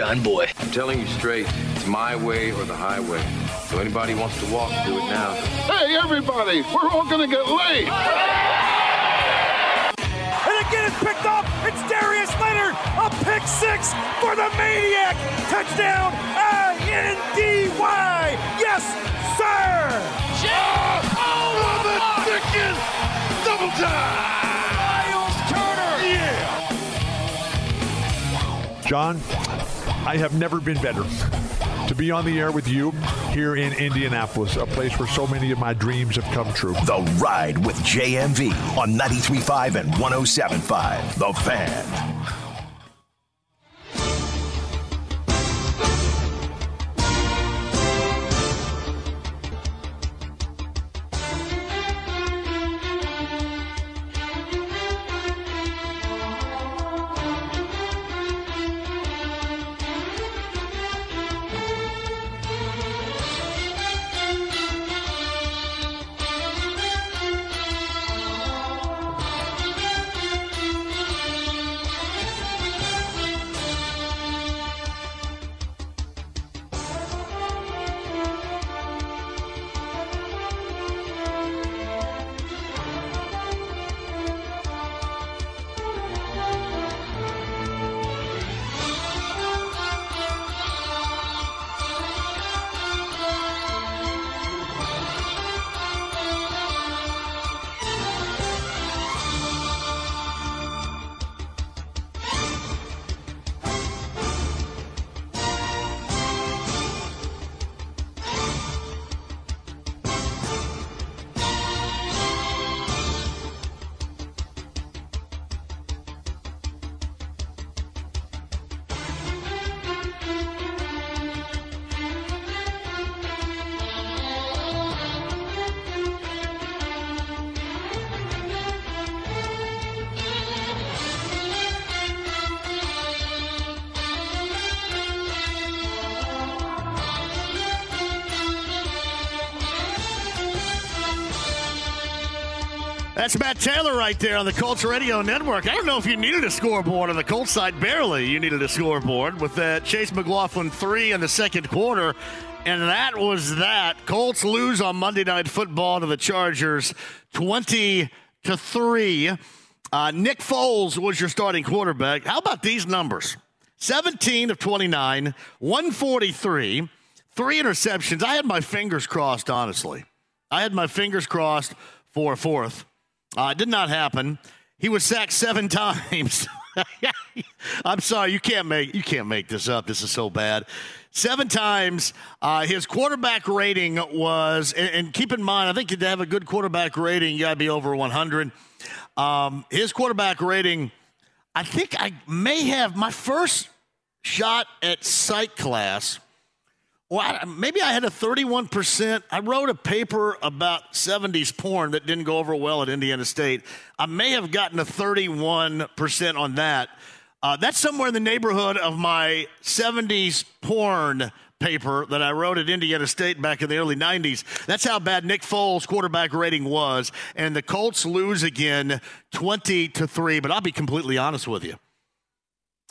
John Boy. I'm telling you straight, it's my way or the highway. So anybody wants to walk, do it now. Hey, everybody, we're all gonna get late. And again, it's picked up. It's Darius Leonard, a pick six for the Maniac. Touchdown, I-N-D-Y. Yes, sir. Oh, oh the Dickens! Double time! Myles Turner. Yeah! John, I have never been better to be on the air with you here in Indianapolis, a place where so many of my dreams have come true. The Ride with JMV on 93.5 and 107.5. The Fan. Matt Taylor right there on the Colts Radio Network. I don't know if you needed a scoreboard on the Colts side. Barely you needed a scoreboard with that Chase McLaughlin three in the second quarter. And that was that. Colts lose on Monday Night Football to the Chargers 20 to 3. Uh, Nick Foles was your starting quarterback. How about these numbers? 17 of 29, 143, three interceptions. I had my fingers crossed, honestly. I had my fingers crossed for a fourth. Uh, it did not happen. He was sacked seven times. I'm sorry, you can't make you can't make this up. This is so bad. Seven times. Uh, his quarterback rating was, and, and, keep in mind, I think to have a good quarterback rating, you got to be over 100. Um, his quarterback rating, I think I may have my first shot at psych class well, I, maybe I had a 31%. I wrote a paper about 70s porn that didn't go over well at Indiana State. I may have gotten a 31% on that. Uh, that's somewhere in the neighborhood of my 70s porn paper that I wrote at Indiana State back in the early 90s. That's how bad Nick Foles' quarterback rating was. And the Colts lose again 20 to 3. But I'll be completely honest with you.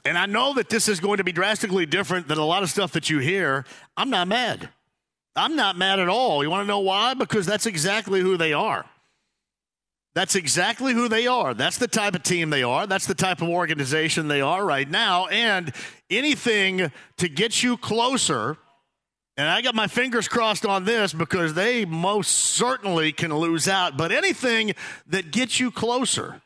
And I know that this is going to be drastically different than a lot of stuff that you hear. I'm not mad. I'm not mad at all. You want to know why? Because that's exactly who they are. That's exactly who they are. That's the type of team they are. That's the type of organization they are right now. And anything to get you closer, and I got my fingers crossed on this because they most certainly can lose out, but anything that gets you closer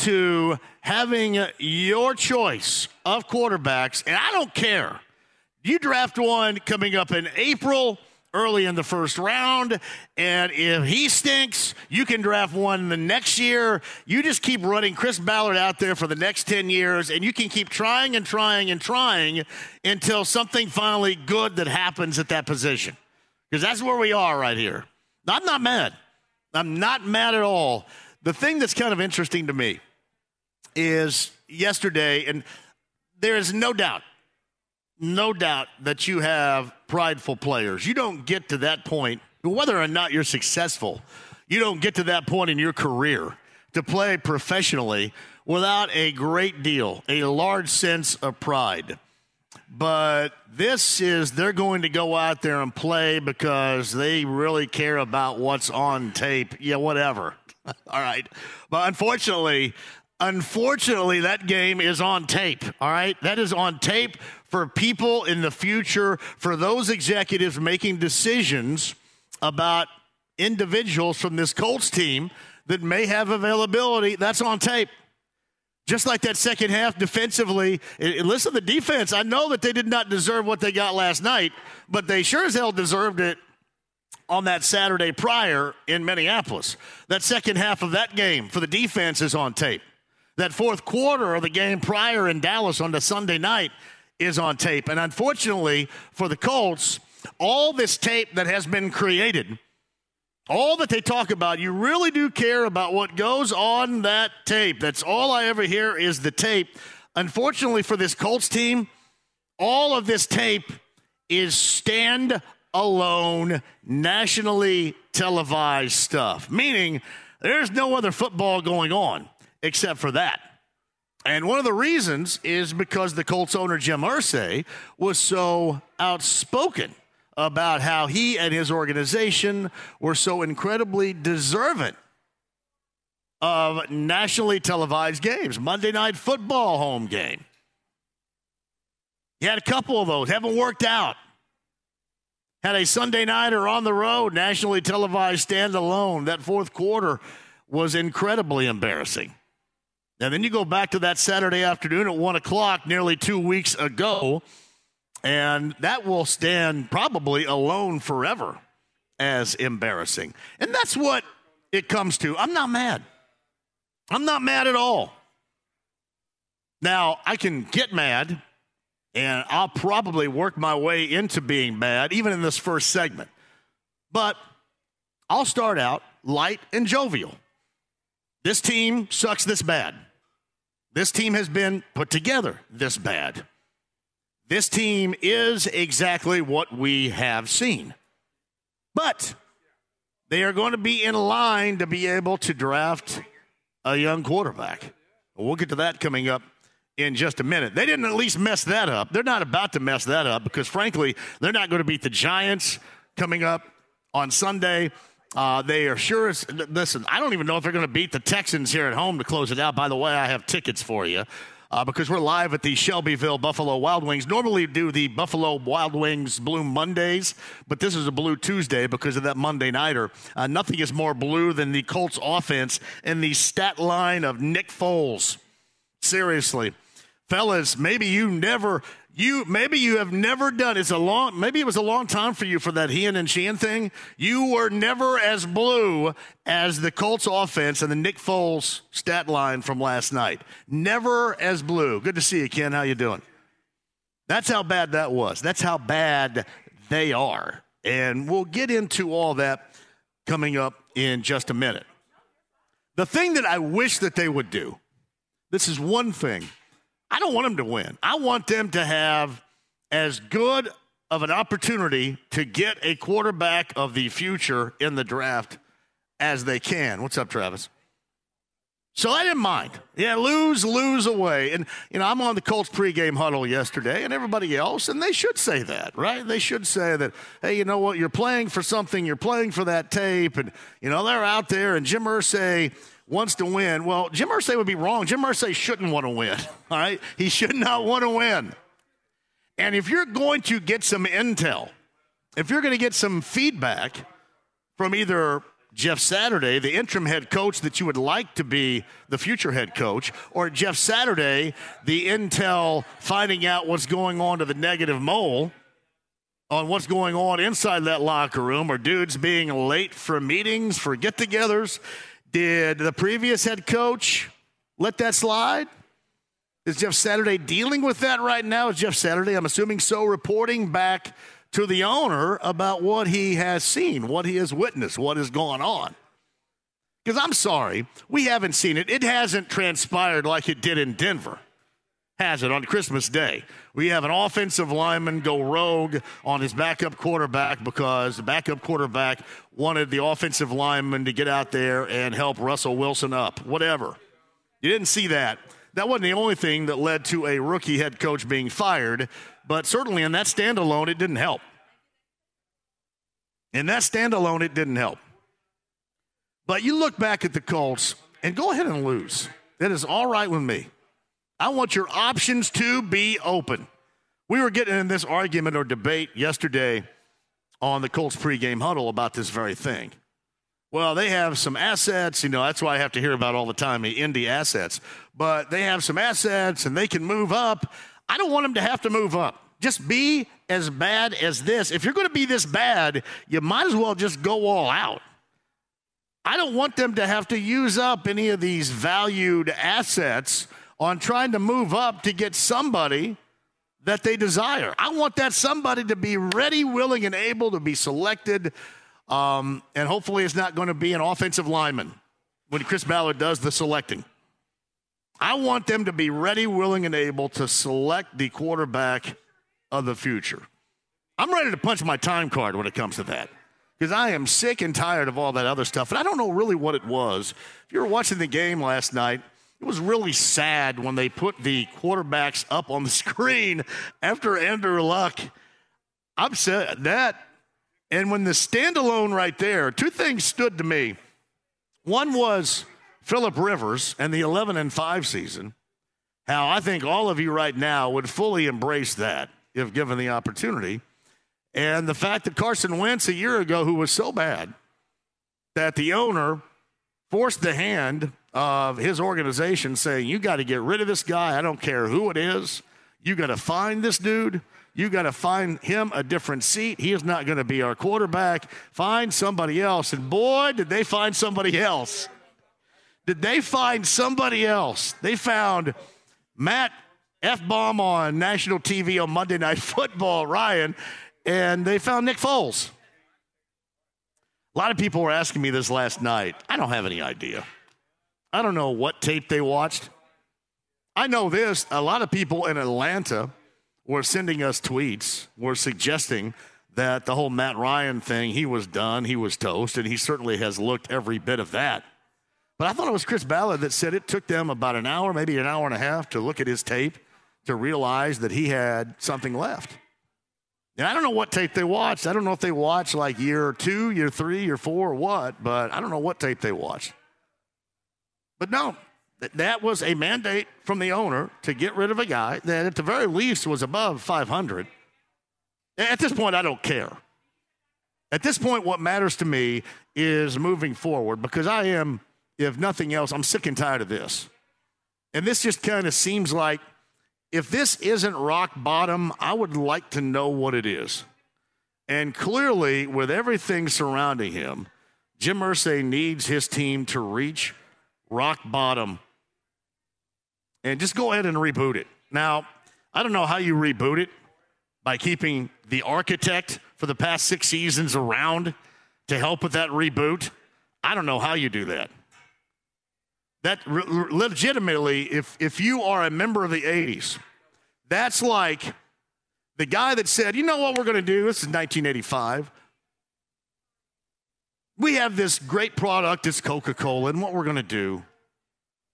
to having your choice of quarterbacks, and I don't care. You draft one coming up in April, early in the first round, and if he stinks, you can draft one the next year. You just keep running Chris Ballard out there for the next 10 years, and you can keep trying and trying and trying until something finally good that happens at that position. because that's where we are right here. I'm not mad. I'm not mad at all. The thing that's kind of interesting to me is yesterday, and there is no doubt, no doubt that you have prideful players. You don't get to that point, whether or not you're successful, you don't get to that point in your career to play professionally without a great deal, a large sense of pride. But this is, they're going to go out there and play because they really care about what's on tape. Yeah, whatever. All right. But unfortunately, unfortunately, that game is on tape. All right. That is on tape for people in the future, for those executives making decisions about individuals from this Colts team that may have availability. That's on tape. Just like that second half defensively, and listen to the defense. I know that they did not deserve what they got last night, but they sure as hell deserved it on that Saturday prior in Minneapolis. That second half of that game for the defense is on tape. That fourth quarter of the game prior in Dallas on the Sunday night is on tape. And unfortunately for the Colts, all this tape that has been created – all that they talk about, you really do care about what goes on that tape. That's all I ever hear is the tape. Unfortunately for this Colts team, all of this tape is stand alone, nationally televised stuff, meaning there's no other football going on except for that. And one of the reasons is because the Colts owner, Jim Irsay, was so outspoken about how he and his organization were so incredibly deserving of nationally televised games. Monday Night Football home game. He had a couple of those, haven't worked out. Had a Sunday night or on the road, nationally televised standalone. That fourth quarter was incredibly embarrassing. And then you go back to that Saturday afternoon at 1 o'clock nearly two weeks ago and that will stand probably alone forever as embarrassing. And that's what it comes to. I'm not mad. I'm not mad at all. Now, I can get mad, and I'll probably work my way into being mad, even in this first segment. But I'll start out light and jovial. This team sucks this bad. This team has been put together this bad. This team is exactly what we have seen. But they are going to be in line to be able to draft a young quarterback. We'll get to that coming up in just a minute. They didn't at least mess that up. They're not about to mess that up because, frankly, they're not going to beat the Giants coming up on Sunday. Uh, they are sure as, listen, I don't even know if they're going to beat the Texans here at home to close it out. By the way, I have tickets for you uh, because we're live at the Shelbyville Buffalo Wild Wings. Normally do the Buffalo Wild Wings Blue Mondays, but this is a Blue Tuesday because of that Monday Nighter. Uh, nothing is more blue than the Colts offense and the stat line of Nick Foles. Seriously. Fellas, maybe you never you maybe you have never done it's a long maybe it was a long time for you for that Hien and Sheehan thing. You were never as blue as the Colts offense and the Nick Foles stat line from last night. Never as blue. Good to see you, Ken. How you doing? That's how bad that was. That's how bad they are. And we'll get into all that coming up in just a minute. The thing that I wish that they would do, this is one thing I don't want them to win. I want them to have as good of an opportunity to get a quarterback of the future in the draft as they can. What's up, Travis? So I didn't mind. Yeah, lose, lose away. And, you know, I'm on the Colts pregame huddle yesterday and everybody else, and they should say that, right? They should say that, hey, you know what? You're playing for something. You're playing for that tape. And, you know, they're out there, and Jim Irsay wants to win. Well, Jim Irsay would be wrong. Jim Irsay shouldn't want to win. All right, he should not want to win. And if you're going to get some intel, if you're going to get some feedback from either Jeff Saturday, the interim head coach that you would like to be the future head coach, or Jeff Saturday, the intel finding out what's going on to the negative mole on what's going on inside that locker room, or dudes being late for meetings, for get togethers, did the previous head coach let that slide? Is Jeff Saturday dealing with that right now? Is Jeff Saturday, I'm assuming so, reporting back to the owner about what he has seen, what he has witnessed, what has gone on. Because I'm sorry, we haven't seen it. It hasn't transpired like it did in Denver, has it, on Christmas Day. We have an offensive lineman go rogue on his backup quarterback because the backup quarterback wanted the offensive lineman to get out there and help Russell Wilson up, whatever. You didn't see that. That wasn't the only thing that led to a rookie head coach being fired, but certainly in that standalone, it didn't help. In that standalone, it didn't help. But you look back at the Colts and go ahead and lose. That is all right with me. I want your options to be open. We were getting in this argument or debate yesterday on the Colts pregame huddle about this very thing. Well, they have some assets. You know, that's why I have to hear about all the time the Indy assets. But they have some assets and they can move up. I don't want them to have to move up. Just be as bad as this. If you're going to be this bad, you might as well just go all out. I don't want them to have to use up any of these valued assets on trying to move up to get somebody that they desire. I want that somebody to be ready, willing, and able to be selected. Um, and hopefully, it's not going to be an offensive lineman when Chris Ballard does the selecting. I want them to be ready, willing, and able to select the quarterback of the future. I'm ready to punch my time card when it comes to that because I am sick and tired of all that other stuff. And I don't know really what it was. If you were watching the game last night, it was really sad when they put the quarterbacks up on the screen after Andrew Luck. I'm sad that. And when the standalone right there, two things stood to me. One was Philip Rivers and the 11 and 5 season. How I think all of you right now would fully embrace that if given the opportunity. And the fact that Carson Wentz a year ago, who was so bad that the owner forced the hand of his organization saying, You got to get rid of this guy. I don't care who it is. You got to find this dude. You got to find him a different seat. He is not going to be our quarterback. Find somebody else. And boy, did they find somebody else. Did they find somebody else? They found Matt F bomb on national TV on Monday Night Football, Ryan, and they found Nick Foles. A lot of people were asking me this last night. I don't have any idea. I don't know what tape they watched. I know this a lot of people in Atlanta were sending us tweets, were suggesting that the whole Matt Ryan thing, he was done, he was toast, and he certainly has looked every bit of that. But I thought it was Chris Ballard that said it took them about an hour, maybe an hour and a half, to look at his tape to realize that he had something left. And I don't know what tape they watched. I don't know if they watched like year two, year three, year four, or what, but I don't know what tape they watched. But no, that was a mandate from the owner to get rid of a guy that at the very least was above 500. At this point, I don't care. At this point, what matters to me is moving forward because I am, if nothing else, I'm sick and tired of this. And this just kind of seems like if this isn't rock bottom, I would like to know what it is. And clearly, with everything surrounding him, Jim Irsay needs his team to reach rock bottom and just go ahead and reboot it. Now, I don't know how you reboot it by keeping the architect for the past six seasons around to help with that reboot. I don't know how you do that. That re- legitimately, if, if you are a member of the 80s, that's like the guy that said, you know what we're going to do? This is 1985 we have this great product, it's Coca Cola, and what we're going to do,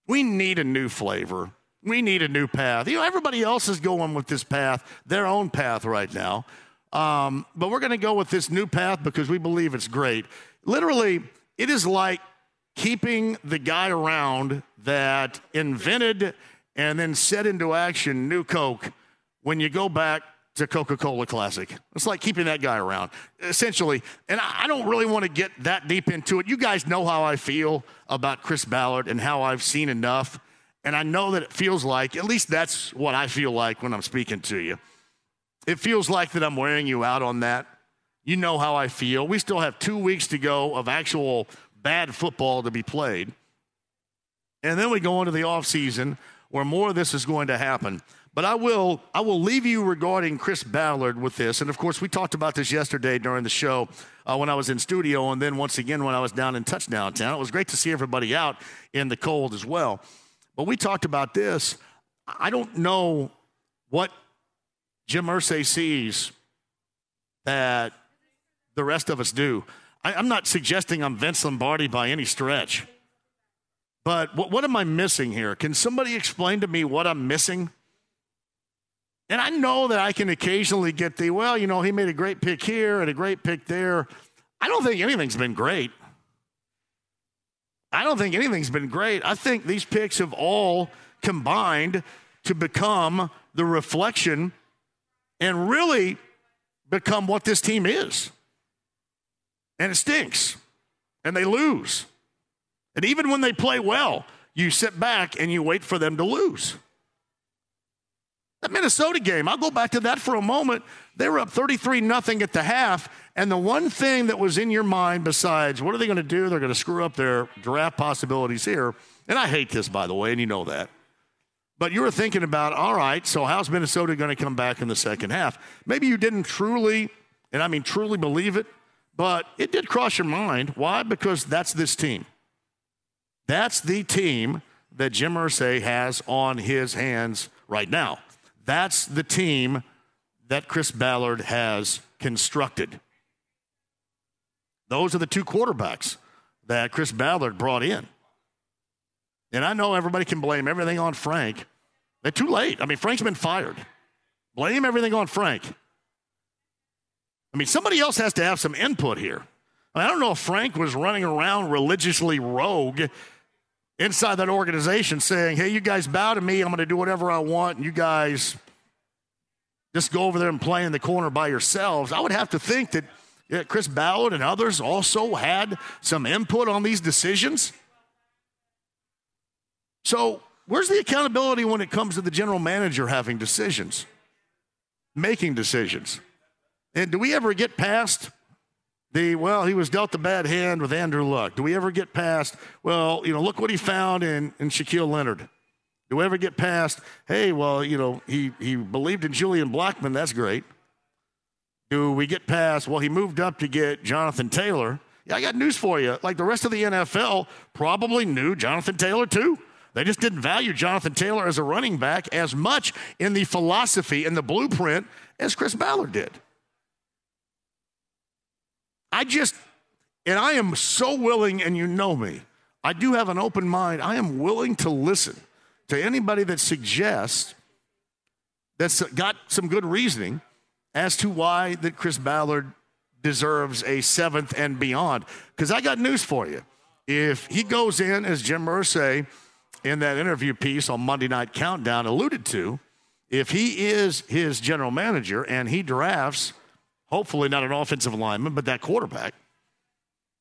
we need a new flavor. We need a new path. You know, everybody else is going with this path, their own path right now. Um, but we're going to go with this new path because we believe it's great. Literally, it is like keeping the guy around that invented and then set into action new Coke when you go back to Coca Cola Classic. It's like keeping that guy around, essentially. And I don't really want to get that deep into it. You guys know how I feel about Chris Ballard and how I've seen enough. And I know that it feels like, at least that's what I feel like when I'm speaking to you. It feels like that I'm wearing you out on that. You know how I feel. We still have two weeks to go of actual bad football to be played. And then we go into the offseason where more of this is going to happen. But I will, I will leave you regarding Chris Ballard with this. And of course, we talked about this yesterday during the show uh, when I was in studio, and then once again when I was down in touchdown town. It was great to see everybody out in the cold as well. But we talked about this. I don't know what Jim Irsay sees that the rest of us do. I, am not suggesting I'm Vince Lombardi by any stretch. But what, what am I missing here? Can somebody explain to me what I'm missing? And I know that I can occasionally get the, well, you know, he made a great pick here and a great pick there. I don't think anything's been great. I don't think anything's been great. I think these picks have all combined to become the reflection and really become what this team is. And it stinks. And they lose. And even when they play well, you sit back and you wait for them to lose. That Minnesota game, I'll go back to that for a moment. They were up 33 nothing at the half, and the one thing that was in your mind besides what are they going to do? They're going to screw up their draft possibilities here. And I hate this, by the way, and you know that. But you were thinking about, all right, so how's Minnesota going to come back in the second half? Maybe you didn't truly, and I mean truly believe it, but it did cross your mind. Why? Because that's this team. That's the team that Jim Irsay has on his hands right now. That's the team that Chris Ballard has constructed. Those are the two quarterbacks that Chris Ballard brought in. And I know everybody can blame everything on Frank. They're too late. I mean, Frank's been fired. Blame everything on Frank. I mean, somebody else has to have some input here. I, mean, I don't know if Frank was running around religiously rogue inside that organization saying, hey, you guys bow to me. I'm going to do whatever I want. And you guys just go over there and play in the corner by yourselves. I would have to think that yeah, Chris Ballard and others also had some input on these decisions. So, where's the accountability when it comes to the general manager having decisions, making decisions? And do we ever get past the, well, he was dealt a bad hand with Andrew Luck. Do we ever get past, well, you know, look what he found in, in Shaquille Leonard? Do we ever get past, hey, well, you know, he, he believed in Julian Blackmon. That's great. Do we get past, well, he moved up to get Jonathan Taylor. Yeah, I got news for you. Like the rest of the NFL probably knew Jonathan Taylor too. They just didn't value Jonathan Taylor as a running back as much in the philosophy and the blueprint as Chris Ballard did. I just, and I am so willing, and you know me, I do have an open mind. I am willing to listen to anybody that suggests that's got some good reasoning as to why that Chris Ballard deserves a seventh and beyond. Because I got news for you. If he goes in, as Jim Irsay in that interview piece on Monday Night Countdown alluded to, if he is his general manager and he drafts – hopefully not an offensive lineman, but that quarterback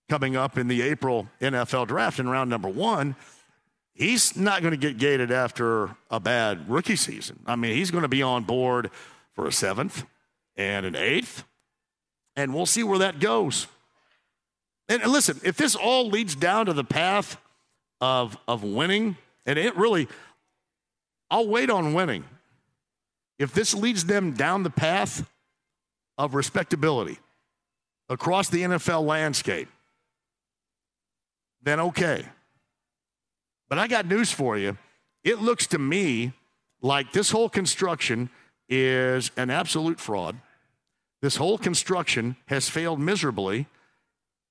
coming up in the April NFL draft in round number one, he's not going to get gated after a bad rookie season. I mean, he's going to be on board for a seventh and an eighth, and we'll see where that goes. And listen, if this all leads down to the path of, of winning, and it really, I'll wait on winning. If this leads them down the path of respectability across the NFL landscape, then okay. But I got news for you. It looks to me like this whole construction is an absolute fraud. This whole construction has failed miserably.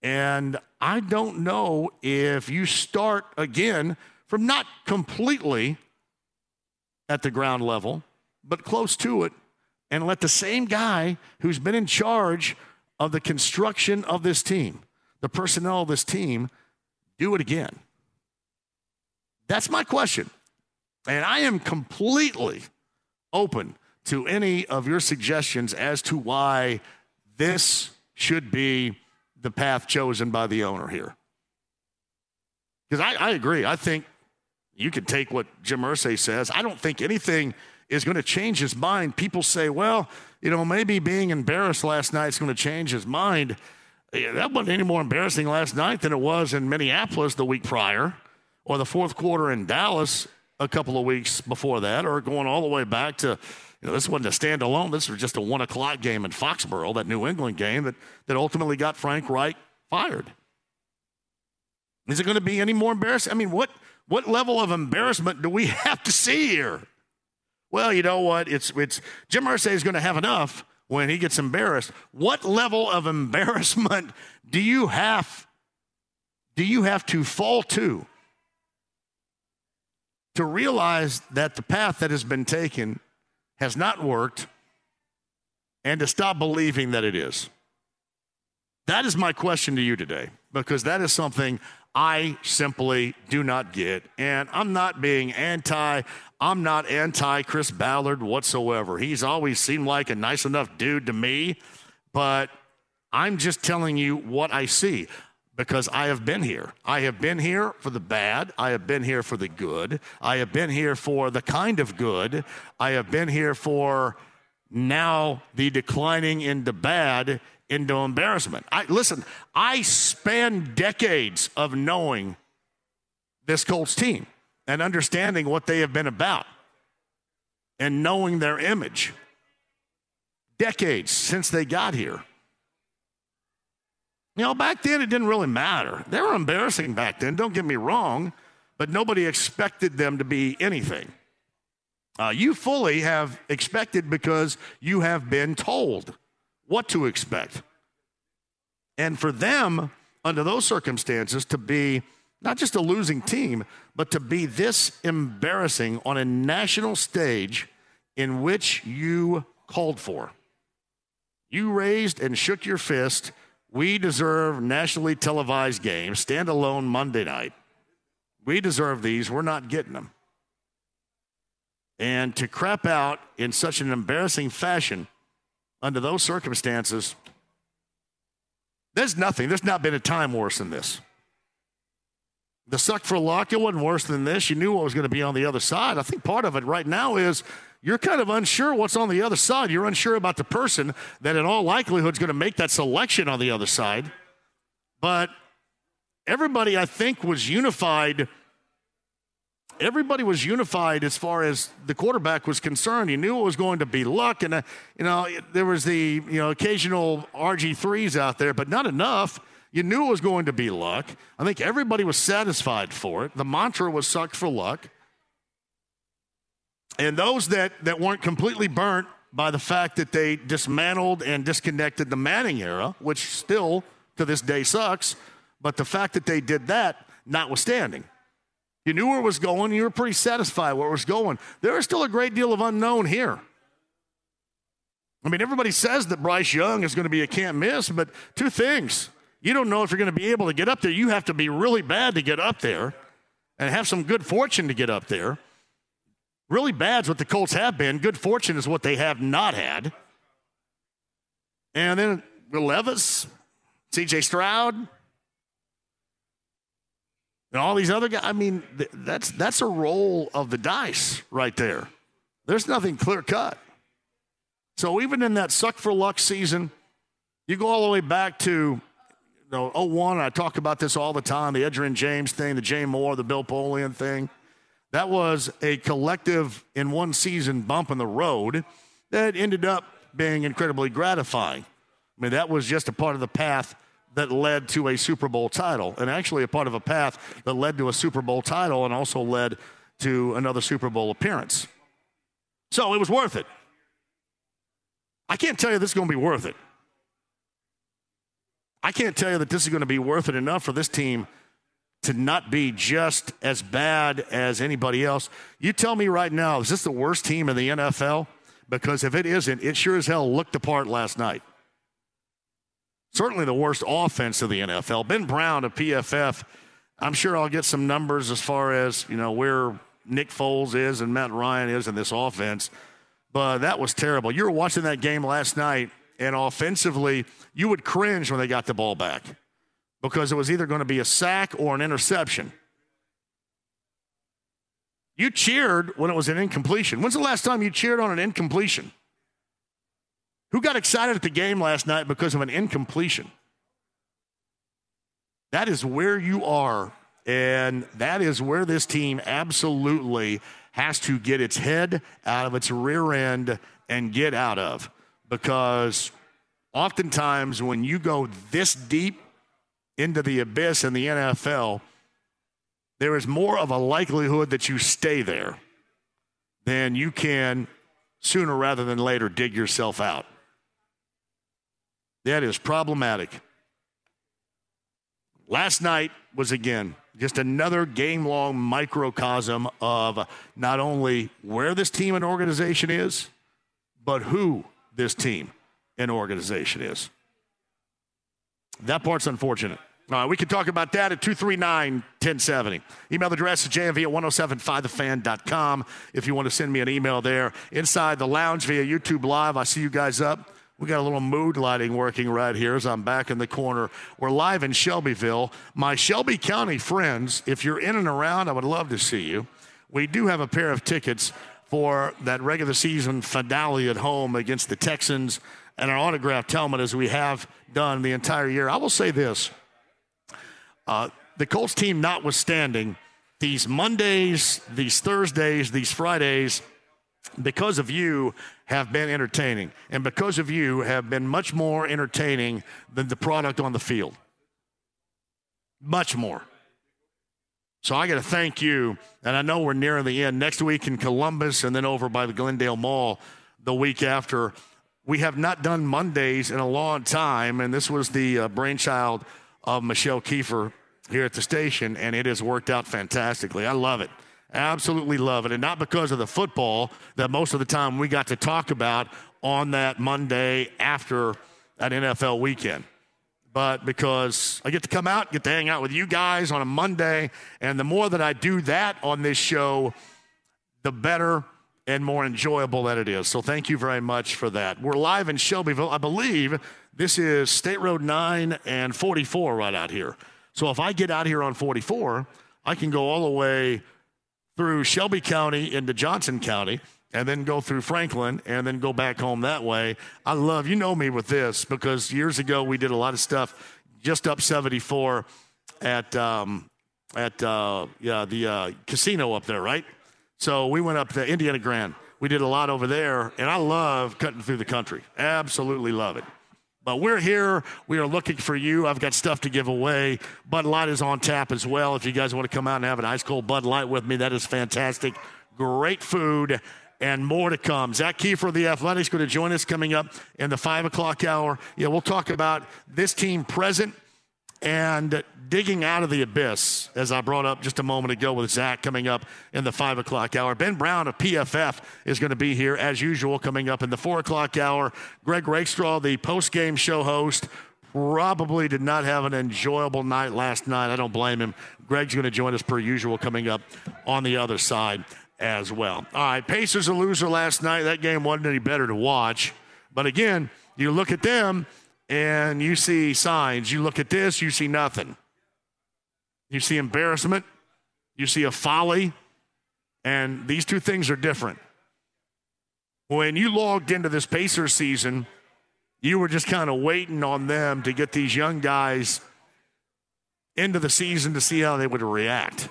And I don't know if you start again from not completely at the ground level, but close to it and let the same guy who's been in charge of the construction of this team, the personnel of this team, do it again? That's my question. And I am completely open to any of your suggestions as to why this should be the path chosen by the owner here. Because I, I, agree. I think you can take what Jim Irsay says. I don't think anything is going to change his mind. People say, well, you know, maybe being embarrassed last night is going to change his mind. That wasn't any more embarrassing last night than it was in Minneapolis the week prior or the fourth quarter in Dallas a couple of weeks before that, or going all the way back to, you know, this wasn't a standalone. This was just a one o'clock game in Foxborough, that New England game that, that ultimately got Frank Reich fired. Is it going to be any more embarrassing? I mean, what what level of embarrassment do we have to see here? Well, you know what? It's it's Jim Irsay is going to have enough when he gets embarrassed. What level of embarrassment do you have do you have to fall to to realize that the path that has been taken has not worked and to stop believing that it is? That is my question to you today because that is something I simply do not get. And I'm not being anti, I'm not anti Chris Ballard whatsoever. He's always seemed like a nice enough dude to me, but I'm just telling you what I see because I have been here. I have been here for the bad. I have been here for the good. I have been here for the kind of good. I have been here for now the declining into bad into embarrassment. I listen, I span decades of knowing this Colts team and understanding what they have been about and knowing their image. Decades since they got here. You know, back then it didn't really matter. They were embarrassing back then, don't get me wrong, but nobody expected them to be anything. Uh, you fully have expected because you have been told what to expect. And for them, under those circumstances, to be not just a losing team, but to be this embarrassing on a national stage in which you called for. You raised and shook your fist. We deserve nationally televised games, standalone Monday night. We deserve these. We're not getting them. And to crap out in such an embarrassing fashion under those circumstances, there's nothing. There's not been a time worse than this. The suck for luck, it wasn't worse than this. You knew what was going to be on the other side. I think part of it right now is you're kind of unsure what's on the other side. You're unsure about the person that, in all likelihood, is going to make that selection on the other side. But everybody, I think, was unified everybody was unified as far as the quarterback was concerned. You knew it was going to be luck, and uh, you know there was the you know occasional RG threes out there, but not enough. You knew it was going to be luck. I think everybody was satisfied for it. The mantra was "sucked for luck," and those that that weren't completely burnt by the fact that they dismantled and disconnected the Manning era, which still to this day sucks, but the fact that they did that, notwithstanding. You knew where it was going. You were pretty satisfied where it was going. There is still a great deal of unknown here. I mean, everybody says that Bryce Young is going to be a can't miss, but two things. You don't know if you're going to be able to get up there. You have to be really bad to get up there and have some good fortune to get up there. Really bad is what the Colts have been. Good fortune is what they have not had. And then Levis, CJ Stroud, and all these other guys. I mean, that's that's a roll of the dice right there. There's nothing clear cut. So even in that suck for luck season, you go all the way back to you know, 01, I talk about this all the time, the Edgerrin James thing, the Jim Mora, the Bill Polian thing. That was a collective in one season bump in the road that ended up being incredibly gratifying. I mean, that was just a part of the path that led to a Super Bowl title, and actually a part of a path that led to a Super Bowl title and also led to another Super Bowl appearance. So it was worth it. I can't tell you this is going to be worth it. I can't tell you that this is going to be worth it enough for this team to not be just as bad as anybody else. You tell me right now, is this the worst team in the NFL? Because if it isn't, it sure as hell looked apart last night certainly the worst offense of the NFL. Ben Brown of PFF, I'm sure I'll get some numbers as far as, you know, where Nick Foles is and Matt Ryan is in this offense. But that was terrible. You were watching that game last night, and offensively, you would cringe when they got the ball back because it was either going to be a sack or an interception. You cheered when it was an incompletion. When's the last time you cheered on an incompletion? Who got excited at the game last night because of an incompletion? That is where you are And that is where this team absolutely has to get its head out of its rear end and get out of. Because oftentimes, when you go this deep into the abyss in the NFL, there is more of a likelihood that you stay there than you can sooner rather than later dig yourself out. That is problematic. Last night was again just another game long microcosm of not only where this team and organization is, but who this team and organization is. That part's unfortunate. All right, we can talk about that at 239 1070. Email address is jmv at 1075thefan.com if you want to send me an email there. Inside the lounge via YouTube Live, I see you guys up. We got a little mood lighting working right here as I'm back in the corner. We're live in Shelbyville. My Shelby County friends, if you're in and around, I would love to see you. We do have a pair of tickets for that regular season finale at home against the Texans and an autographed helmet as we have done the entire year. I will say this uh, the Colts team notwithstanding, these Mondays, these Thursdays, these Fridays, because of you, have been entertaining. And because of you, have been much more entertaining than the product on the field. Much more. So I got to thank you. And I know we're nearing the end. Next week in Columbus and then over by the Glendale Mall the week after. We have not done Mondays in a long time. And this was the uh, brainchild of Michelle Kiefer here at the station, and it has worked out fantastically. I love it. Absolutely love it. And not because of the football that most of the time we got to talk about on that Monday after an NFL weekend. But because I get to come out, get to hang out with you guys on a Monday. And the more that I do that on this show, the better and more enjoyable that it is. So thank you very much for that. We're live in Shelbyville. I believe this is State Road 9 and 44 right out here. So if I get out here on 44, I can go all the way through Shelby County into Johnson County and then go through Franklin and then go back home that way. I love, you know me with this because years ago we did a lot of stuff just up 74 at, um, at uh, yeah, the uh, casino up there, right? So we went up to Indiana Grand. We did a lot over there, and I love cutting through the country. Absolutely love it. But we're here. We are looking for you. I've got stuff to give away. Bud Light is on tap as well. If you guys want to come out and have an ice cold Bud Light with me, that is fantastic. Great food and more to come. Zak Keefer of the Athletics going to join us coming up in the five o'clock hour. Yeah, we'll talk about this team present and digging out of the abyss, as I brought up just a moment ago with Zak coming up in the five o'clock hour. Ben Brown of PFF is going to be here as usual coming up in the four o'clock hour. Greg Rakestraw, the post game show host, probably did not have an enjoyable night last night. I don't blame him. Greg's going to join us per usual coming up on the other side as well. All right, Pacers a loser last night. That game wasn't any better to watch. But again, you look at them and you see signs. You look at this, you see nothing. You see embarrassment, you see a folly, and these two things are different. When you logged into this Pacers season, you were just kind of waiting on them to get these young guys into the season to see how they would react.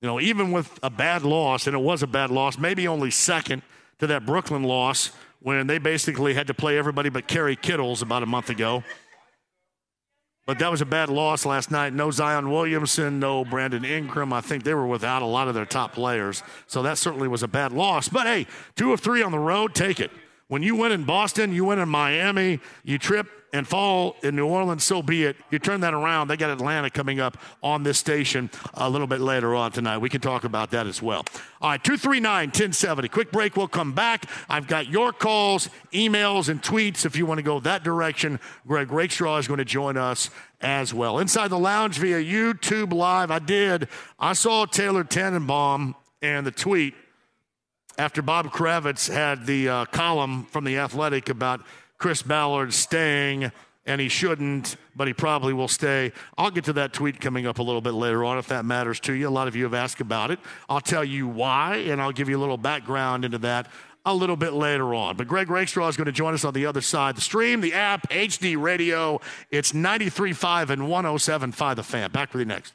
You know, even with a bad loss, and it was a bad loss, maybe only second to that Brooklyn loss when they basically had to play everybody but Kerry Kittles about a month ago. But that was a bad loss last night. No Zion Williamson, no Brandon Ingram. I think they were without a lot of their top players. So that certainly was a bad loss. But hey, two of three on the road, take it. When you win in Boston, you win in Miami, you trip and fall in New Orleans, so be it. You turn that around. They got Atlanta coming up on this station a little bit later on tonight. We can talk about that as well. All right, 239 1070. Quick break. We'll come back. I've got your calls, emails, and tweets if you want to go that direction. Greg Rakestraw is going to join us as well. Inside the lounge via YouTube Live, I did. I saw Taylor Tannenbaum and the tweet after Bob Kravitz had the uh, column from The Athletic about Chris Ballard staying, and he shouldn't, but he probably will stay. I'll get to that tweet coming up a little bit later on if that matters to you. A lot of you have asked about it. I'll tell you why, and I'll give you a little background into that a little bit later on. But Greg Rakestraw is going to join us on the other side. The stream, the app, HD radio. It's 93.5 and 107.5 The Fan. Back with you next.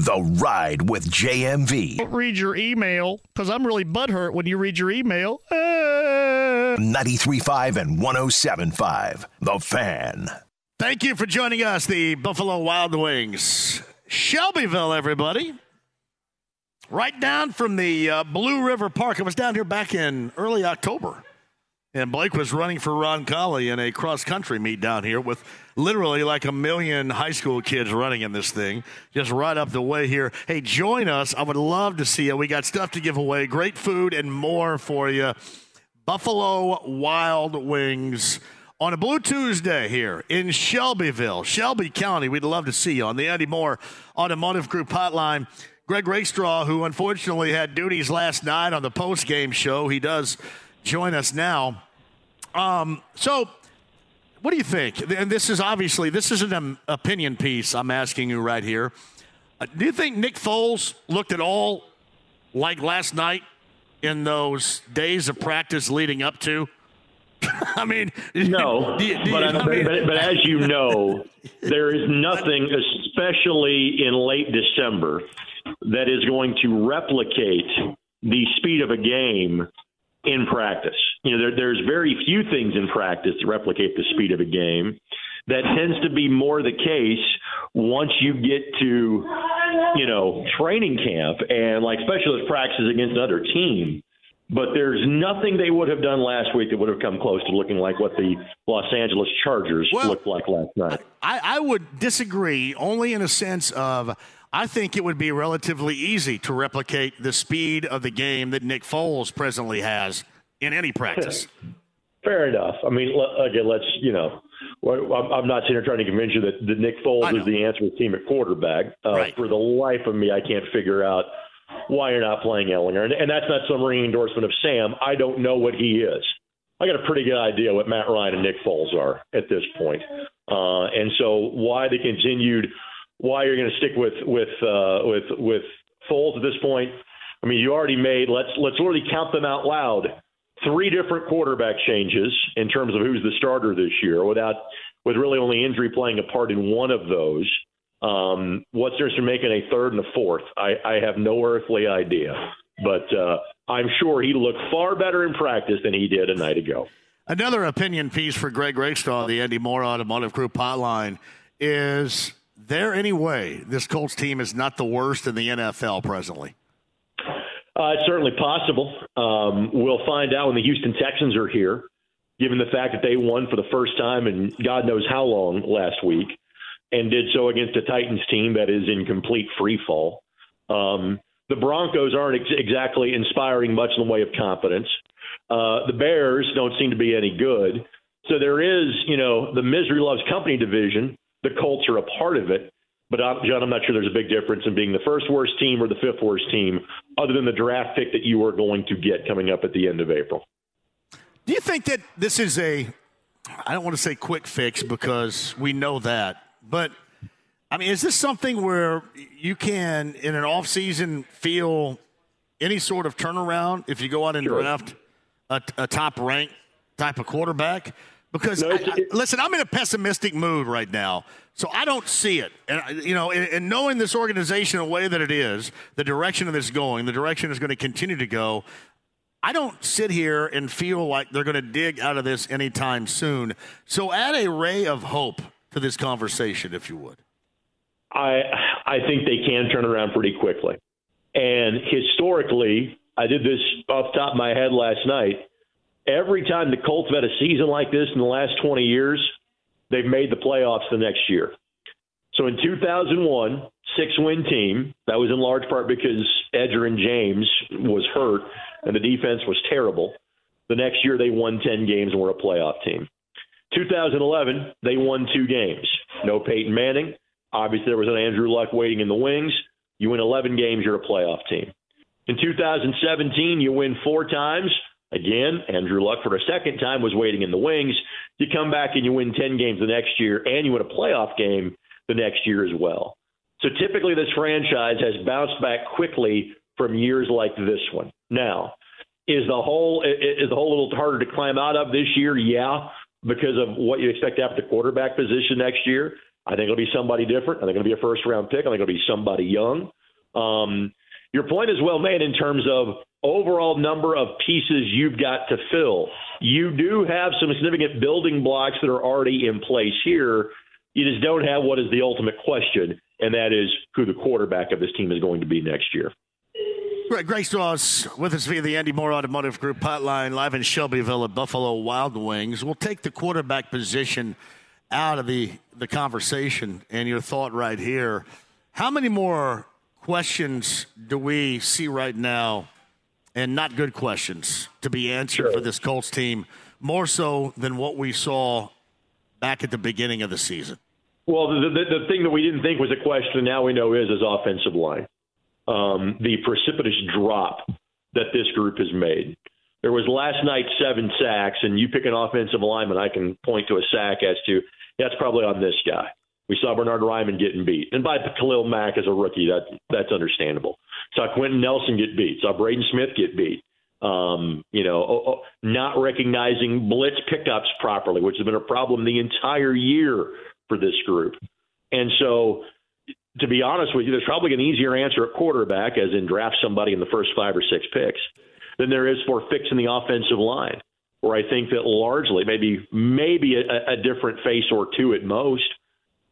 The Ride with JMV. Don't read your email because I'm really butthurt when you read your email. Ah. 93.5 and 107.5. The Fan. Thank you for joining us, the Buffalo Wild Wings. Shelbyville, everybody. Right down from the uh, Blue River Park. I was down here back in early October. And Blake was running for Roncalli in a cross country meet down here with literally like a million high school kids running in this thing, just right up the way here. Hey, join us. I would love to see you. We got stuff to give away, great food and more for you. Buffalo Wild Wings on a Blue Tuesday here in Shelbyville, Shelby County. We'd love to see you on the Andy Moore Automotive Group hotline. Greg Rakestraw, who unfortunately had duties last night on the post game show, he does join us now. Um, so, what do you think? And this is obviously this is an um, opinion piece. I'm asking you right here. Uh, do you think Nick Foles looked at all like last night in those days of practice leading up to? I mean, no, do you- do but, you- I- I mean- but, but as you know, there is nothing, especially in late December, that is going to replicate the speed of a game in practice. You know, there, there's very few things in practice that replicate the speed of a game. That tends to be more the case once you get to, you know, training camp and like specialist practices against another team. But there's nothing they would have done last week that would have come close to looking like what the Los Angeles Chargers Well- looked like last night. I, I would disagree only in a sense of I think it would be relatively easy to replicate the speed of the game that Nick Foles presently has in any practice. Fair enough. I mean, again, let's you know, I'm not sitting here trying to convince you that, that Nick Foles is the answer to the team at quarterback. Uh, Right. For the life of me, I can't figure out why you're not playing Ehlinger, and, and that's not some ringing endorsement of Sam. I don't know what he is. I got a pretty good idea what Matt Ryan and Nick Foles are at this point. Uh, and so why the continued, why you're going to stick with with uh, with with Foles at this point? I mean, you already made. Let's let's literally count them out loud. Three different quarterback changes in terms of who's the starter this year, without with really only injury playing a part in one of those. Um, what's there to making a third and a fourth? I, I have no earthly idea, but uh, I'm sure he looked far better in practice than he did a night ago. Another opinion piece for Greg Rakestraw, the Andy Moore Automotive Group hotline, is there any way this Colts team is not the worst in the NFL presently? Uh, it's certainly possible. Um, we'll find out when the Houston Texans are here, given the fact that they won for the first time in God knows how long last week and did so against a Titans team that is in complete free fall. Um, the Broncos aren't ex- exactly inspiring much in the way of confidence. Uh, the Bears don't seem to be any good. So there is, you know, the misery loves company division. The Colts are a part of it. But I'm, John, I'm not sure there's a big difference in being the first worst team or the fifth worst team, other than the draft pick that you are going to get coming up at the end of April. Do you think that this is a, I don't want to say quick fix because we know that, but I mean, is this something where you can, in an offseason, feel any sort of turnaround if you go out and Sure. draft a, a top ranked type of quarterback? Because, No, I- I- listen, I'm in a pessimistic mood right now, so I don't see it. And, uh, you know, and, and knowing this organization the way that it is, the direction of this going, the direction is going to continue to go, I don't sit here and feel like they're going to dig out of this anytime soon. So add a ray of hope to this conversation, if you would. I I think they can turn around pretty quickly. And historically, I did this off the top of my head last night. Every time the Colts have had a season like this in the last 20 years, they've made the playoffs the next year. So in 2001, six win team. That was in large part because Edgerrin James was hurt and the defense was terrible. The next year, they won 10 games and were a playoff team. 2011, they won two games. No Peyton Manning. Obviously, there was an Andrew Luck waiting in the wings. You win 11 games, you're a playoff team. In 2017, you win four times. Again, Andrew Luck for a second time was waiting in the wings. You come back and you win 10 games the next year, and you win a playoff game the next year as well. So typically, this franchise has bounced back quickly from years like this one. Now, is the whole is the hole a little harder to climb out of this year? Yeah, because of what you expect to the quarterback position next year. I think it'll be somebody different. I think it'll be a first round pick. I think it'll be somebody young. Um, your point is well made in terms of overall number of pieces you've got to fill. You do have some significant building blocks that are already in place here. You just don't have what is the ultimate question, and that is who the quarterback of this team is going to be next year. Greg, Greg Straws with us via the Andy Moore Automotive Group hotline, live in Shelbyville at Buffalo Wild Wings. We'll take the quarterback position out of the, the conversation and your thought right here. How many more questions do we see right now, and not good questions, to be answered sure. for this Colts team, more so than what we saw back at the beginning of the season? Well, the, the, the thing that we didn't think was a question now we know is is offensive line. Um, the precipitous drop that this group has made. There was last night seven sacks, and you pick an offensive lineman, I can point to a sack as to that's probably on this guy. We saw Bernard Raimann getting beat, and by Khalil Mack as a rookie, that that's understandable. Saw Quenton Nelson get beat. Saw Braden Smith get beat. Um, you know, oh, oh, not recognizing blitz pickups properly, which has been a problem the entire year for this group. And so, to be honest with you, there's probably an easier answer at quarterback, as in draft somebody in the first five or six picks, than there is for fixing the offensive line. Where I think that largely, maybe maybe a, a different face or two at most,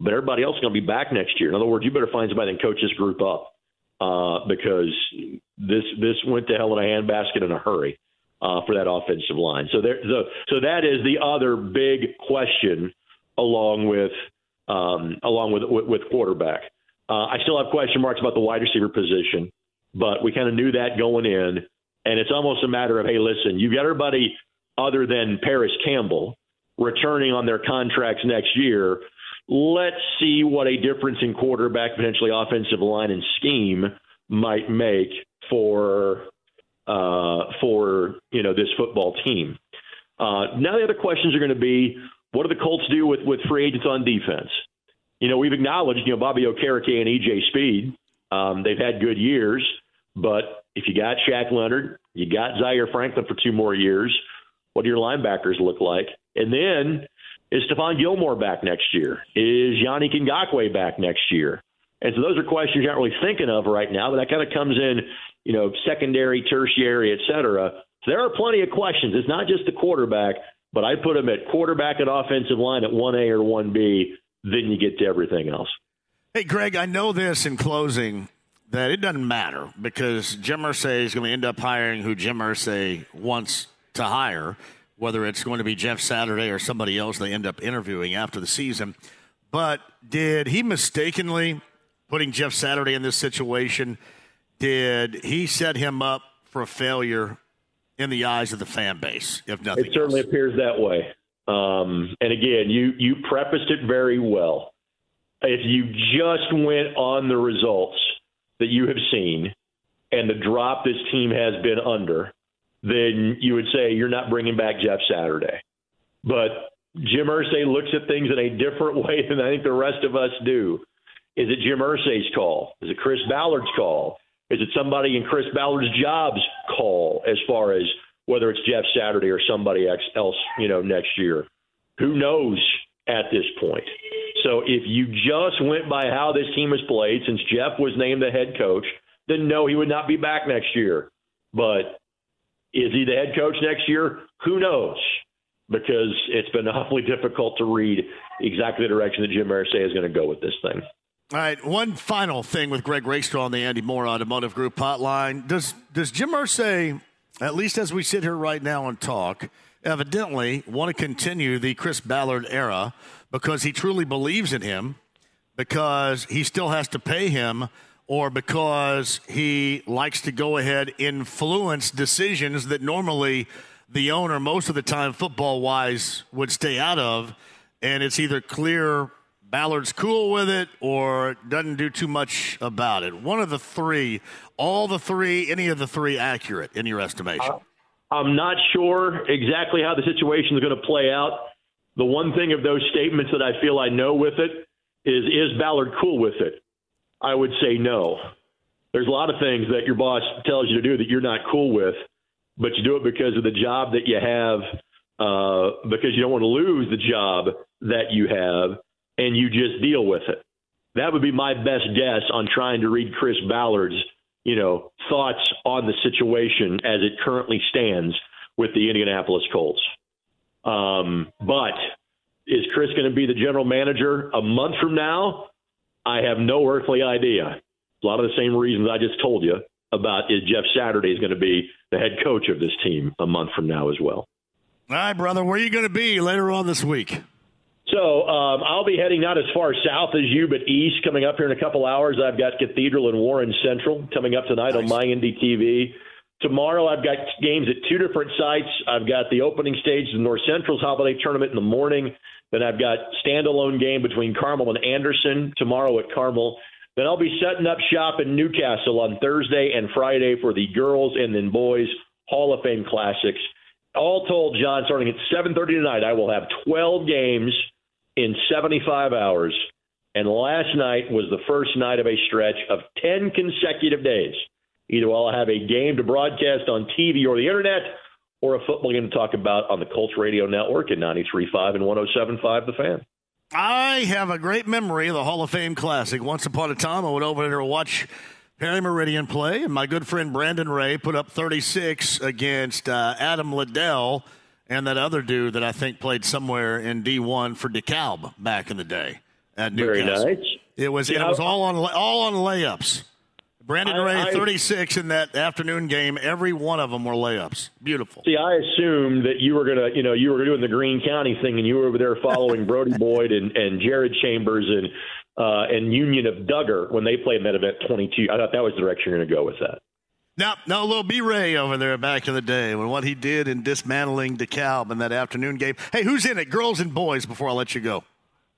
but everybody else is going to be back next year. In other words, you better find somebody and coach this group up uh, because this this went to hell in a handbasket in a hurry uh, for that offensive line. So there, so, that is the other big question, along with um, along with with, with quarterback. Uh, I still have question marks about the wide receiver position, but we kind of knew that going in, and it's almost a matter of hey, listen, you've got everybody other than Parris Campbell returning on their contracts next year let's see what a difference in quarterback, potentially offensive line and scheme might make for uh, for you know this football team. Uh, now the other questions are going to be what do the Colts do with with free agents on defense? You know we've acknowledged you know Bobby Okereke and EJ Speed. Um, they've had good years, but if you got Shaq Leonard, you got Zaire Franklin for two more years. What do your linebackers look like? And then is Stephon Gilmore back next year? Is Yannick Ngakoue back next year? And so those are questions you're not really thinking of right now, but that kind of comes in, you know, secondary, tertiary, et cetera. So there are plenty of questions. It's not just the quarterback, but I put them at quarterback and offensive line at 1A or 1B. Then you get to everything else. Hey, Greg, I know this in closing that it doesn't matter because Jim Irsay is going to end up hiring who Jim Irsay wants to hire whether it's going to be Jeff Saturday or somebody else they end up interviewing after the season. But did he mistakenly putting Jeff Saturday in this situation? Did he set him up for a failure in the eyes of the fan base? If nothing, it certainly else? appears that way. Um, and again, you you prefaced it very well. If you just went on the results that you have seen and the drop this team has been under, then you would say you're not bringing back Jeff Saturday. But Jim Irsay looks at things in a different way than I think the rest of us do. Is it Jim Irsay's call? Is it Chris Ballard's call? Is it somebody in Chris Ballard's job's call as far as whether it's Jeff Saturday or somebody else, you know, next year? Who knows at this point? So if you just went by how this team has played since Jeff was named the head coach, then no, he would not be back next year. But is he the head coach next year? Who knows? Because it's been awfully difficult to read exactly the direction that Jim Irsay is going to go with this thing. All right, one final thing with Greg Rakestraw on the Andy Moore Automotive Group hotline. Does does Jim Irsay, at least as we sit here right now and talk, evidently want to continue the Chris Ballard era because he truly believes in him, because he still has to pay him or because he likes to go ahead influence decisions that normally the owner most of the time football wise would stay out of and it's either clear Ballard's cool with it or doesn't do too much about it? One of the three, all the three, any of the three accurate in your estimation? Uh, I'm not sure exactly how the situation is going to play out. The one thing of those statements that I feel I know with it is is Ballard cool with it? I would say no. There's a lot of things that your boss tells you to do that you're not cool with, but you do it because of the job that you have, uh, because you don't want to lose the job that you have, and you just deal with it. That would be my best guess on trying to read Chris Ballard's, you know, thoughts on the situation as it currently stands with the Indianapolis Colts. Um, but is Chris going to be the general manager a month from now? I have no earthly idea. A lot of the same reasons I just told you about is Jeff Saturday is going to be the head coach of this team a month from now as well. All right, brother. Where are you going to be later on this week? So um, I'll be heading not as far south as you, but east. Coming up here in a couple hours, I've got Cathedral and Warren Central coming up tonight nice. on my Indy TV. Tomorrow, I've got games at two different sites. I've got the opening stage of the North Central's Holiday Tournament in the morning. Then I've got standalone game between Carmel and Anderson tomorrow at Carmel. Then I'll be setting up shop in New Castle on Thursday and Friday for the girls and then boys Hall of Fame classics. All told, John, starting at 7:30 tonight, I will have 12 games in 75 hours. And last night was the first night of a stretch of 10 consecutive days Either I'll have a game to broadcast on TV or the internet, or a football game to talk about on the Colts Radio Network at 93.5 and 107.5 The Fan. I have a great memory of the Hall of Fame Classic. Once upon a time, I went over there to watch Perry Meridian play, and my good friend Brandon Ray put up 36 against uh, Adam Liddell and that other dude that I think played somewhere in D1 for DeKalb back in the day at New Castle. Very nice. It was yeah, it was all on all on layups. Brandon I, Ray, I, 36 in that afternoon game. Every one of them were layups. Beautiful. See, I assumed that you were gonna, you know, you were doing the Greene County thing, and you were over there following Brody Boyd and, and Jared Chambers and uh, and Union of Dugger when they played in that event 22. I thought that was the direction you're going to go with that. No, no, little B Ray over there back in the day when what he did in dismantling DeKalb in that afternoon game. Hey, who's in it, girls and boys? Before I let you go.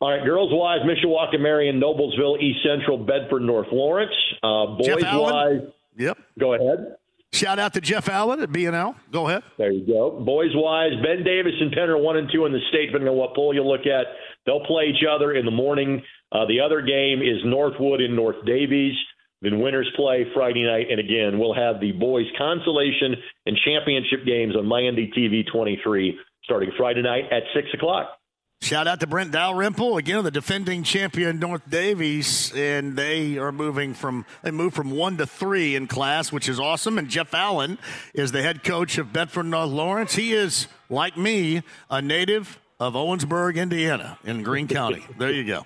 All right, girls wise, Mishawaka, Marion, Noblesville, East Central, Bedford, North Lawrence. Uh, boys wise, yep. Go ahead. Shout out to Jeff Allen at BNL. Go ahead. There you go. Boys wise, Ben Davis and Penn are one and two in the state, depending on what poll you look at. They'll play each other in the morning. Uh, the other game is Northwood in North Daviess. Then winners play Friday night, and again, we'll have the boys consolation and championship games on MyINDY TV 23 starting Friday night at six o'clock. Shout out to Brent Dalrymple again, the defending champion North Daviess, and they are moving from they moved from one to three in class, which is awesome. And Jeff Allen is the head coach of Bedford North Lawrence. He is like me, a native of Owensburg, Indiana, in Greene County. There you go.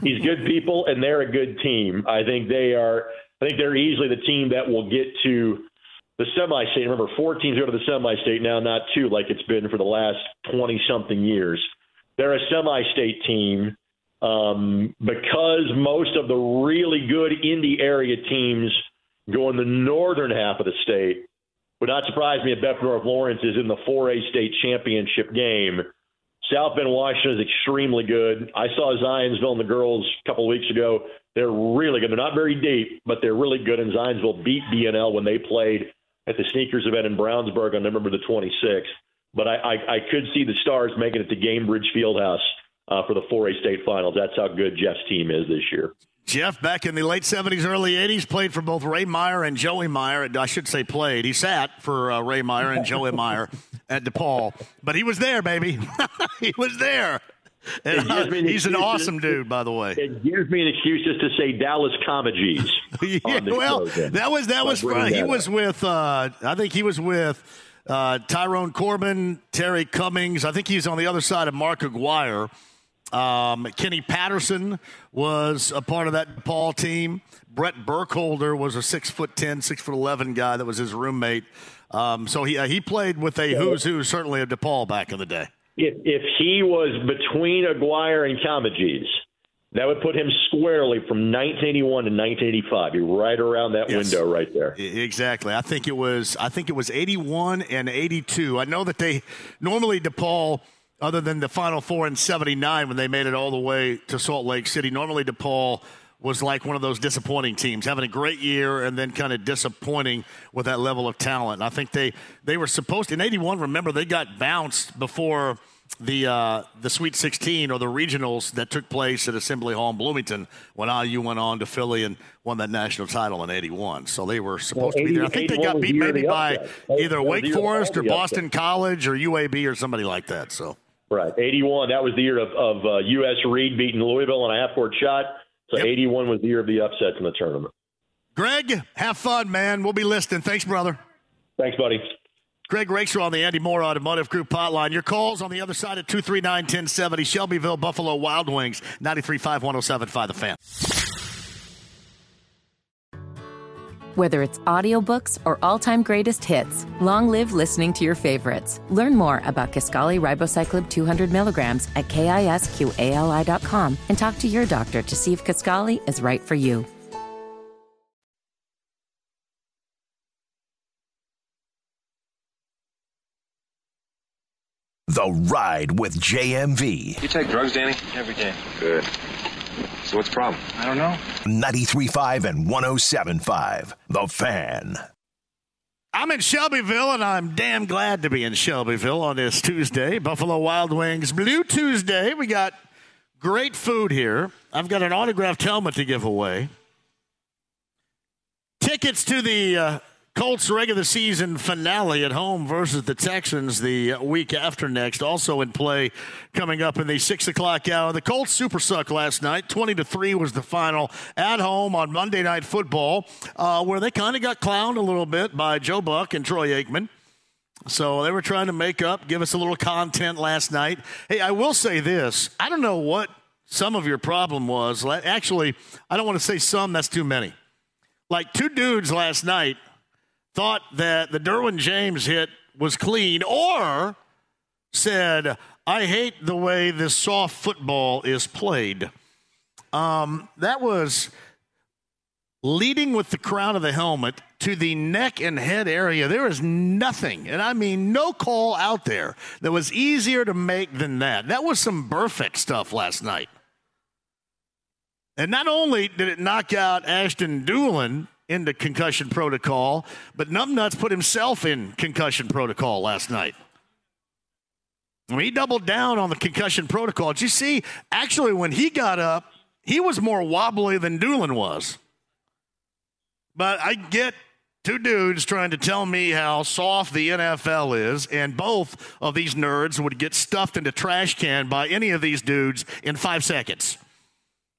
He's good people, and they're a good team. I think they are. I think they're easily the team that will get to the semi-state. Remember, four teams go to the semi-state now, not two, like it's been for the last twenty something years they're a semi-state team um, because most of the really good Indy area teams go in the northern half of the state. Would not surprise me if Bedford North Lawrence is in the 4A state championship game. South Bend, Washington is extremely good. I saw Zionsville and the girls a couple of weeks ago. They're really good. They're not very deep, but they're really good. And Zionsville beat BNL when they played at the sneakers event in Brownsburg on November the 26th but I, I, I could see the Stars making it to Gainbridge Fieldhouse uh, for the 4A state finals. That's how good Jeff's team is this year. Jeff, back in the late 70s, early 80s, played for both Ray Meyer and Joey Meyer. I should say played. He sat for uh, Ray Meyer and Joey Meyer at DePaul. But he was there, baby. he was there. And, uh, he's an awesome dude, by the way. It gives me an excuse just to say Dallas Comegys. yeah, well, that was that was he was with. Uh, I think he was with uh, Tyrone Corbin, Terry Cummings. I think he's on the other side of Mark Aguirre. Um, Kenny Patterson was a part of that Paul team. Brett Burkholder was a six foot ten, six foot eleven guy that was his roommate. Um, so he uh, he played with a who's who certainly of DePaul back in the day. If if he was between Aguirre and Comegys, that would put him squarely from 1981 to 1985. You're right around that yes. window right there. Exactly. I think it was. I think it was 81 and 82. I know that they normally DePaul other than the Final Four in 79 when they made it all the way to Salt Lake City. Normally, DePaul was like one of those disappointing teams, having a great year and then kind of disappointing with that level of talent. I think they, they were supposed to, in 81, remember, they got bounced before the uh, the Sweet 16 or the regionals that took place at Assembly Hall in Bloomington when IU went on to Philly and won that national title in 81. So they were supposed well, 80, to be there. I think they got beat maybe by either Wake Forest or Boston. College or UAB or somebody like that. So Right. 81, that was the year of, of uh, U.S. Reed beating Louisville on a half court shot. So yep. 81 was the year of the upsets in the tournament. Greg, have fun, man. We'll be listening. Thanks, brother. Thanks, buddy. Greg Rakestraw on the Andy Moore Automotive Group hotline. Your calls on the other side at 239 1070. Shelbyville, Buffalo Wild Wings, 93.5 107.5 The Fan. Whether it's audiobooks or all-time greatest hits, long live listening to your favorites. Learn more about Kisqali Ribociclib 200 milligrams at kisqali.com and talk to your doctor to see if Kisqali is right for you. The Ride with JMV. You take drugs, Danny? Every day. Good. So what's the problem? I don't know. 93.5 and 107.5. The Fan. I'm in Shelbyville, and I'm damn glad to be in Shelbyville on this Tuesday. Buffalo Wild Wings Blue Tuesday. We got great food here. I've got an autographed helmet to give away. Tickets to the uh, Colts regular season finale at home versus the Texans the week after next. Also in play coming up in the six o'clock hour. The Colts super suck last night. Twenty to three was the final at home on Monday Night Football, uh, where they kind of got clowned a little bit by Joe Buck and Troy Aikman. So they were trying to make up, give us a little content last night. Hey, I will say this: I don't know what some of your problem was. Actually, I don't want to say some. That's too many. Like two dudes last night thought that the Derwin James hit was clean or said, I hate the way this soft football is played. Um, that was leading with the crown of the helmet to the neck and head area. There is nothing, and I mean no call out there that was easier to make than that. That was some perfect stuff last night. And not only did it knock out Ashton Into concussion protocol, but Numbnuts put himself in concussion protocol last night. He doubled down on the concussion protocol. Did you see? Actually, when he got up, he was more wobbly than Dulin was. But I get two dudes trying to tell me how soft the NFL is, and both of these nerds would get stuffed into trash can by any of these dudes in five seconds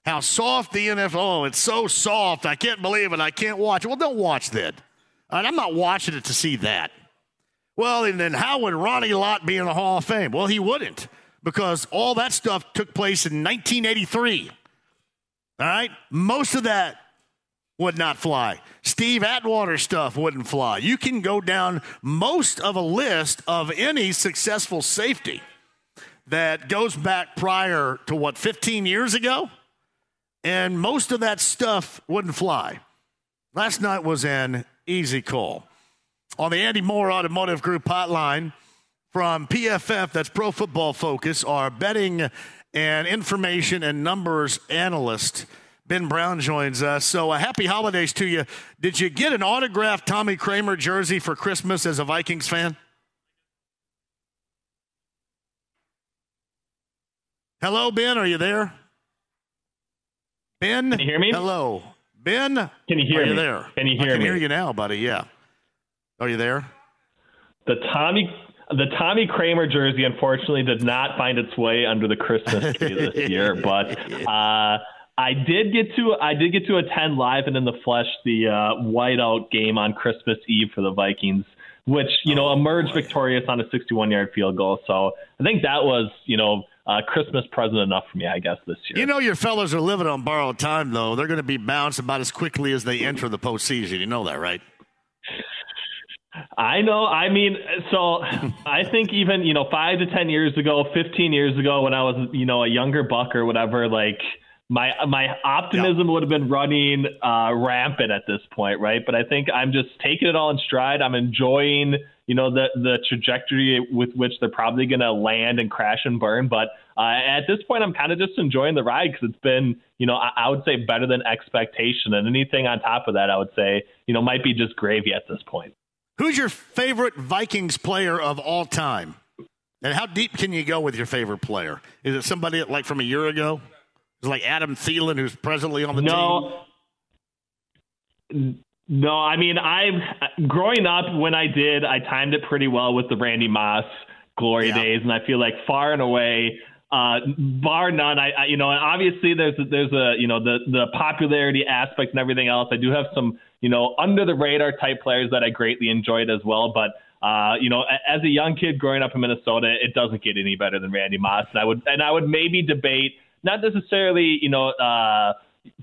how soft the NFL. Oh, it's so soft. I can't believe it. I can't watch it. Well, don't watch that. I'm not watching it to see that. Well, and then how would Ronnie Lott be in the Hall of Fame? Well, he wouldn't because all that stuff took place in 1983. All right? Most of that would not fly. Steve Atwater stuff wouldn't fly. You can go down most of a list of any successful safety that goes back prior to what, 15 years ago? And most of that stuff wouldn't fly. Last night was an easy call. On the Andy Moore Automotive Group hotline from PFF, that's Pro Football Focus, our betting and information and numbers analyst. Ben Brown joins us. So, uh, happy holidays to you. Did you get an autographed Tommy Kramer jersey for Christmas as a Vikings fan? Hello, Ben. Are you there? Ben, can you hear me? Hello, Ben. Can you hear are me? You there? Can you hear I can me? hear you now, buddy. Yeah. Are you there? The Tommy the Tommy Kramer jersey unfortunately did not find its way under the Christmas tree this year, but uh, I did get to I did get to attend live and in the flesh the uh, whiteout game on Christmas Eve for the Vikings, which you know oh, emerged boy. victorious on a 61 yard field goal. So I think that was you know uh, Christmas present enough for me, I guess, this year. You know, your fellas are living on borrowed time, though. They're going to be bounced about as quickly as they enter the postseason. You know that, right? I know. I mean, so I think even you know five to ten years ago, fifteen years ago, when I was you know a younger buck or whatever, like my my optimism would have been running uh, rampant at this point, right? But I think I'm just taking it all in stride. I'm enjoying you know the the trajectory with which they're probably going to land and crash and burn. But uh, at this point, I'm kind of just enjoying the ride because it's been, you know, I, I would say better than expectation, and anything on top of that, I would say, you know, might be just gravy at this point. Who's your favorite Vikings player of all time? And how deep can you go with your favorite player? Is it somebody like from a year ago? Is it like Adam Thielen, who's presently on the no. team? No, I mean, I've growing up when I did, I timed it pretty well with the Randy Moss glory yeah. days, and I feel like far and away, uh, bar none. I, I, you know, obviously there's a, there's a you know the the popularity aspect and everything else. I do have some you know under the radar type players that I greatly enjoyed as well, but uh, you know, as a young kid growing up in Minnesota, it doesn't get any better than Randy Moss. And I would and I would maybe debate not necessarily, you know, uh,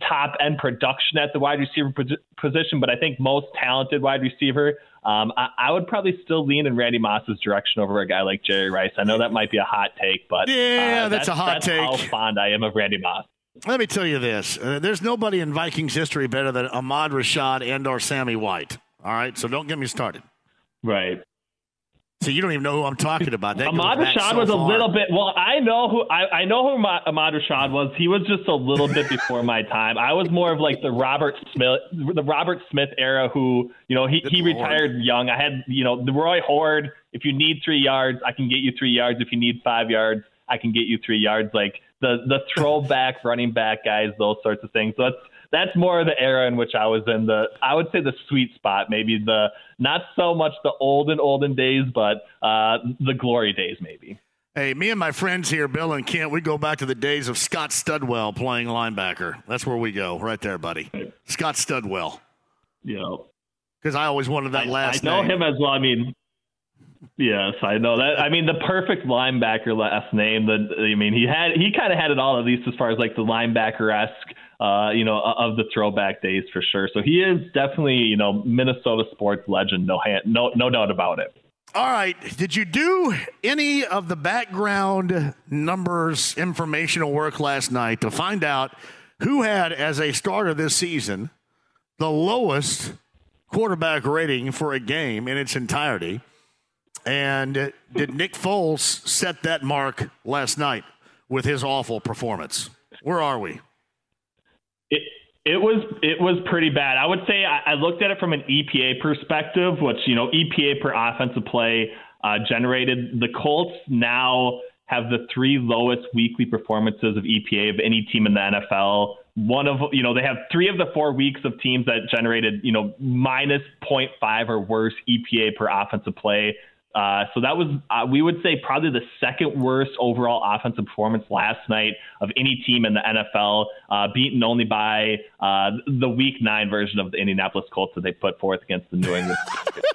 top end production at the wide receiver position, but I think most talented wide receiver. Um, I, I, would probably still lean in Randy Moss's direction over a guy like Jerry Rice. I know that might be a hot take, but yeah, uh, that's, that's, a hot that's take. How fond I am of Randy Moss. Let me tell you this: uh, there's nobody in Vikings history better than Ahmad Rashad and/or Sammy White. All right, so don't get me started. Right. So you don't even know who I'm talking about. That Ahmad Rashad so was far. a little bit. Well, I know who I, I know who Ahmad Rashad was. He was just a little bit before my time. I was more of like the Robert Smith, the Robert Smith era. Who you know he, he retired young. I had you know the Roy Horde. If you need three yards, I can get you three yards. If you need five yards, I can get you three yards. Like the the throwback running back guys, those sorts of things. So that's that's more of the era in which I was in the I would say the sweet spot, maybe the not so much the olden olden days, but uh, the glory days maybe. Hey, me and my friends here, Bill and Kent, we go back to the days of Scott Studwell playing linebacker. That's where we go, right there, buddy. Scott Studwell. Yeah. Because I always wanted that I, last. I know name. him as well. I mean, Yes, I know that. I mean, the perfect linebacker last name. That I mean, he had he kind of had it all at least as far as like the linebacker esque uh, you know, of the throwback days for sure. So he is definitely, you know, Minnesota sports legend. No, no, no doubt about it. All right. Did you do any of the background numbers, informational work last night to find out who had, as a starter this season, the lowest quarterback rating for a game in its entirety? And did Nick Foles set that mark last night with his awful performance? Where are we? It it was it was pretty bad. I would say I, I looked at it from an EPA perspective, which you know EPA per offensive play uh, generated. The Colts now have the three lowest weekly performances of EPA of any team in the NFL. One of you know they have three of the four weeks of teams that generated you know minus 0.5 or worse EPA per offensive play. Uh, so that was, uh, we would say, probably the second worst overall offensive performance last night of any team in the NFL, uh, beaten only by uh, the Week Nine version of the Indianapolis Colts that they put forth against the New England.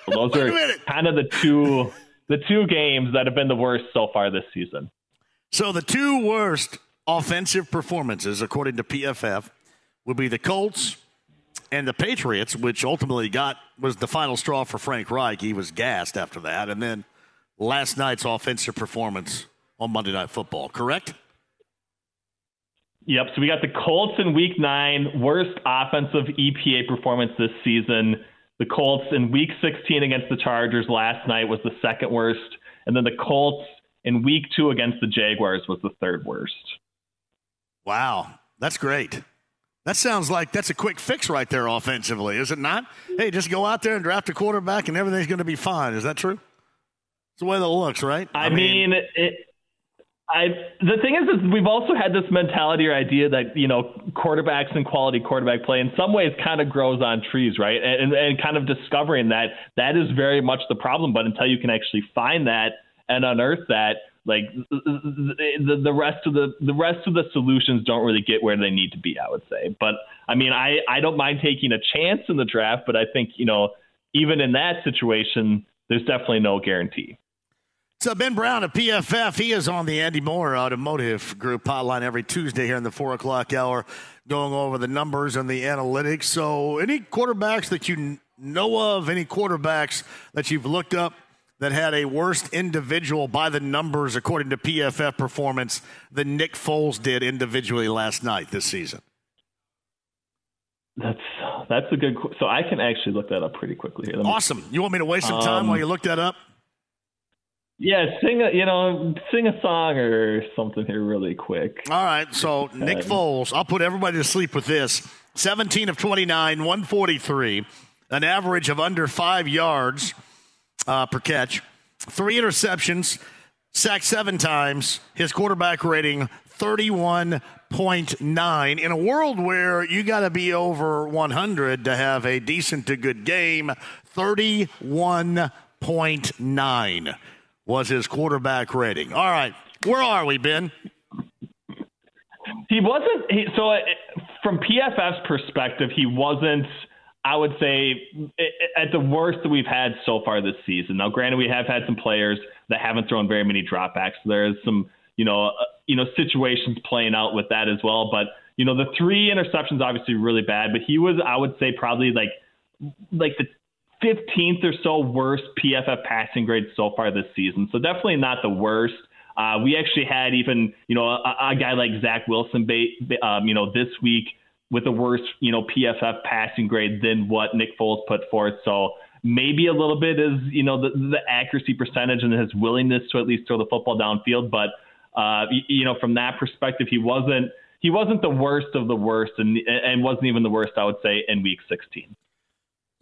so those are kind of the two, the two games that have been the worst so far this season. So the two worst offensive performances, according to PFF, would be the Colts and the Patriots, which ultimately got was the final straw for Frank Reich. He was gassed after that, and then last night's offensive performance on Monday Night Football. Correct? Yep. So we got the Colts in Week Nine, worst offensive EPA performance this season. The Colts in Week 16 against the Chargers last night was the second worst, and then the Colts in Week Two against the Jaguars was the third worst. Wow, that's great. That sounds like that's a quick fix right there offensively, is it not? Hey, just go out there and draft a quarterback and everything's going to be fine. Is that true? It's the way that looks, right? I, I mean, mean it, I the thing is, is we've also had this mentality or idea that you know quarterbacks and quality quarterback play in some ways kind of grows on trees, right? And, and kind of discovering that that is very much the problem. But until you can actually find that and unearth that, like the, the rest of the the rest of the solutions don't really get where they need to be i would say. But i mean i i don't mind taking a chance in the draft but i think you know even in that situation there's definitely no guarantee. So Ben Brown of PFF, he is on the Andy Moore Automotive Group hotline every Tuesday here in the four o'clock hour, going over the numbers and the analytics. So, any quarterbacks that you know of, any quarterbacks that you've looked up that had a worse individual by the numbers, according to PFF performance, than Nick Foles did individually last night this season? That's that's a good. So I can actually look that up pretty quickly here. Awesome. You want me to waste some time um, while you look that up? Yeah, sing a you know sing a song or something here really quick. All right, so Nick Foles, I'll put everybody to sleep with this: seventeen of twenty nine, one forty three, an average of under five yards uh, per catch, three interceptions, sacked seven times. His quarterback rating thirty one point nine. In a world where you got to be over one hundred to have a decent to good game, thirty one point nine was his quarterback rating. All right, where are we, Ben? He wasn't. He, so, uh, from PFF's perspective, he wasn't. I would say at the worst that we've had so far this season. Now, granted, we have had some players that haven't thrown very many dropbacks. So There's some, you know, uh, you know, situations playing out with that as well. But you know, the three interceptions obviously really bad. But he was, I would say, probably like like the 15th or so worst PFF passing grade so far this season. So definitely not the worst. Uh, we actually had even, you know, a, a guy like Zach Wilson, um, you know, this week with a worse, you know, PFF passing grade than what Nick Foles put forth. So maybe a little bit is, you know, the, the accuracy percentage and his willingness to at least throw the football downfield. But, uh, you, you know, from that perspective, he wasn't, he wasn't the worst of the worst and, and wasn't even the worst, I would say, in week 16.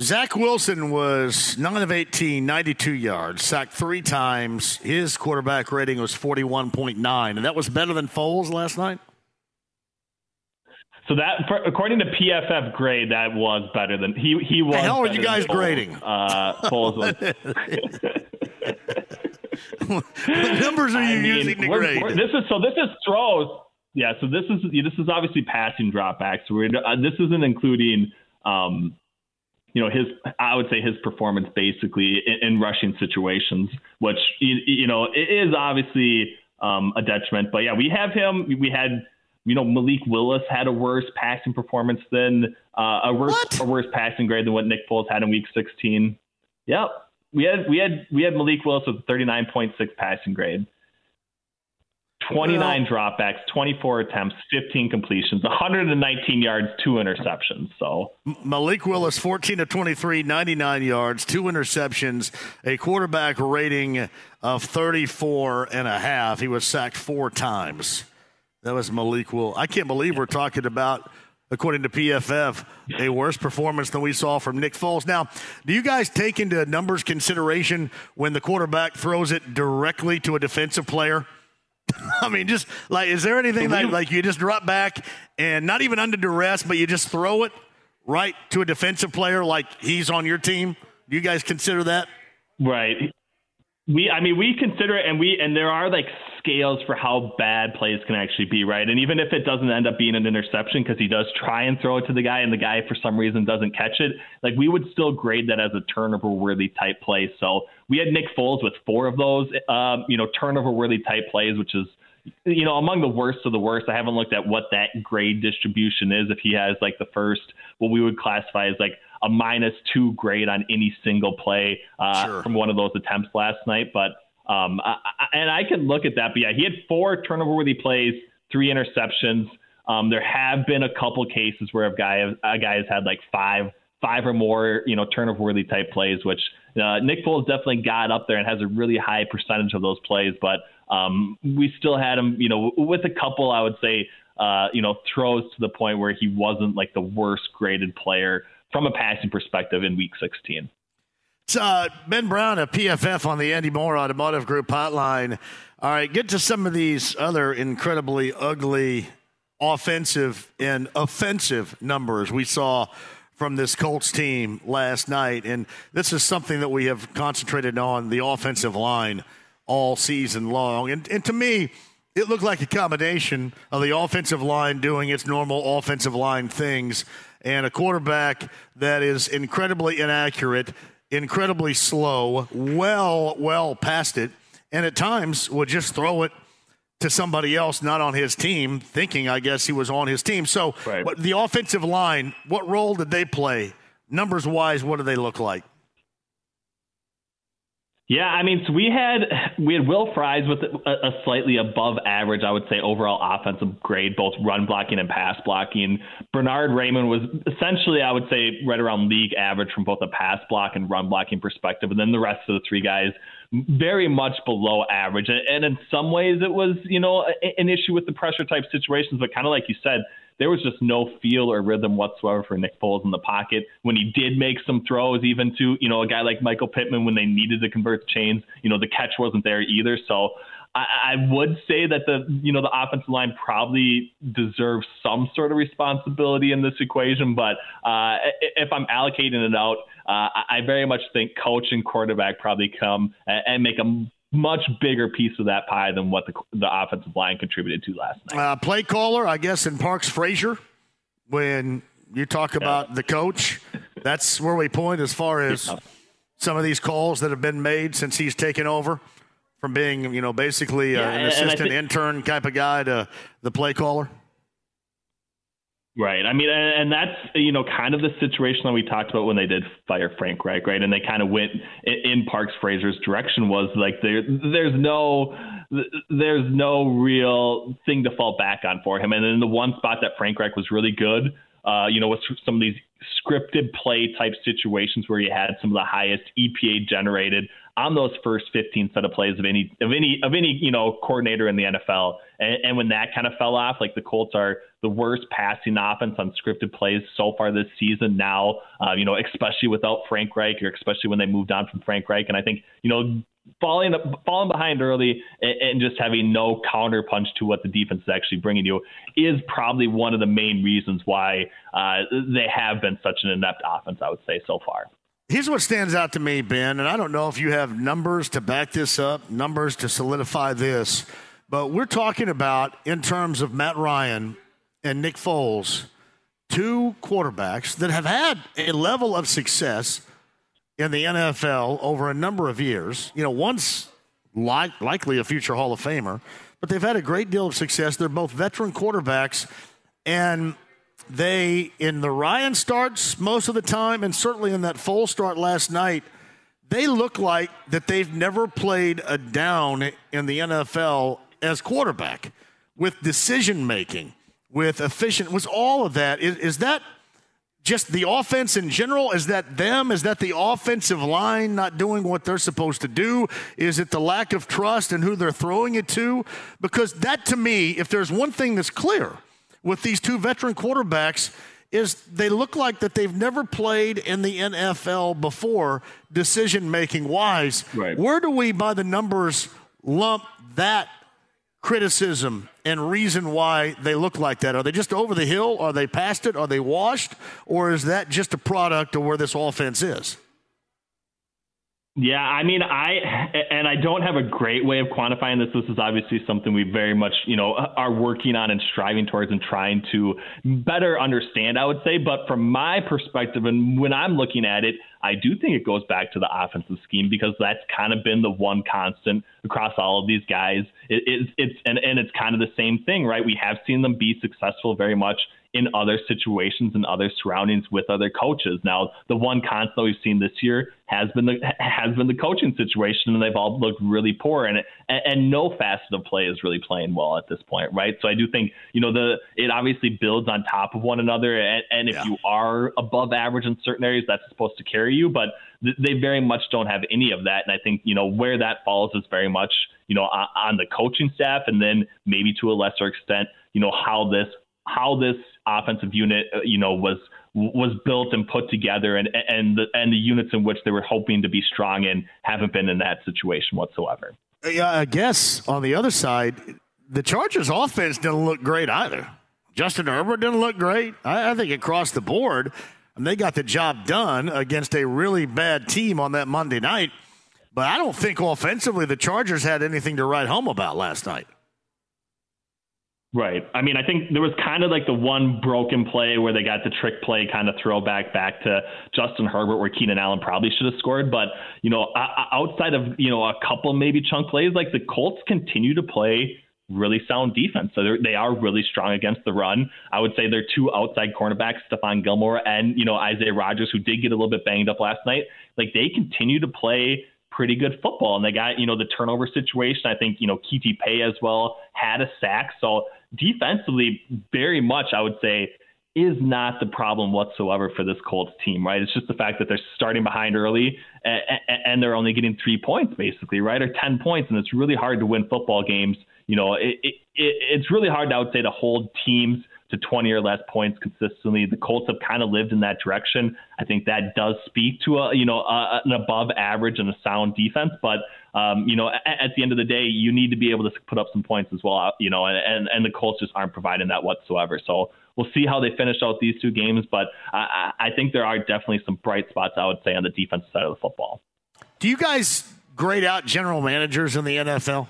Zach Wilson was 9 of 18, 92 yards, sacked three times. His quarterback rating was 41.9, and that was better than Foles last night? So that, for, according to PFF grade, that was better than he. He was. How are you guys grading? Uh, Foles was. what numbers are you I mean, using to we're, grade? We're, this is so. This is throws. Yeah. So this is this is obviously passing dropbacks. We're uh, this isn't including um, you know his I would say his performance basically in, in rushing situations, which you, you know it is obviously um, a detriment. But yeah, we have him. We had you know Malik Willis had a worse passing performance than uh, a worse what? a worse passing grade than what Nick Foles had in Week 16. Yep, we had we had we had Malik Willis with 39.6 passing grade. 29 dropbacks, 24 attempts, 15 completions, 119 yards, two interceptions. So Malik Willis, 14 to 23, 99 yards, two interceptions, a quarterback rating of 34 and a half. He was sacked four times. That was Malik Willis. I can't believe we're talking about, according to PFF, a worse performance than we saw from Nick Foles. Now, do you guys take into numbers consideration when the quarterback throws it directly to a defensive player? I mean, just like, is there anything like, like you just drop back and not even under duress, but you just throw it right to a defensive player like he's on your team? Do you guys consider that? Right. We, I mean, we consider it, and we, and there are like scales for how bad plays can actually be, right? And even if it doesn't end up being an interception because he does try and throw it to the guy, and the guy for some reason doesn't catch it, like we would still grade that as a turnover worthy type play. So we had Nick Foles with four of those, um, you know, turnover worthy type plays, which is you know, among the worst of the worst. I haven't looked at what that grade distribution is. If he has like the first, what we would classify as like a minus two grade on any single play uh, sure. from one of those attempts last night. But um, I, and I can look at that. But yeah, he had four turnover worthy plays, three interceptions. Um, there have been a couple cases where a guy a guy has had like five five or more, you know, turnover worthy type plays, which uh, Nick Foles definitely got up there and has a really high percentage of those plays. But um, we still had him, you know, with a couple, I would say, uh, you know, throws to the point where he wasn't like the worst graded player from a passing perspective in Week 16. It's uh, Ben Brown of PFF on the Andy Moore Automotive Group hotline. All right, get to some of these other incredibly ugly offensive and offensive numbers we saw from this Colts team last night. And this is something that we have concentrated on the offensive line all season long. And, and to me, it looked like a combination of the offensive line doing its normal offensive line things and a quarterback that is incredibly inaccurate incredibly slow, well, well past it, and at times would just throw it to somebody else not on his team, thinking, I guess, he was on his team. So, right. the offensive line, what role did they play? Numbers wise, what do they look like? Yeah, I mean, so we had we had Will Fries with a, a, slightly above average, I would say, overall offensive grade, both run blocking and pass blocking. Bernard Raimann was essentially, I would say, right around league average from both a pass block and run blocking perspective, and then the rest of the three guys very much below average. And, and in some ways, it was you know an issue with the pressure type situations, but kind of like you said, there was just no feel or rhythm whatsoever for Nick Foles in the pocket. When he did make some throws, even to you know a guy like Michael Pittman, when they needed to convert chains, you know the catch wasn't there either. So I, I would say that the you know the offensive line probably deserves some sort of responsibility in this equation. But uh, if I'm allocating it out, uh, I very much think coach and quarterback probably come and make a much bigger piece of that pie than what the, the offensive line contributed to last night. Uh, play caller, I guess, in Parks Frazier, when you talk about yeah. the coach, that's where we point as far as yeah. some of these calls that have been made since he's taken over from being, you know, basically uh, yeah, an assistant think, intern type of guy to the play caller. Right. I mean, and that's you know kind of the situation that we talked about when they did fire Frank Reich, right? And they kind of went in Parks Frazier's direction was like there, there's no, there's no real thing to fall back on for him. And then the one spot that Frank Reich was really good, uh, you know, with some of these scripted play type situations where you had some of the highest EPA generated on those first 15 set of plays of any of any of any you know coordinator in the NFL. And, and, when that kind of fell off, like the Colts are the worst passing offense on scripted plays so far this season. Now, uh, you know, especially without Frank Reich, or especially when they moved on from Frank Reich. And I think you know falling falling behind early and, and just having no counter punch to what the defense is actually bringing you is probably one of the main reasons why uh, they have been such an inept offense. I would say so far. Here's what stands out to me, Ben, and I don't know if you have numbers to back this up, numbers to solidify this, but we're talking about, in terms of Matt Ryan and Nick Foles, two quarterbacks that have had a level of success in the NFL over a number of years. You know, one's like, likely a future Hall of Famer, but they've had a great deal of success. They're both veteran quarterbacks, and they, in the Ryan starts most of the time, and certainly in that full start last night, they look like that they've never played a down in the NFL as quarterback with decision making, with efficient, was all of that. Is, is that just the offense in general? Is that them? Is that the offensive line not doing what they're supposed to do? Is it the lack of trust in who they're throwing it to? Because that to me, if there's one thing that's clear, with these two veteran quarterbacks is they look like that they've never played in the NFL before, decision making wise. Right. Where do we, by the numbers, lump that criticism and reason why they look like that? Are they just over the hill? Are they past it? Are they washed? Or is that just a product of where this offense is? Yeah, I mean, I and I don't have a great way of quantifying this. This is obviously something we very much, you know, are working on and striving towards and trying to better understand. I would say, but from my perspective, and when I'm looking at it, I do think it goes back to the offensive scheme because that's kind of been the one constant across all of these guys. It, it's it's and and it's kind of the same thing, right? We have seen them be successful very much in other situations and other surroundings with other coaches. Now, the one constant we've seen this year has been the has been the coaching situation, and they've all looked really poor, and and, and no facet of play is really playing well at this point, right? So I do think you know the it obviously builds on top of one another, and, and if yeah. you are above average in certain areas, that's supposed to carry you, but they very much don't have any of that, and I think you know where that falls is very much you know on, on the coaching staff, and then maybe to a lesser extent, you know how this how this offensive unit, uh, you know, was was built and put together, and and the and the units in which they were hoping to be strong in haven't been in that situation whatsoever. Yeah, I guess on the other side, the Chargers' offense didn't look great either. Justin Herbert didn't look great. I, I think across the board, and they got the job done against a really bad team on that Monday night. But I don't think offensively the Chargers had anything to write home about last night. Right. I mean, I think there was kind of like the one broken play where they got the trick play kind of throwback back to Justin Herbert where Keenan Allen probably should have scored. But, you know, outside of, you know, a couple maybe chunk plays, like the Colts continue to play really sound defense. So they are really strong against the run. I would say their two outside cornerbacks, Stephon Gilmore and, you know, Isaiah Rodgers, who did get a little bit banged up last night, like they continue to play pretty good football. And they got, you know, the turnover situation. I think, you know, Kwity Paye as well had a sack. So defensively, very much, I would say, is not the problem whatsoever for this Colts team, right? It's just the fact that they're starting behind early and, and they're only getting three points, basically, right? Or 10 points. And it's really hard to win football games. You know, it, it, it's really hard, I would say, to hold teams to 20 or less points consistently. The Colts have kind of lived in that direction. I think that does speak to a you know a, an above average and a sound defense, but um, you know at, at, the end of the day, you need to be able to put up some points as well. You know, and and the Colts just aren't providing that whatsoever. So we'll see how they finish out these two games, but I, I think there are definitely some bright spots. I would say on the defensive side of the football. Do you guys grade out general managers in the NFL?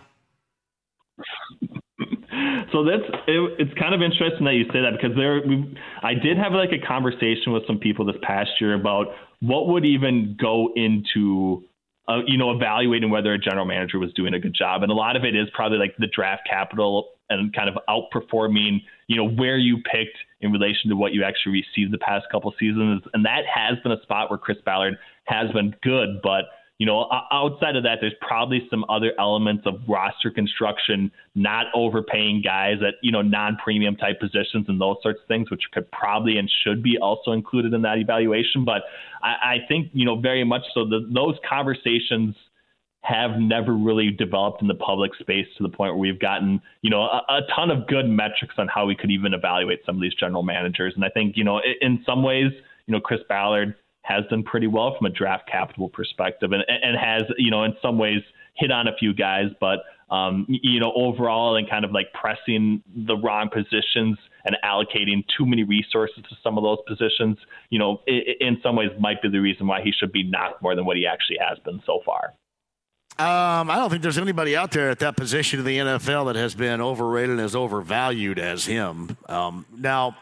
So that's it, it's kind of interesting that you say that because there we, I did have like a conversation with some people this past year about what would even go into uh, you know evaluating whether a general manager was doing a good job. And a lot of it is probably like the draft capital and kind of outperforming you know where you picked in relation to what you actually received the past couple seasons. And that has been a spot where Chris Ballard has been good but you know, outside of that, there's probably some other elements of roster construction, not overpaying guys at, you know, non premium type positions and those sorts of things, which could probably and should be also included in that evaluation. But I, I think, you know, very much so the, those conversations have never really developed in the public space to the point where we've gotten, you know, a, a ton of good metrics on how we could even evaluate some of these general managers. And I think, you know, in some ways, you know, Chris Ballard has done pretty well from a draft capital perspective and, and has, you know, in some ways hit on a few guys, but, um, you know, overall and kind of like pressing the wrong positions and allocating too many resources to some of those positions, you know, in some ways might be the reason why he should be knocked more than what he actually has been so far. Um, I don't think there's anybody out there at that position in the NFL that has been overrated and as overvalued as him. Um, now,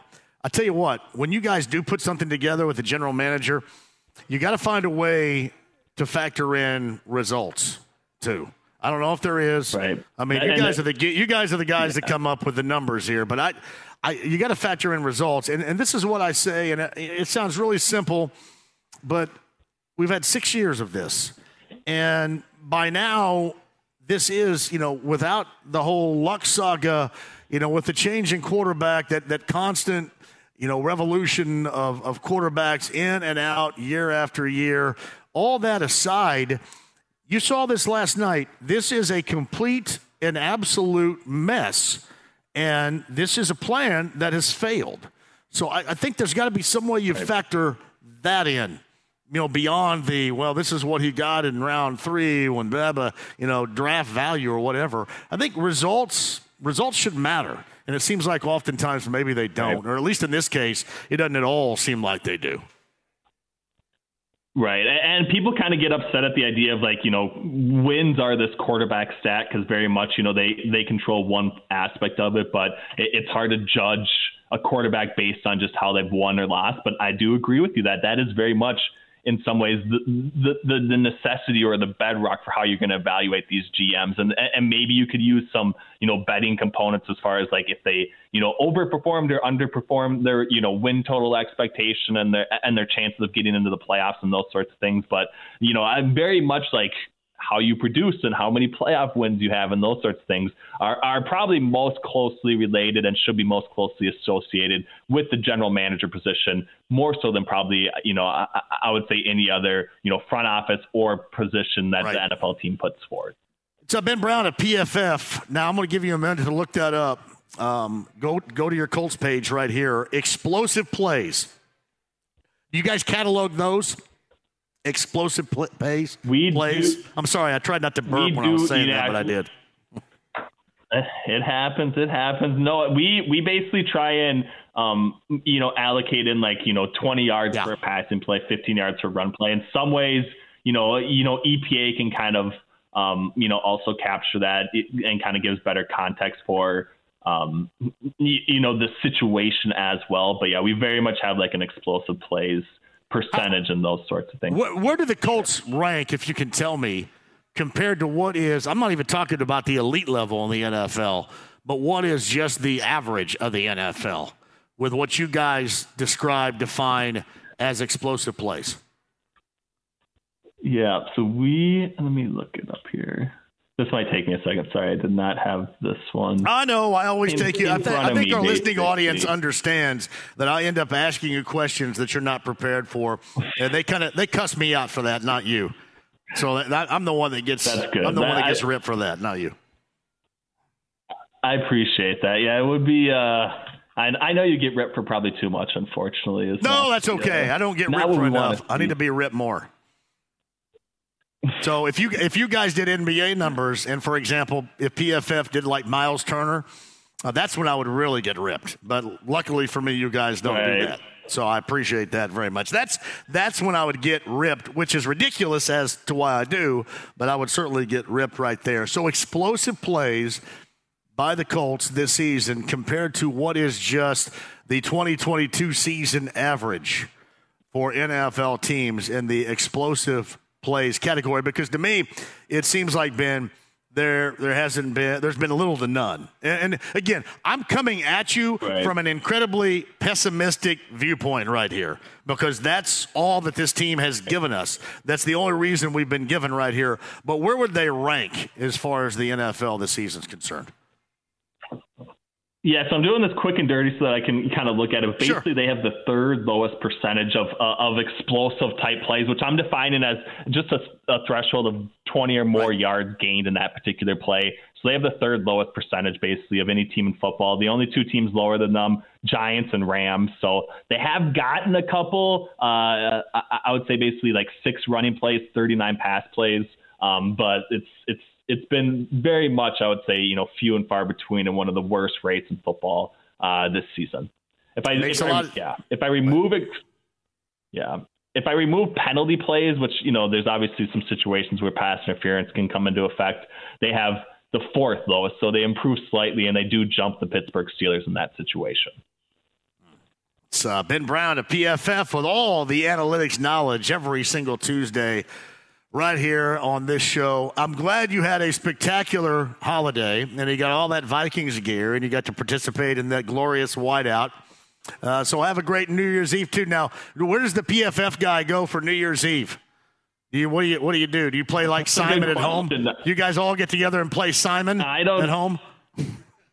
I tell you what, when you guys do put something together with the general manager, you got to find a way to factor in results too. I don't know if there is. Right. I mean, you guys are the you guys are the guys yeah. that come up with the numbers here, but I, I you got to factor in results, and and this is what I say, and it, it sounds really simple, but we've had six years of this, and by now, this is you know without the whole luck saga, you know, with the change in quarterback, that that constant you know, revolution of, of quarterbacks in and out year after year. All that aside, you saw this last night. This is a complete and absolute mess. And this is a plan that has failed. So I, I think there's got to be some way you factor that in. You know, beyond the well, this is what he got in round three when Baba, you know, draft value or whatever. I think results results should matter. And it seems like oftentimes maybe they don't, or at least in this case, it doesn't at all seem like they do. Right. And people kind of get upset at the idea of like, you know, wins are this quarterback stat because very much, you know, they, they control one aspect of it, but it, it's hard to judge a quarterback based on just how they've won or lost. But I do agree with you that that is very much – in some ways the, the, the necessity or the bedrock for how you're going to evaluate these GMs. And, and maybe you could use some, you know, betting components as far as like if they, you know, overperformed or underperformed their, you know, win total expectation and their, and their chances of getting into the playoffs and those sorts of things. But, you know, I'm very much like how you produce and how many playoff wins you have and those sorts of things are, are probably most closely related and should be most closely associated with the general manager position more so than probably you know I, I would say any other you know front office or position that right. the NFL team puts forward. So Ben Brown at PFF. Now I'm going to give you a minute to look that up. Um, go go to your Colts page right here. Explosive plays. You guys catalog those? Explosive pl- plays. We plays. Do, I'm sorry, I tried not to burp when I was saying that, but I did. It happens. It happens. No, we we basically try and um, you know allocate in like you know 20 yards yeah. for a passing play, 15 yards for run play. In some ways, you know, you know EPA can kind of um, you know also capture that and kind of gives better context for um, you, you know the situation as well. But yeah, we very much have like an explosive plays percentage and those sorts of things. Where, where do the Colts rank, if you can tell me, compared to what is? I'm not even talking about the elite level in the NFL, but what is just the average of the NFL with what you guys describe, define as explosive plays? Yeah, so we let me look it up here. This might take me a second. Sorry, I did not have this one. I know. I always In- take you. I, th- I think our listening basically. audience understands that I end up asking you questions that you're not prepared for, and they kind of they cuss me out for that, not you. So that, I'm the one that gets. That's good. I'm the one that That- gets ripped for that, not you. I appreciate that. Yeah, it would be. Uh, I, I know you get ripped for probably too much, unfortunately. It's No, not- that's okay. I don't get ripped for enough. I need to be ripped more. So if you if you guys did NBA numbers, and for example, if PFF did like Myles Turner, uh, that's when I would really get ripped. But luckily for me, you guys don't do that. So I appreciate that very much. That's that's when I would get ripped, which is ridiculous as to why I do, but I would certainly get ripped right there. So explosive plays by the Colts this season compared to what is just the 2022 season average for NFL teams in the explosive plays category because to me it seems like Ben there there hasn't been there's been little to none. And, and again, I'm coming at you Right. from an incredibly pessimistic viewpoint right here because that's all that this team has given us. That's the only reason we've been given right here. But where would they rank as far as the NFL this season's concerned? Yeah, so I'm doing this quick and dirty so that I can kind of look at it. Basically, they have the third lowest percentage of uh, of explosive type plays, which I'm defining as just a, a threshold of 20 or more yards gained in that particular play. So they have the third lowest percentage, basically, of any team in football. The only two teams lower than them, Giants and Rams. So they have gotten a couple. Uh, I, I would say basically like six running plays, 39 pass plays. Um, but it's it's it's been very much, I would say, you know, few and far between, and one of the worst rates in football uh, this season. If I, if I- of- yeah, if I remove it, yeah, if I remove penalty plays, which you know, there's obviously some situations where pass interference can come into effect. They have the fourth lowest, so they improve slightly, and they do jump the Pittsburgh Steelers in that situation. It's uh, Ben Brown of PFF with all the analytics knowledge every single Tuesday right here on this show. I'm glad you had a spectacular holiday and you got all that Vikings gear and you got to participate in that glorious whiteout. Uh, so have a great New Year's Eve too. Now, where does the PFF guy go for New Year's Eve? Do you, what do you what do you do? Do you play like That's a good Simon at home? You guys all get together and play Simon I don't- at home?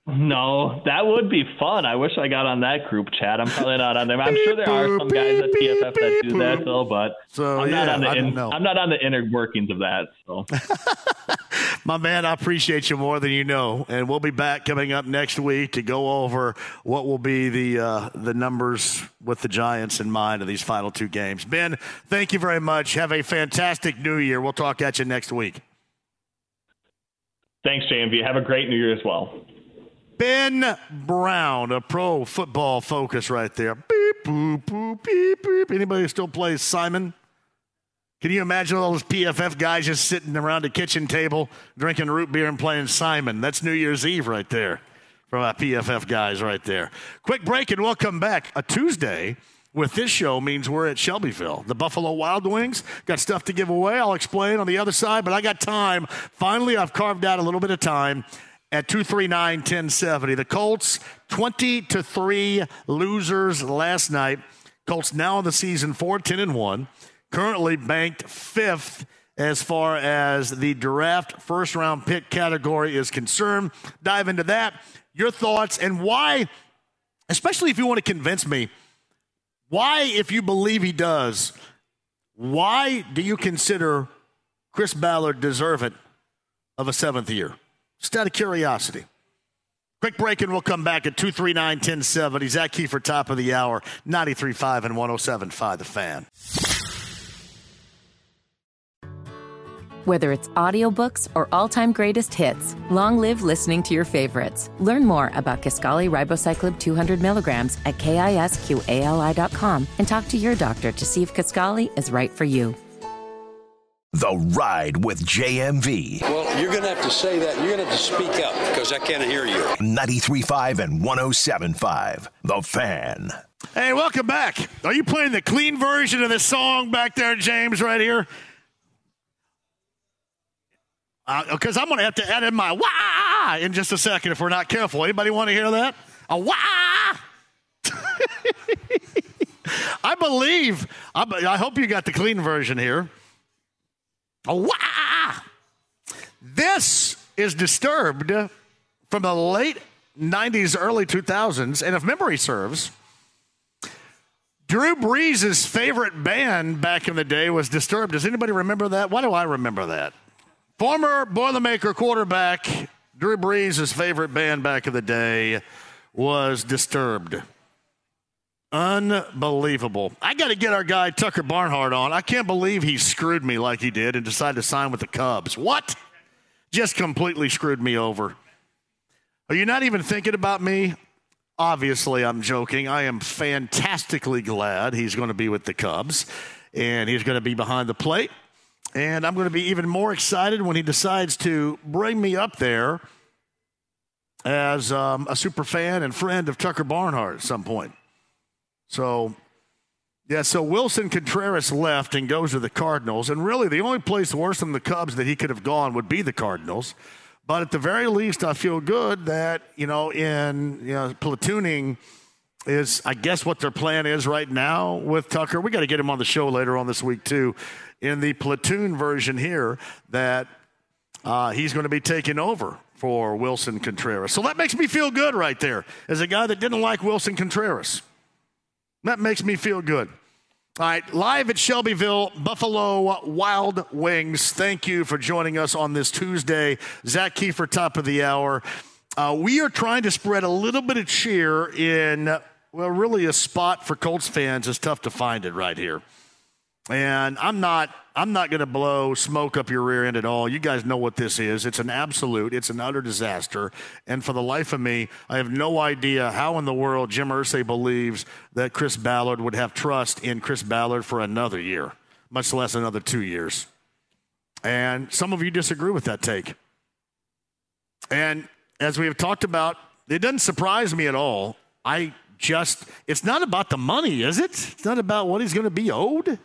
No, that would be fun. I wish I got on that group chat. I'm probably not on there. I'm sure there are some guys at PFF that do that though, but So, I'm not yeah, on the in. I'm not on the inner workings of that. So My man, I appreciate you more than you know, and we'll be back coming up next week to go over what will be the uh, the numbers with the Giants in mind of these final two games. Ben, thank you very much. Have a fantastic New Year. We'll talk at you next week. thanks, JMV. Have a great New Year as well. Ben Brown, a pro football focus right there. Beep, boop, boop, beep, beep. Anybody still plays Simon? Can you imagine all those PFF guys just sitting around the kitchen table drinking root beer and playing Simon? That's New Year's Eve right there from our PFF guys right there. Quick break and we'll come back. A Tuesday with this show means we're at Shelbyville. The Buffalo Wild Wings got stuff to give away. I'll explain on the other side, but I got time. Finally, I've carved out a little bit of time at 239 1070. The Colts 20 to 3 losers last night. Colts now in the season 4 10 and 1. Currently banked fifth as far as the draft first round pick category is concerned. Dive into that. Your thoughts and why, especially if you want to convince me, why, if you believe he does, why do you consider Chris Ballard deserving of a seventh year? Just out of curiosity. Quick break and we'll come back at 239 1070. Zak Keefer, top of the hour, 93.5 and 107.5 The Fan. Whether it's audiobooks or all-time greatest hits, long live listening to your favorites. Learn more about Kisqali Ribociclib 200 milligrams at kisqali.com and talk to your doctor to see if Kisqali is right for you. The Ride with JMV. Well, you're going to have to say that. You're going to have to speak up because I can't hear you. 93.5 and 107.5. The Fan. Hey, welcome back. Are you playing the clean version of this song back there, James, right here? Uh, because I'm going to have to add in my wah in just a second if we're not careful. Anybody want to hear that? A wah! I believe, I, I hope you got the clean version here. Wow. This is disturbed from the late 90s, early 2000s. And if memory serves, Drew Brees' favorite band back in the day was Disturbed. Does anybody remember that? Why do I remember that? Former Boilermaker quarterback Drew Brees' favorite band back in the day was Disturbed. Unbelievable. I got to get our guy Tucker Barnhart on. I can't believe he screwed me like he did and decided to sign with the Cubs. What? Just completely screwed me over. Are you not even thinking about me? Obviously, I'm joking. I am fantastically glad he's going to be with the Cubs and he's going to be behind the plate. And I'm going to be even more excited when he decides to bring me up there as um, a super fan and friend of Tucker Barnhart at some point. So, yeah, so Willson Contreras left and goes to the Cardinals. And really, the only place worse than the Cubs that he could have gone would be the Cardinals. But at the very least, I feel good that, you know, in you know, platooning is, I guess, what their plan is right now with Tucker. We got to get him on the show later on this week, too. In the platoon version here, that uh, he's going to be taking over for Willson Contreras. So that makes me feel good right there as a guy that didn't like Willson Contreras. That makes me feel good. All right, live at Shelbyville, Buffalo Wild Wings. Thank you for joining us on this Tuesday. Zak Keefer, top of the hour. Uh, we are trying to spread a little bit of cheer in, well, really a spot for Colts fans. It's tough to find it right here. And I'm not I'm not going to blow smoke up your rear end at all. You guys know what this is. It's an absolute, it's an utter disaster. And for the life of me, I have no idea how in the world Jim Irsay believes that Chris Ballard would have trust in Chris Ballard for another year, much less another two years. And some of you disagree with that take. And as we have talked about, it doesn't surprise me at all. I just, it's not about the money, is it? It's not about what he's going to be owed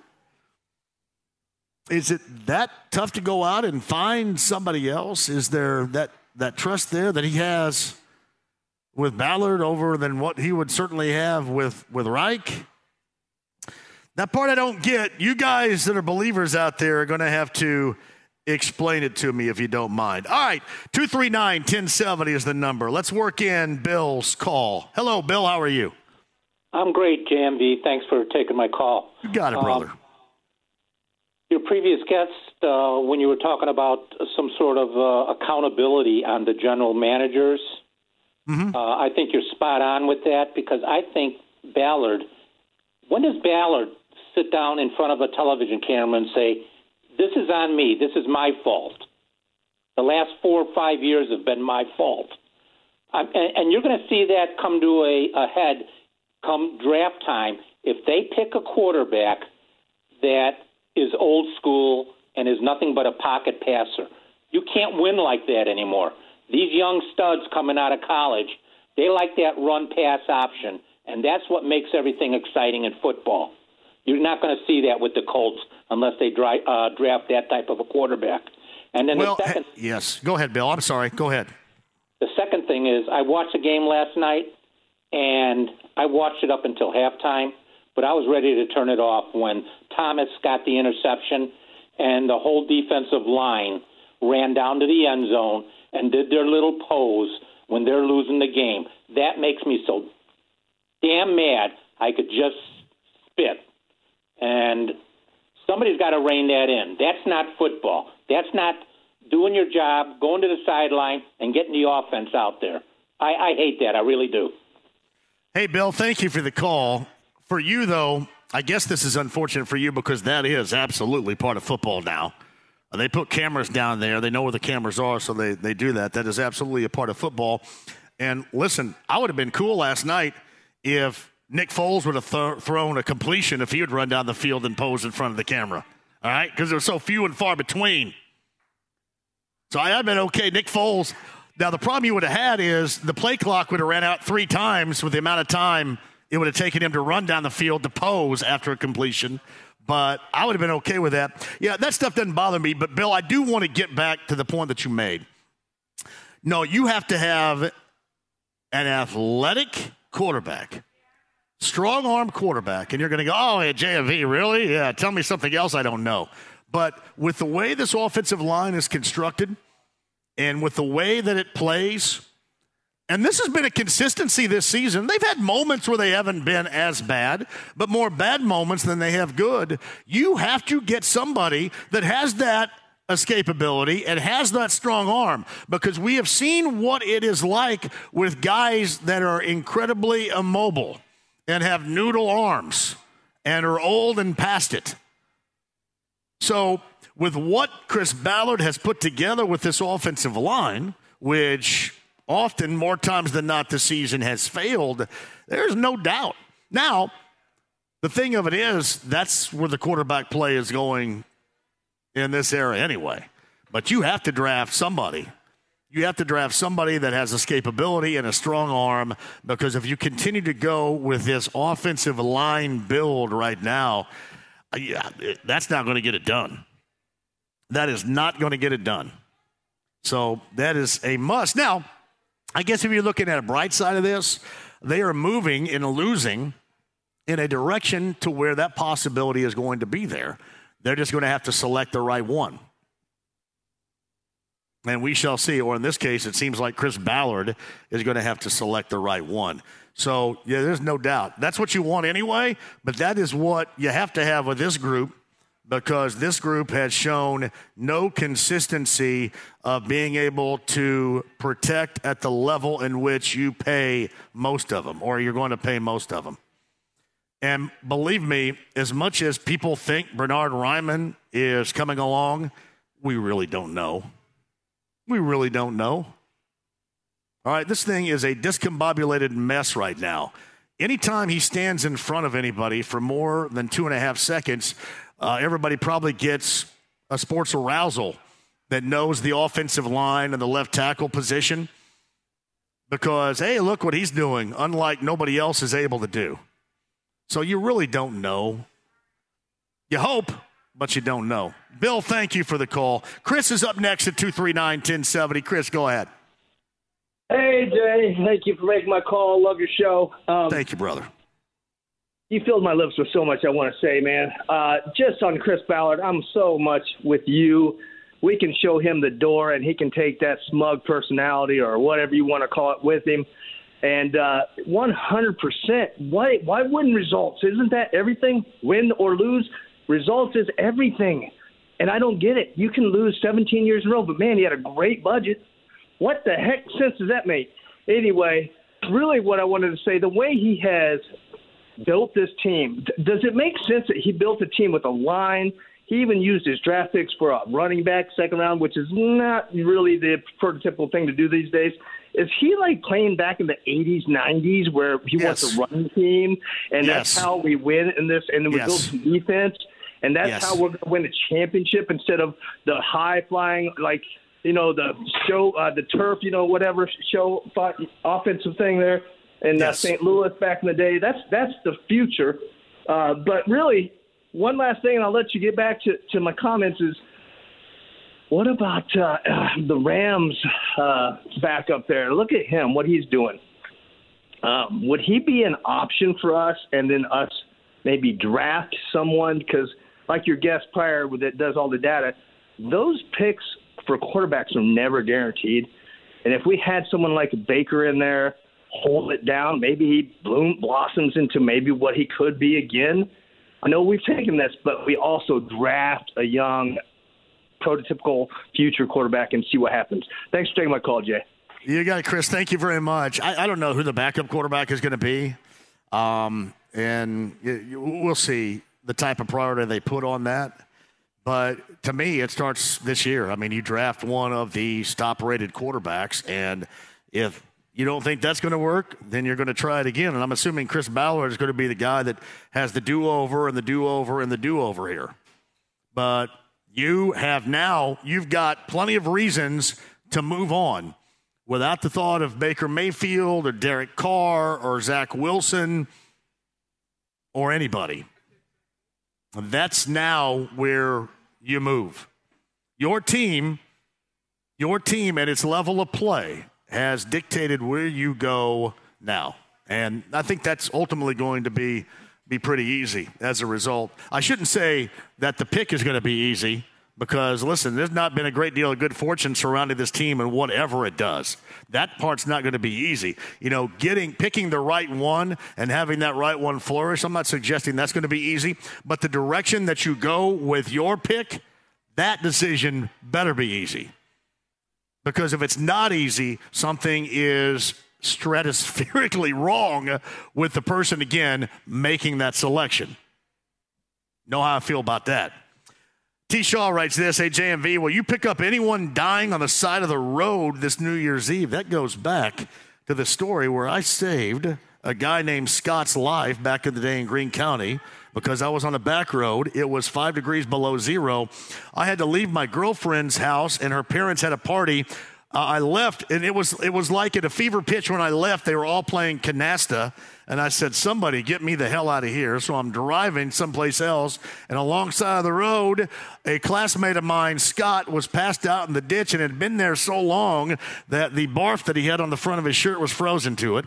is it that tough to go out and find somebody else? Is there that, that trust there that he has with Ballard over than what he would certainly have with, with Reich? That part I don't get. You guys that are believers out there are going to have to explain it to me if you don't mind. All right, 239 1070 is the number. Let's work in Bill's call. Hello, Bill. How are you? I'm great, JMV. Thanks for taking my call. You got it, brother. Um, your previous guest, uh, when you were talking about some sort of uh, accountability on the general managers, mm-hmm. uh, I think you're spot on with that because I think Ballard. When does Ballard sit down in front of a television camera and say, "This is on me. This is my fault. The last four or five years have been my fault," and, and you're going to see that come to a, a head come draft time if they pick a quarterback that is old school and is nothing but a pocket passer. You can't win like that anymore. These young studs coming out of college, they like that run pass option, and that's what makes everything exciting in football. You're not going to see that with the Colts unless they dry, uh, draft that type of a quarterback. And then well, the second, yes, go ahead, Bill. I'm sorry. Go ahead. The second thing is, I watched the game last night, and I watched it up until halftime but I was ready to turn it off when Thomas got the interception and the whole defensive line ran down to the end zone and did their little pose when they're losing the game. That makes me so damn mad I could just spit. And somebody's got to rein that in. That's not football. That's not doing your job, going to the sideline, and getting the offense out there. I, I hate that. I really do. Hey, Bill, thank you for the call. For you, though, I guess this is unfortunate for you because that is absolutely part of football now. They put cameras down there. They know where the cameras are, so they, they do that. That is absolutely a part of football. And listen, I would have been cool last night if Nick Foles would have th- thrown a completion if he would run down the field and pose in front of the camera. All right? Because they're so few and far between. So I'd been okay. Nick Foles. Now, the problem you would have had is the play clock would have ran out three times with the amount of time it would have taken him to run down the field to pose after a completion. But I would have been okay with that. Yeah, that stuff doesn't bother me. But, Bill, I do want to get back to the point that you made. No, you have to have an athletic quarterback, strong arm quarterback. And you're going to go, oh, yeah, JMV, really? Yeah, tell me something else I don't know. But with the way this offensive line is constructed and with the way that it plays, and this has been a consistency this season. They've had moments where they haven't been as bad, but more bad moments than they have good. You have to get somebody that has that escapability and has that strong arm because we have seen what it is like with guys that are incredibly immobile and have noodle arms and are old and past it. So, with what Chris Ballard has put together with this offensive line, which often, more times than not, the season has failed, there's no doubt. Now, the thing of it is, that's where the quarterback play is going in this era anyway. But you have to draft somebody. You have to draft somebody that has escapability and a strong arm because if you continue to go with this offensive line build right now, uh, yeah, that's not going to get it done. That is not going to get it done. So that is a must. Now, I guess if you're looking at a bright side of this, they are moving and losing in a direction to where that possibility is going to be there. They're just going to have to select the right one. And we shall see. Or in this case, it seems like Chris Ballard is going to have to select the right one. So, yeah, there's no doubt. That's what you want anyway, but that is what you have to have with this group because this group has shown no consistency of being able to protect at the level in which you pay most of them, or you're going to pay most of them. And believe me, as much as people think Bernard Raimann is coming along, we really don't know. We really don't know. All right, this thing is a discombobulated mess right now. Anytime he stands in front of anybody for more than two and a half seconds, uh, everybody probably gets a sports arousal that knows the offensive line and the left tackle position because, hey, look what he's doing, unlike nobody else is able to do. So you really don't know. You hope, but you don't know. Bill, thank you for the call. Chris is up next at 239 1070. Chris, go ahead. Hey, Jay. Thank you for making my call. Love your show. Um, thank you, brother. You filled my lips with so much I want to say, man. Uh, just on Chris Ballard, I'm so much with you. We can show him the door, and he can take that smug personality or whatever you want to call it with him and uh, 100%. Why, why wouldn't results? Isn't that everything? Win or lose? Results is everything. And I don't get it. You can lose 17 years in a row, but man, he had a great budget. What the heck sense does that make? Anyway, really what I wanted to say, the way he has built this team, does it make sense that he built a team with a line? He even used his draft picks for a running back second round, which is not really the prototypical thing to do these days. Is he like playing back in the 80s, 90s where he yes. wants to run the team and yes. that's how we win in this and then we yes. build some defense and that's yes. how we're going to win a championship instead of the high flying like you know the show uh, the turf you know whatever show offensive thing there in uh, St. Louis back in the day. That's that's the future. Uh, but really, one last thing, and I'll let you get back to, to my comments is what about uh, the Rams uh, back up there? Look at him, what he's doing. Um, would he be an option for us, and then us maybe draft someone? Because, like your guest prior that does all the data, those picks for quarterbacks are never guaranteed. And if we had someone like Baker in there, hold it down, maybe he bloom blossoms into maybe what he could be again. I know we've taken this, but we also draft a young prototypical future quarterback and see what happens. Thanks for taking my call, Jay. You got it, Chris. Thank you very much. I, I don't know who the backup quarterback is going to be, um, and you, you, we'll see the type of priority they put on that. But to me, it starts this year. I mean, you draft one of the top-rated quarterbacks, and if you don't think that's going to work, then you're going to try it again. And I'm assuming Chris Ballard is going to be the guy that has the do-over and the do-over and the do-over here. But you have now, you've got plenty of reasons to move on without the thought of Baker Mayfield or Derek Carr or Zach Wilson or anybody. That's now where you move. Your team, your team at its level of play has dictated where you go now. And I think that's ultimately going to be be pretty easy as a result. I shouldn't say that the pick is going to be easy because, listen, there's not been a great deal of good fortune surrounding this team and whatever it does. That part's not going to be easy. You know, getting picking the right one and having that right one flourish, I'm not suggesting that's going to be easy, but the direction that you go with your pick, that decision better be easy. Because if it's not easy, something is stratospherically wrong with the person, again, making that selection. Know how I feel about that. T. Shaw writes this Hey, JMV, will you pick up anyone dying on the side of the road this New Year's Eve? That goes back to the story where I saved a guy named Scott's life back in the day in Greene County because I was on a back road. It was five degrees below zero. I had to leave my girlfriend's house, and her parents had a party uh, I left, and it was it was like at a fever pitch when I left. They were all playing canasta, and I said, "Somebody get me the hell out of here!" So I'm driving someplace else, and alongside of the road, a classmate of mine, Scott, was passed out in the ditch and had been there so long that the barf that he had on the front of his shirt was frozen to it,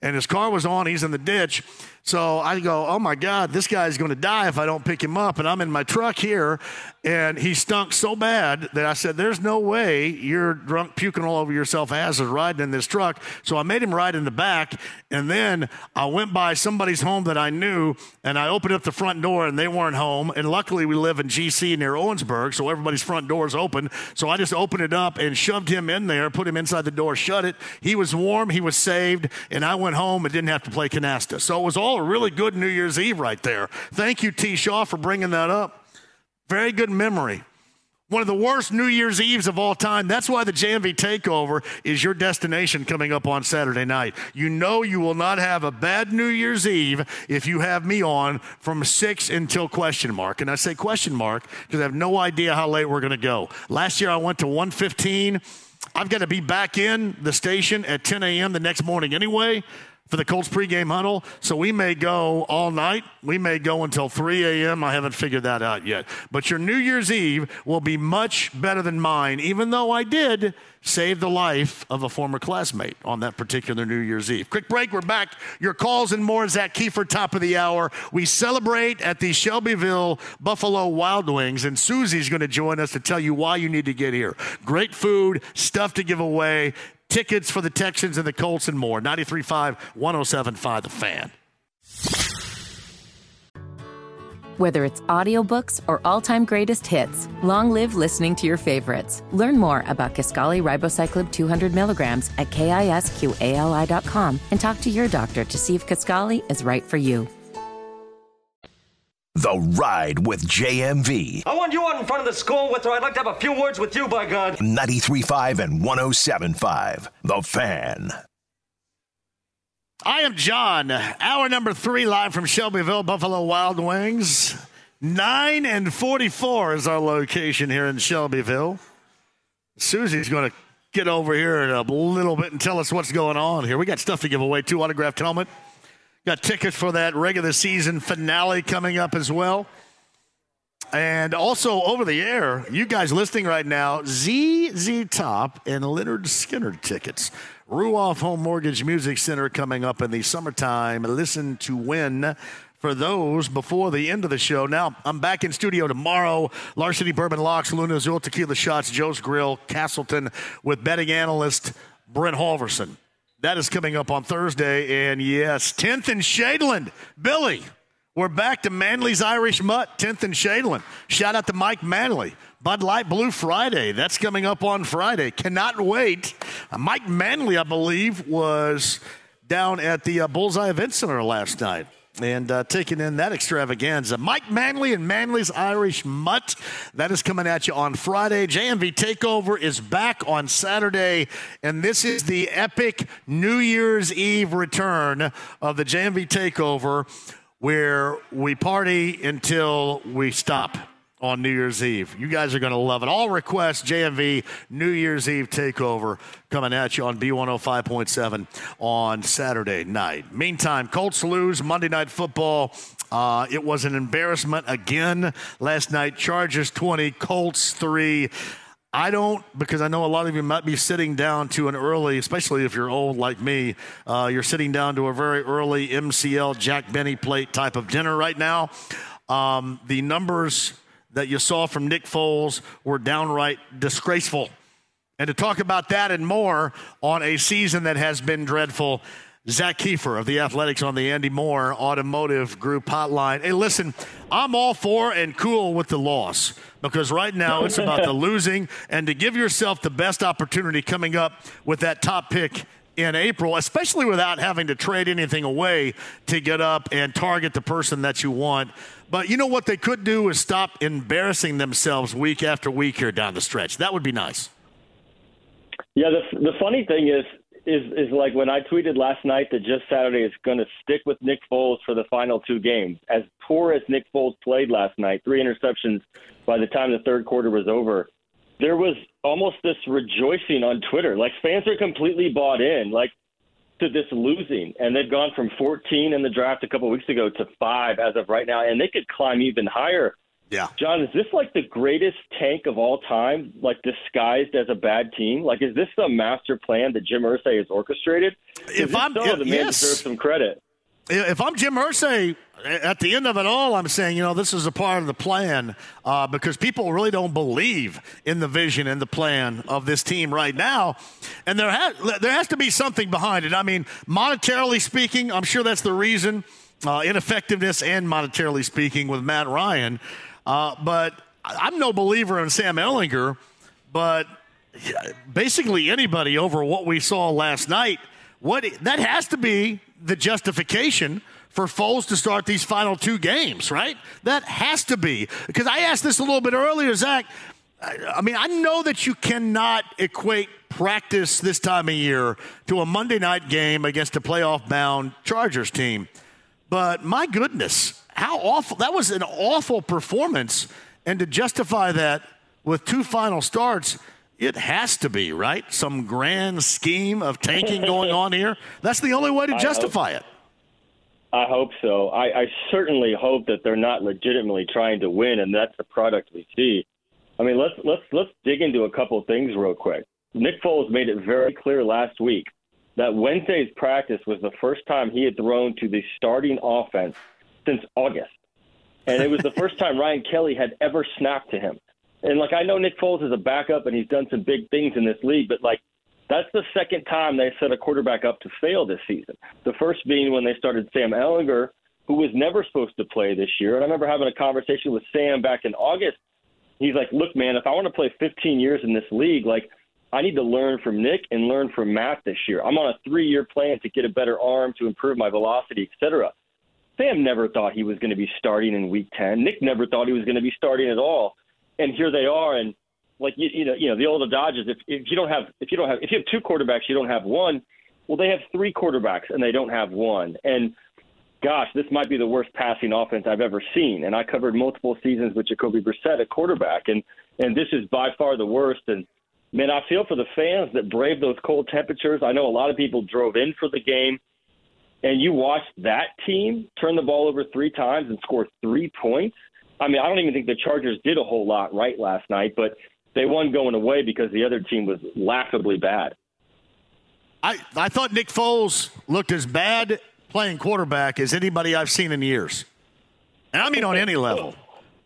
and his car was on. He's in the ditch. So I go, oh my God, this guy's going to die if I don't pick him up. And I'm in my truck here, and he stunk so bad that I said, there's no way you're drunk, puking all over yourself as is riding in this truck. So I made him ride in the back, and then I went by somebody's home that I knew, and I opened up the front door, and they weren't home. And luckily, we live in GC near Owensburg, so everybody's front door is open. So I just opened it up and shoved him in there, put him inside the door, shut it. He was warm, he was saved, and I went home and didn't have to play canasta. So it was all a really good New Year's Eve right there. Thank you, T. Shaw, for bringing that up. Very good memory. One of the worst New Year's Eves of all time. That's why the JMV Takeover is your destination coming up on Saturday night. You know you will not have a bad New Year's Eve if you have me on from 6 until question mark. And I say question mark because I have no idea how late we're going to go. Last year I went to 115. I've got to be back in the station at 10 a.m. the next morning anyway for the Colts pregame huddle. So we may go all night. We may go until 3 a.m. I haven't figured that out yet. But your New Year's Eve will be much better than mine, even though I did save the life of a former classmate on that particular New Year's Eve. Quick break. We're back. Your calls and more. Zak Keefer, top of the hour. We celebrate at the Shelbyville Buffalo Wild Wings, and Susie's going to join us to tell you why you need to get here. Great food, stuff to give away tickets for the Texans and the Colts and more. 93.5, 107.5, The Fan. Whether it's audiobooks or all-time greatest hits, long live listening to your favorites. Learn more about Kisqali Ribociclib 200 milligrams at kisqali.com and talk to your doctor to see if Kisqali is right for you. The Ride with JMV. I want you out in front of the school with her. I'd like to have a few words with you, by God. 93.5 and 107.5. The Fan. I am John. Hour number three, live from Shelbyville, Buffalo Wild Wings. 9 and 44 is our location here in Shelbyville. Susie's going to get over here in a little bit and tell us what's going on here. We got stuff to give away, two autographed helmet. Got tickets for that regular season finale coming up as well. And also over the air, you guys listening right now, ZZ Top and Lynyrd Skynyrd tickets. Ruoff Home Mortgage Music Center coming up in the summertime. Listen to win for those before the end of the show. Now, I'm back in studio tomorrow. Larceny Bourbon Locks, Luna Azul Tequila Shots, Joe's Grill, Castleton, with betting analyst Brent Halverson. That is coming up on Thursday. And yes, 10th and Shadeland. Billy, we're back to Manley's Irish Mutt, 10th and Shadeland. Shout out to Mike Manley. Bud Light Blue Friday. That's coming up on Friday. Cannot wait. Uh, Mike Manley, I believe, was down at the uh, Bullseye Event Center last night and uh, taking in that extravaganza. Mike Manley and Manley's Irish Mutt. That is coming at you on Friday. JMV Takeover is back on Saturday, and this is the epic New Year's Eve return of the JMV Takeover, where we party until we stop on New Year's Eve. You guys are going to love it. All requests JMV New Year's Eve takeover coming at you on B105.7 on Saturday night. Meantime, Colts lose Monday Night Football. Uh, it was an embarrassment again last night. Chargers 20, Colts 3. I don't, because I know a lot of you might be sitting down to an early, especially if you're old like me, uh, you're sitting down to a very early MCL Jack Benny plate type of dinner right now. Um, the numbers that you saw from Nick Foles were downright disgraceful. And to talk about that and more on a season that has been dreadful, Zak Keefer of the Athletics on the Andy Mohr Automotive Group Hotline. Hey, listen, I'm all for and cool with the loss because right now it's about the losing and to give yourself the best opportunity coming up with that top pick in April, especially without having to trade anything away to get up and target the person that you want. But you know what they could do is stop embarrassing themselves week after week here down the stretch. That would be nice. Yeah, the the funny thing is is is like when I tweeted last night that Jeff Saturday is going to stick with Nick Foles for the final two games. As poor as Nick Foles played last night, three interceptions by the time the third quarter was over. There was almost this rejoicing on Twitter. Like fans are completely bought in, like to this losing, and they've gone from 14 in the draft a couple weeks ago to five as of right now, and they could climb even higher yeah. John, is this like the greatest tank of all time, like disguised as a bad team? Like, is this the master plan that Jim Irsay has orchestrated? If I'm, so, the man yes. deserves some credit. If I'm Jim Irsay, at the end of it all, I'm saying, you know, this is a part of the plan uh, because people really don't believe in the vision and the plan of this team right now, and there has there has to be something behind it. I mean, monetarily speaking, I'm sure that's the reason. Uh, ineffectiveness and monetarily speaking with Matt Ryan. Uh, but I'm no believer in Sam Ehlinger, but basically anybody over what we saw last night, what that has to be the justification for Foles to start these final two games, right? That has to be. Because I asked this a little bit earlier, Zak. I mean, I know that you cannot equate practice this time of year to a Monday night game against a playoff bound Chargers team. But my goodness, how awful that was an awful performance and to justify that with two final starts it has to be right? Some grand scheme of tanking going on here? That's the only way to justify it. I hope so. I, I certainly hope that they're not legitimately trying to win and that's the product we see. I mean let's let's let's dig into a couple of things real quick. Nick foles made it very clear last week that wednesday's practice was the first time he had thrown to the starting offense since August. And it was the first time Ryan Kelly had ever snapped to him. And like I know Nick Foles is a backup and he's done some big things in this league, but like that's the second time they set a quarterback up to fail this season. The first being when they started Sam Ehlinger, who was never supposed to play this year. And I remember having a conversation with Sam back in August. He's like, "Look, man, if I want to play 15 years in this league, like I need to learn from Nick and learn from Matt this year. I'm on a three-year plan to get a better arm, to improve my velocity, etc." Sam never thought he was going to be starting in Week 10. Nick never thought he was going to be starting at all, and here they are. And like you, you know, you know the old adage if if you don't have if you don't have if you have two quarterbacks, you don't have one. Well, they have three quarterbacks and they don't have one. And gosh, this might be the worst passing offense I've ever seen. And I covered multiple seasons with Jacoby Brissett at quarterback, and and this is by far the worst. And man, I feel for the fans that brave those cold temperatures. I know a lot of people drove in for the game and you watch that team turn the ball over three times and score three points. I mean, I don't even think the Chargers did a whole lot right last night, but they won going away because the other team was laughably bad. I, I thought Nick Foles looked as bad playing quarterback as anybody I've seen in years, and I mean on any level.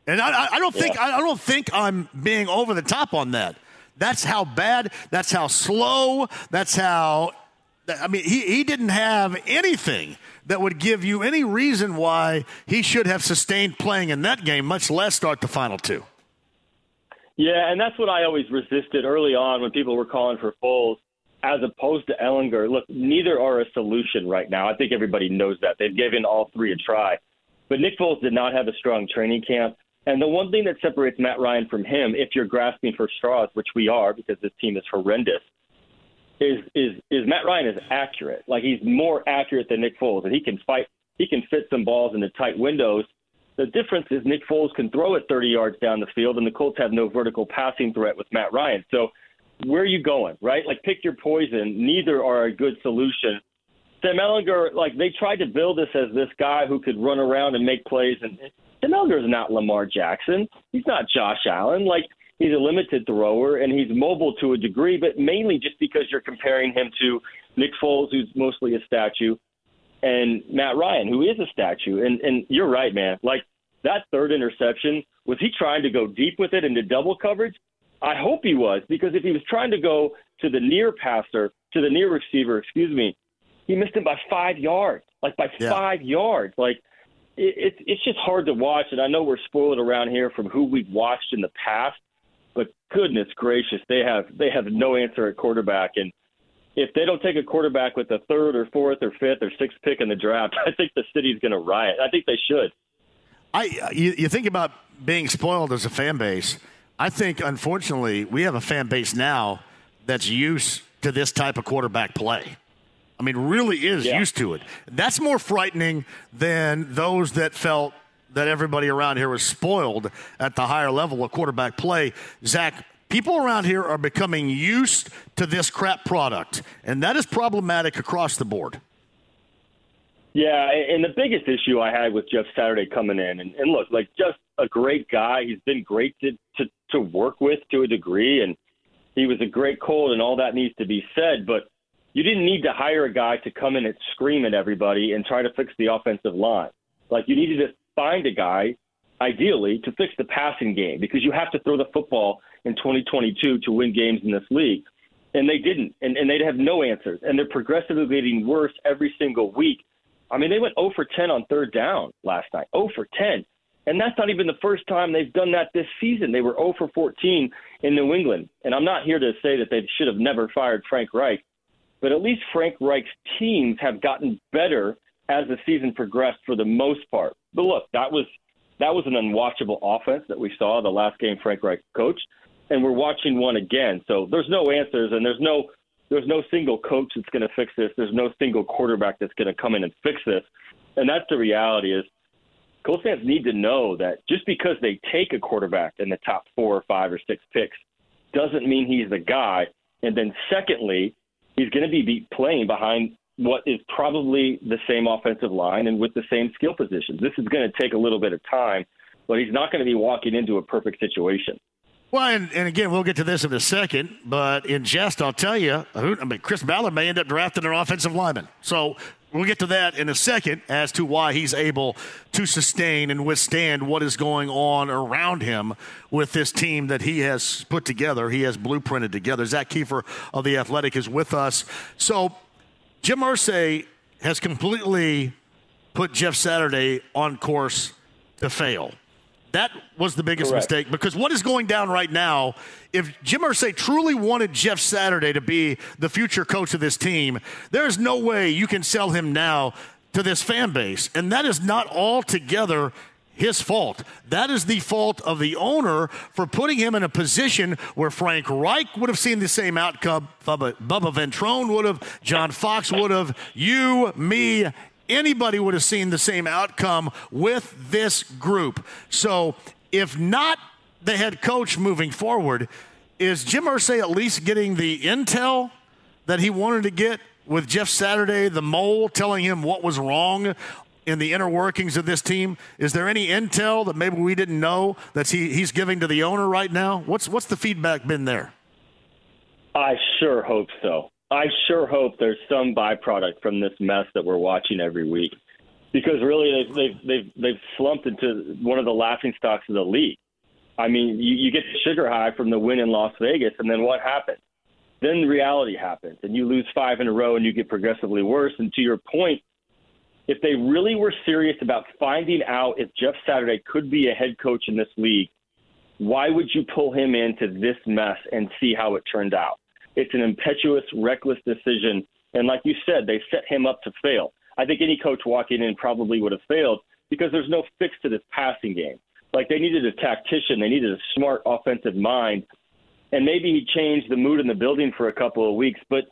And I, I don't think yeah. I don't think I'm being over the top on that. That's how bad. That's how slow. That's how I mean, he, he didn't have anything that would give you any reason why he should have sustained playing in that game, much less start the final two. Yeah, and that's what I always resisted early on when people were calling for Foles as opposed to Ehlinger. Look, neither are a solution right now. I think everybody knows that. They've given all three a try. But Nick Foles did not have a strong training camp. And the one thing that separates Matt Ryan from him, if you're grasping for straws, which we are because this team is horrendous, is is is Matt Ryan is accurate. Like he's more accurate than Nick Foles, and he can fight. He can fit some balls into tight windows. The difference is Nick Foles can throw it 30 yards down the field, and the Colts have no vertical passing threat with Matt Ryan. So where are you going, right? Like pick your poison. Neither are a good solution. Sam Ehlinger, like they tried to build this as this guy who could run around and make plays, and Sam Ehlinger is not Lamar Jackson. He's not Josh Allen. Like he's a limited thrower and he's mobile to a degree, but mainly just because you're comparing him to Nick Foles, who's mostly a statue, and Matt Ryan, who is a statue. And and you're right, man. Like that third interception, was he trying to go deep with it into double coverage? I hope he was, because if he was trying to go to the near passer, to the near receiver, excuse me, he missed him by five yards, like by Yeah. five yards. Like it, it's it's just hard to watch, and I know we're spoiled around here from who we've watched in the past, but goodness gracious, they have they have no answer at quarterback, and if they don't take a quarterback with the third or fourth or fifth or sixth pick in the draft, I think the city's going to riot. I think they should. I you, you think about being spoiled as a fan base. I think unfortunately we have a fan base now that's used to this type of quarterback play. I mean, really is Yeah. used to it. That's more frightening than those that felt that everybody around here was spoiled at the higher level of quarterback play. Zak, people around here are becoming used to this crap product, and that is problematic across the board. Yeah, and the biggest issue I had with Jeff Saturday coming in, and, and look, like just a great guy. He's been great to, to to work with to a degree, and he was a great cold, and all that needs to be said. But you didn't need to hire a guy to come in and scream at everybody and try to fix the offensive line. Like you needed to find a guy, ideally, to fix the passing game because you have to throw the football in 2022 to win games in this league. And they didn't, and, and they have no answers, and they're progressively getting worse every single week. I mean, they went 0 for 10 on third down last night. 0 for 10. And that's not even the first time they've done that this season. They were 0 for 14 in New England. And I'm not here to say that they should have never fired Frank Reich, but at least Frank Reich's teams have gotten better as the season progressed for the most part. But look, that was that was an unwatchable offense that we saw the last game Frank Reich coached, and we're watching one again. So there's no answers, and there's no there's no single coach that's going to fix this. There's no single quarterback that's going to come in and fix this, and that's the reality. Is Colts fans need to know that just because they take a quarterback in the top four or five or six picks doesn't mean he's the guy. And then secondly, he's going to be playing behind what is probably the same offensive line and with the same skill positions. This is going to take a little bit of time, but he's not going to be walking into a perfect situation. Well, and, and again, we'll get to this in a second, but in jest, I'll tell you, I mean, Chris Ballard may end up drafting an offensive lineman. So we'll get to that in a second as to why he's able to sustain and withstand what is going on around him with this team that he has put together, he has blueprinted together. Zak Keefer of The Athletic is with us. So Jim Irsay has completely put Jeff Saturday on course to fail. That was the biggest Correct. mistake because what is going down right now, if Jim Irsay truly wanted Jeff Saturday to be the future coach of this team, there is no way you can sell him now to this fan base. And that is not altogether his fault. That is the fault of the owner for putting him in a position where Frank Reich would have seen the same outcome. Bubba, Bubba Ventrone would have, John Fox would have, you, me, anybody would have seen the same outcome with this group. So, if not the head coach moving forward, is Jim Irsay at least getting the intel that he wanted to get with Jeff Saturday, the mole, telling him what was wrong in the inner workings of this team? Is there any intel that maybe we didn't know that he, he's giving to the owner right now? What's what's the feedback been there? I sure hope so. I sure hope there's some byproduct from this mess that we're watching every week, because really they've they've they've, they've slumped into one of the laughing stocks of the league. I mean, you, you get the sugar high from the win in Las Vegas, and then what happens? Then reality happens, and you lose five in a row, and you get progressively worse. And to your point, if they really were serious about finding out if Jeff Saturday could be a head coach in this league, why would you pull him into this mess and see how it turned out? It's an impetuous, reckless decision. And like you said, they set him up to fail. I think any coach walking in probably would have failed because there's no fix to this passing game. Like they needed a tactician, they needed a smart offensive mind. And maybe he changed the mood in the building for a couple of weeks, but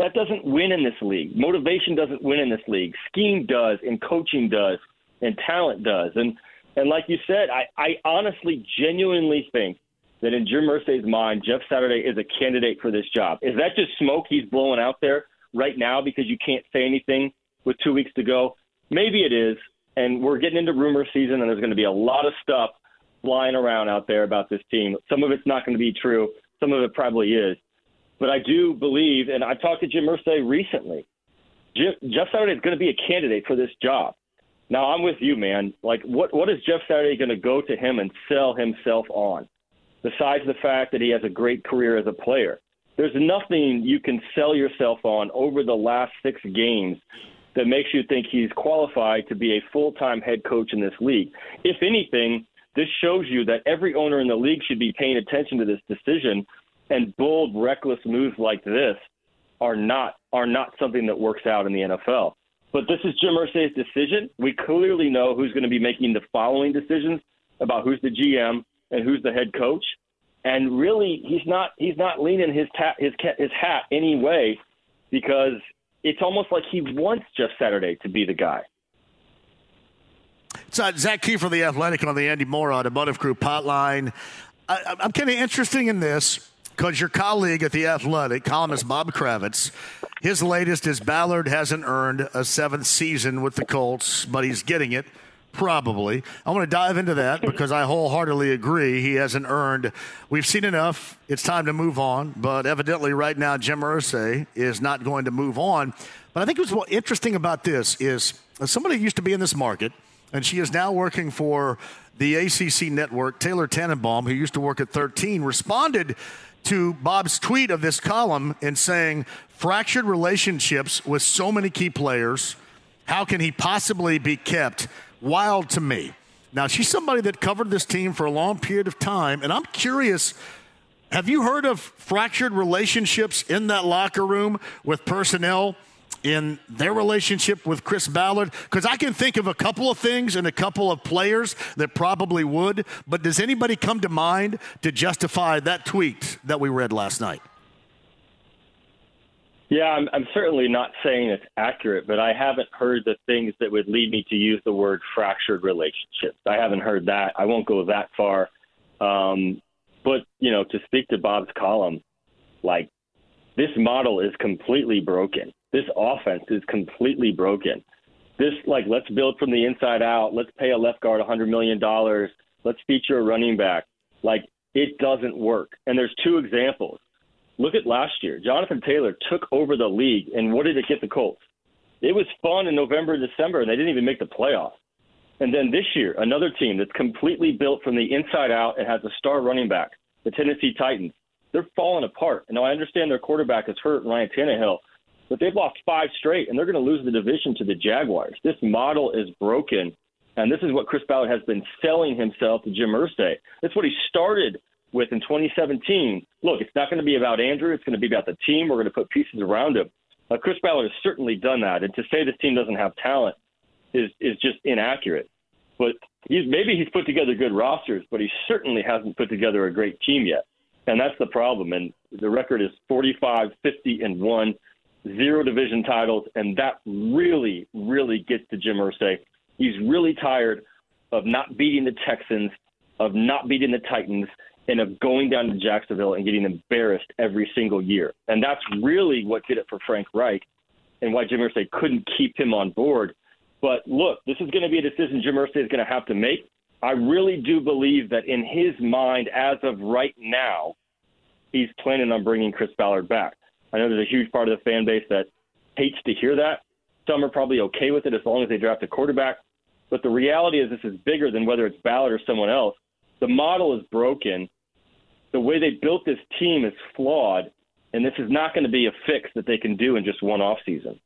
that doesn't win in this league. Motivation doesn't win in this league. Scheme does, and coaching does, and talent does. And and like you said, I, I honestly, genuinely think that in Jim Irsay's mind, Jeff Saturday is a candidate for this job. Is that just smoke he's blowing out there right now because you can't say anything with two weeks to go? Maybe it is. And we're getting into rumor season, and there's going to be a lot of stuff flying around out there about this team. Some of it's not going to be true. Some of it probably is. But I do believe, and I talked to Jim Irsay recently. Jeff Saturday is going to be a candidate for this job. Now I'm with you, man. Like, what what is Jeff Saturday going to go to him and sell himself on? Besides the fact that he has a great career as a player, there's nothing you can sell yourself on over the last six games that makes you think he's qualified to be a full time head coach in this league. If anything, this shows you that every owner in the league should be paying attention to this decision, and bold, reckless moves like this are not are not something that works out in the NFL. But this is Jim Irsay's decision. We clearly know who's going to be making the following decisions about who's the GM and who's the head coach. And really, he's not he's not leaning his ta- his his hat anyway because it's almost like he wants Jeff Saturday to be the guy. It's uh, Key from the Athletic, on the Andy Mohr Automotive Group hotline. I, I'm kind of interesting in this because your colleague at the Athletic, columnist Bob Kravitz, his latest is Ballard hasn't earned a seventh season with the Colts, but he's getting it. Probably. I want to dive into that because I wholeheartedly agree he hasn't earned. We've seen enough. It's time to move on. But evidently, right now, Jim Irsay is not going to move on. But I think what's interesting about this is uh, somebody used to be in this market, and she is now working for the ACC network. Taylor Tannenbaum, who used to work at 13, responded to Bob's tweet of this column and saying, fractured relationships with so many key players. How can he possibly be kept? wild to me. Now, she's somebody that covered this team for a long period of time, and I'm curious have you heard of fractured relationships in that locker room with personnel in their relationship with Chris Ballard? Because I can think of a couple of things and a couple of players that probably would, but does anybody come to mind to justify that tweet that we read last night? Yeah, I'm, I'm certainly not saying it's accurate, but I haven't heard the things that would lead me to use the word fractured relationships. I haven't heard that. I won't go that far. Um, but, you know, to speak to Bob's column, like this model is completely broken. This offense is completely broken. This, like, let's build from the inside out. Let's pay a left guard $100 million. Let's feature a running back. Like, it doesn't work. And there's two examples. Look at last year. Jonathan Taylor took over the league, and what did it get the Colts? It was fun in November, December, and they didn't even make the playoffs. And then this year, another team that's completely built from the inside out and has a star running back, the Tennessee Titans. They're falling apart. And now I understand their quarterback is hurt, Ryan Tannehill, but they've lost five straight, and they're going to lose the division to the Jaguars. This model is broken, and this is what Chris Ballard has been selling himself to Jim Irsay. That's what he started with in 2017. Look, it's not going to be about Andrew. It's going to be about the team. We're going to put pieces around him. Uh, Chris Ballard has certainly done that, and to say this team doesn't have talent is is just inaccurate. But he's maybe he's put together good rosters, but he certainly hasn't put together a great team yet, and that's the problem. And the record is 45, 50, and one, zero division titles, and that really, really gets to Jim Irsay. He's really tired of not beating the Texans, of not beating the Titans, and of going down to Jacksonville and getting embarrassed every single year. And that's really what did it for Frank Reich and why Jim Irsay couldn't keep him on board. But look, this is going to be a decision Jim Irsay is going to have to make. I really do believe that in his mind, as of right now, he's planning on bringing Chris Ballard back. I know there's a huge part of the fan base that hates to hear that. Some are probably okay with it as long as they draft a quarterback. But the reality is, this is bigger than whether it's Ballard or someone else. The model is broken, the way they built this team is flawed, and this is not going to be a fix that they can do in just one off season.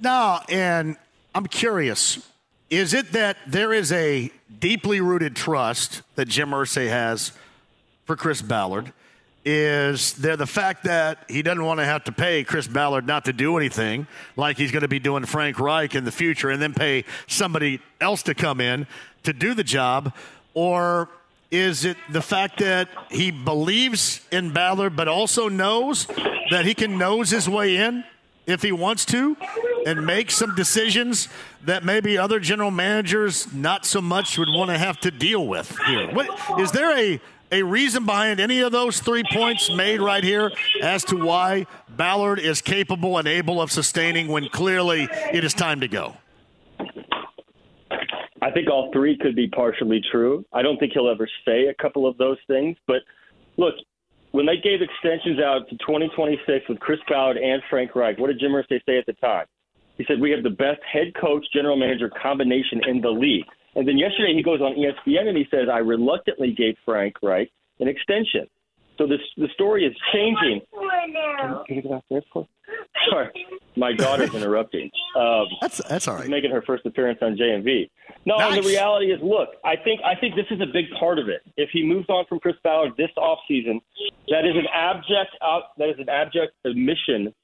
No, and I'm curious. Is it that there is a deeply rooted trust that Jim Irsay has for Chris Ballard? Is there the fact that he doesn't want to have to pay Chris Ballard not to do anything like he's going to be doing Frank Reich in the future and then pay somebody else to come in to do the job? Or is it the fact that he believes in Ballard, but also knows that he can nose his way in if he wants to and make some decisions that maybe other general managers not so much would want to have to deal with here? What, is there a, a reason behind any of those three points made right here as to why Ballard is capable and able of sustaining when clearly it is time to go? I think all three could be partially true. I don't think he'll ever say a couple of those things. But look, when they gave extensions out to 2026 with Chris Ballard and Frank Reich, what did Jim Irsay say at the time? He said, We have the best head coach, general manager combination in the league. And then yesterday he goes on ESPN and he says, I reluctantly gave Frank Reich an extension. So this, the story is changing. Can you get downstairs, please? Sorry, my daughter's interrupting. Um, that's that's all right. Making her first appearance on JMV. No, and the reality is, look, I think I think this is a big part of it. If he moves on from Chris Ballard this offseason, that is an abject out, that is an abject admission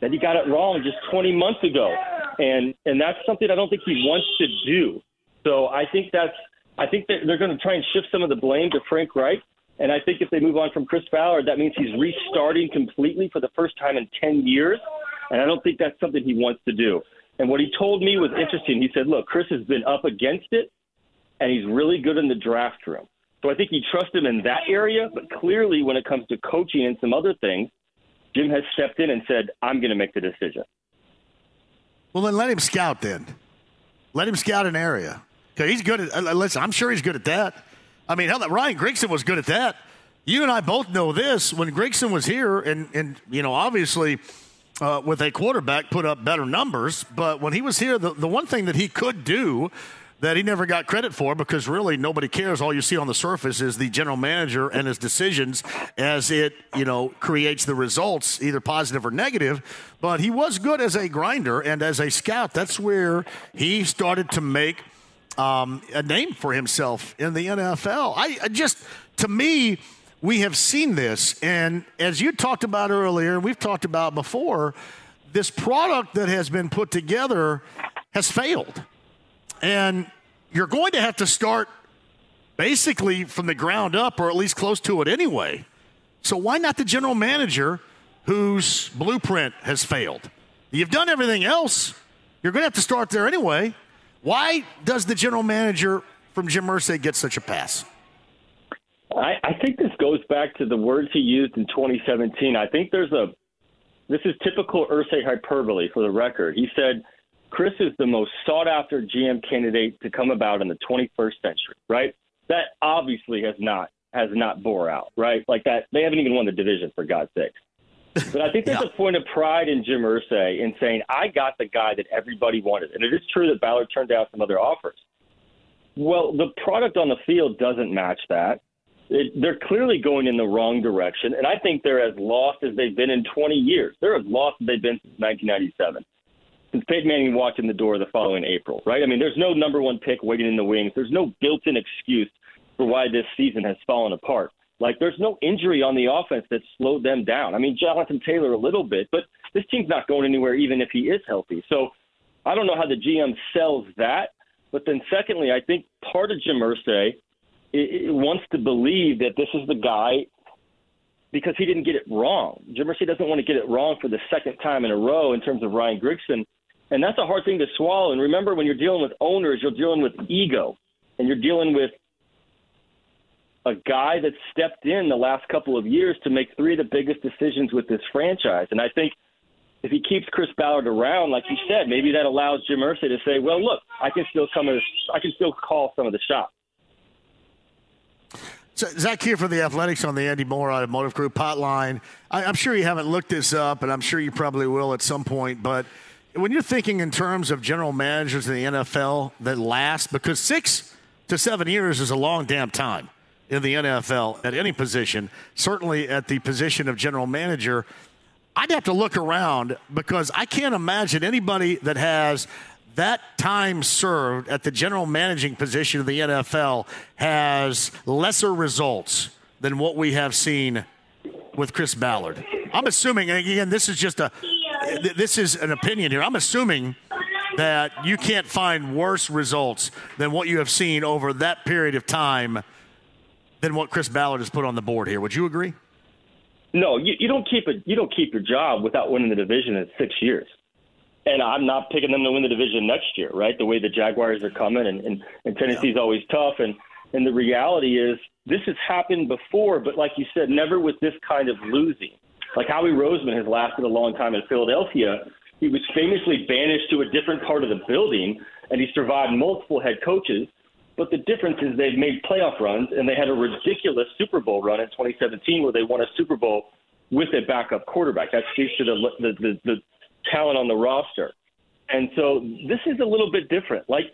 that he got it wrong just 20 months ago, and and that's something I don't think he wants to do. So I think that's I think that they're going to try and shift some of the blame to Frank Reich. And I think if they move on from Chris Ballard, that means he's restarting completely for the first time in 10 years. And I don't think that's something he wants to do. And what he told me was interesting. He said, look, Chris has been up against it, and he's really good in the draft room. So I think you trust him in that area. But clearly, when it comes to coaching and some other things, Jim has stepped in and said, I'm going to make the decision. Well, then let him scout then. Let him scout an area. He's good at. Uh, listen, I'm sure he's good at that. I mean, hell, Ryan Grigson was good at that. You and I both know this. When Grigson was here, and and you know, obviously, uh, with a quarterback, put up better numbers. But when he was here, the the one thing that he could do that he never got credit for because really nobody cares. All you see on the surface is the general manager and his decisions as it, you know, creates the results, either positive or negative. But he was good as a grinder and as a scout. That's where he started to make um, a name for himself in the NFL. I, I just, to me, we have seen this. And as you talked about earlier, we've talked about before, this product that has been put together has failed. And you're going to have to start basically from the ground up or at least close to it anyway. So why not the general manager whose blueprint has failed? You've done everything else. You're going to have to start there anyway. Why does the general manager from Jim Irsay get such a pass? I, I think this goes back to the words he used in 2017. I think there's a this is typical Irsay hyperbole for the record. He said Chris is the most sought after GM candidate to come about in the 21st century, right? That obviously has not has not bore out, right? Like that they haven't even won the division for God's sake. But I think there's yeah. a point of pride in Jim Irsay in saying, I got the guy that everybody wanted. And it is true that Ballard turned down some other offers. Well, the product on the field doesn't match that. It, they're clearly going in the wrong direction. And I think they're as lost as they've been in 20 years. They're as lost as they've been since 1997 since Peyton Manning walked in the door the following April, right? I mean, there's no number one pick waiting in the wings. There's no built-in excuse for why this season has fallen apart. Like, there's no injury on the offense that slowed them down. I mean, Jonathan Taylor a little bit, but this team's not going anywhere even if he is healthy. So I don't know how the GM sells that. But then, secondly, I think part of Jim Irsay wants to believe that this is the guy because he didn't get it wrong. Jim Irsay doesn't want to get it wrong for the second time in a row in terms of Ryan Grigson. And that's a hard thing to swallow. And remember, when you're dealing with owners, you're dealing with ego, and you're dealing with a guy that stepped in the last couple of years to make three of the biggest decisions with this franchise. And I think if he keeps Chris Ballard around, like you said, maybe that allows Jim Irsay to say, "Well, look, I can still come. As, I can still call some of the shots." So Zak Keefer the Athletics on the Andy Mohr Automotive Group hotline. I, I'm sure you haven't looked this up, and I'm sure you probably will at some point. But when you're thinking in terms of general managers in the NFL that last, because six to seven years is a long damn time in the NFL at any position, certainly at the position of general manager, I'd have to look around because I can't imagine anybody that has that time served at the general managing position of the NFL has lesser results than what we have seen with Chris Ballard. I'm assuming, again, this is just a this is an opinion here. I'm assuming that you can't find worse results than what you have seen over that period of time than what Chris Ballard has put on the board here. Would you agree? No, you, you don't keep it. You don't keep your job without winning the division in six years. And I'm not picking them to win the division next year, right? The way the Jaguars are coming, and and, and Tennessee's yeah. always tough. And and the reality is, this has happened before, but like you said, never with this kind of losing. Like Howie Roseman has lasted a long time in Philadelphia. He was famously banished to a different part of the building, and he survived multiple head coaches. But the difference is they've made playoff runs, and they had a ridiculous Super Bowl run in 2017 where they won a Super Bowl with a backup quarterback. That speaks to the the, the, the talent on the roster. And so this is a little bit different. Like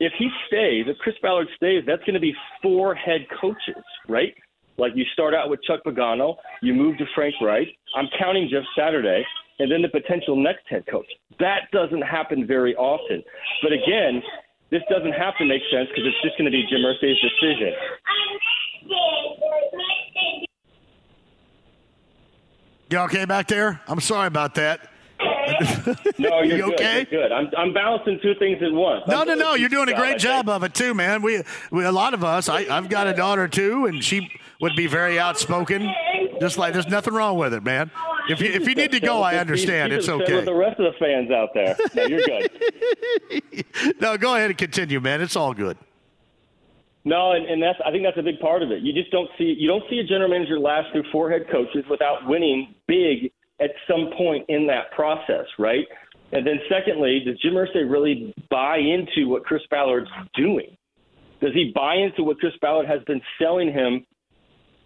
if he stays, if Chris Ballard stays, that's going to be four head coaches, right? Like you start out with Chuck Pagano, you move to Frank Reich. I'm counting Jeff Saturday, and then the potential next head coach. That doesn't happen very often. But again, this doesn't have to make sense because it's just going to be Jim Murphy's decision. You okay back there? I'm sorry about that. no, you're you good. You're good. I'm, I'm balancing two things at once. No, I'm no, no. You're doing a great job of it too, man. We, we a lot of us. I, I've got a daughter too, and she would be very outspoken. Just like there's nothing wrong with it, man. If you if you need to go, I understand. It's okay. With the rest of the fans out there, no, you're good. no, go ahead and continue, man. It's all good. No, and, and that's I think that's a big part of it. You just don't see you don't see a general manager last through four head coaches without winning big at some point in that process, right? And then secondly, does Jim Irsay really buy into what Chris Ballard's doing? Does he buy into what Chris Ballard has been selling him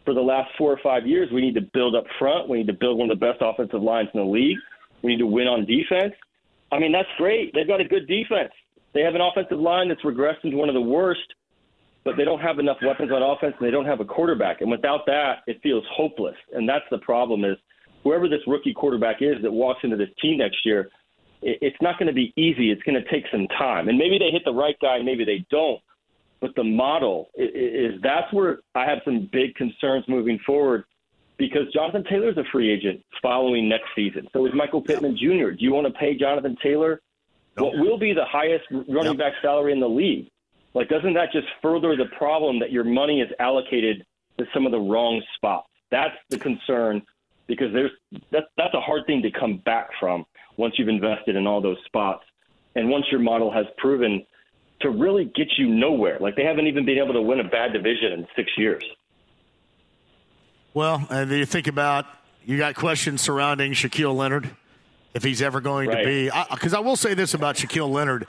for the last four or five years? We need to build up front. We need to build one of the best offensive lines in the league. We need to win on defense. I mean, that's great. They've got a good defense. They have an offensive line that's regressed into one of the worst but they don't have enough weapons on offense and they don't have a quarterback. And without that, it feels hopeless. And that's the problem is whoever this rookie quarterback is that walks into this team next year, it's not going to be easy. It's going to take some time. And maybe they hit the right guy, maybe they don't. But the model is that's where I have some big concerns moving forward because Jonathan Taylor is a free agent following next season. So is Michael Pittman Jr. Do you want to pay Jonathan Taylor what will be the highest running back salary in the league? Like, doesn't that just further the problem that your money is allocated to some of the wrong spots? That's the concern because there's that's that's a hard thing to come back from once you've invested in all those spots, and once your model has proven to really get you nowhere. Like they haven't even been able to win a bad division in six years. Well, uh, and you think about you got questions surrounding Shaquille Leonard if he's ever going Right. to be. Because I, will say this about Shaquille Leonard.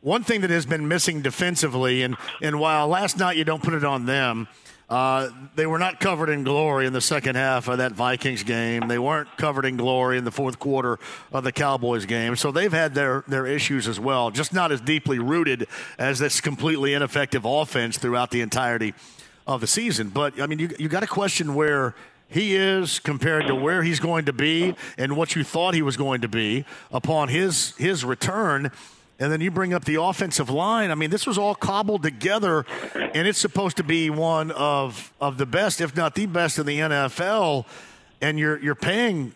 One thing that has been missing defensively, and, and while last night you don't put it on them, uh, they were not covered in glory in the second half of that Vikings game. They weren't covered in glory in the fourth quarter of the Cowboys game. So they've had their, their issues as well, just not as deeply rooted as this completely ineffective offense throughout the entirety of the season. But, I mean, you, you got to question where he is compared to where he's going to be and what you thought he was going to be upon his his return. And then you bring up the offensive line. I mean, this was all cobbled together, and it's supposed to be one of of the best, if not the best, in the NFL. And you're you're paying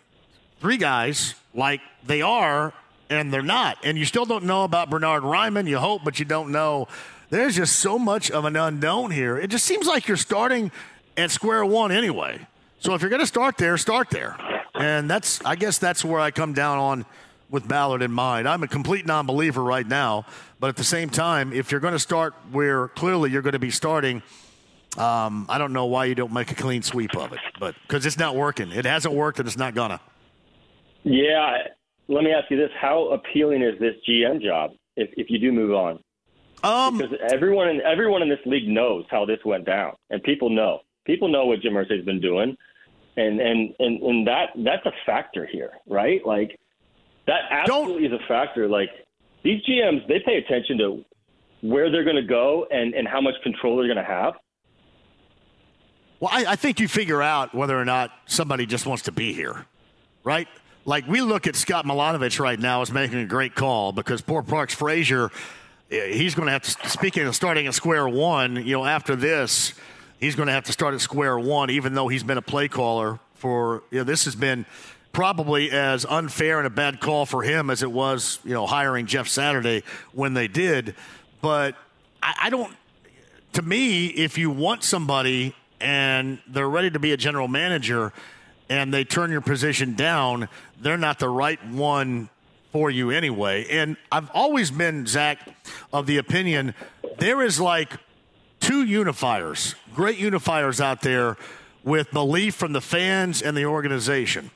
three guys like they are, and they're not. And you still don't know about Bernard Raimann. You hope, but you don't know. There's just so much of an unknown here. It just seems like you're starting at square one anyway. So if you're going to start there, start there. And that's, I guess, that's where I come down on with Ballard in mind. I'm a complete non-believer right now, but at the same time, if you're going to start where clearly you're going to be starting, um, I don't know why you don't make a clean sweep of it, but because it's not working. It hasn't worked, and it's not gonna. Yeah. Let me ask you this: How appealing is this GM job if, if you do move on? Um, because everyone in everyone in this league knows how this went down, and people know. People know what Jim Irsay's been doing, and and and and that that's a factor here, right? Like that absolutely is a factor. Like these GMs, they pay attention to where they're going to go and and how much control they're going to have. Well, I, I think you figure out whether or not somebody just wants to be here, right? Like we look at Scott Milanovich right now as making a great call because poor Parks Frazier, eh, he's going to have to. Speaking of starting at square one, you know, after this, he's going to have to start at square one, even though he's been a play caller for. You know, this has been probably as unfair and a bad call for him as it was, you know, hiring Jeff Saturday when they did. But I, I don't. To me, if you want somebody and they're ready to be a general manager and they turn your position down, they're not the right one for you anyway. And I've always been, Zak, of the opinion there is like two unifiers, great unifiers out there with belief from the fans and the organization.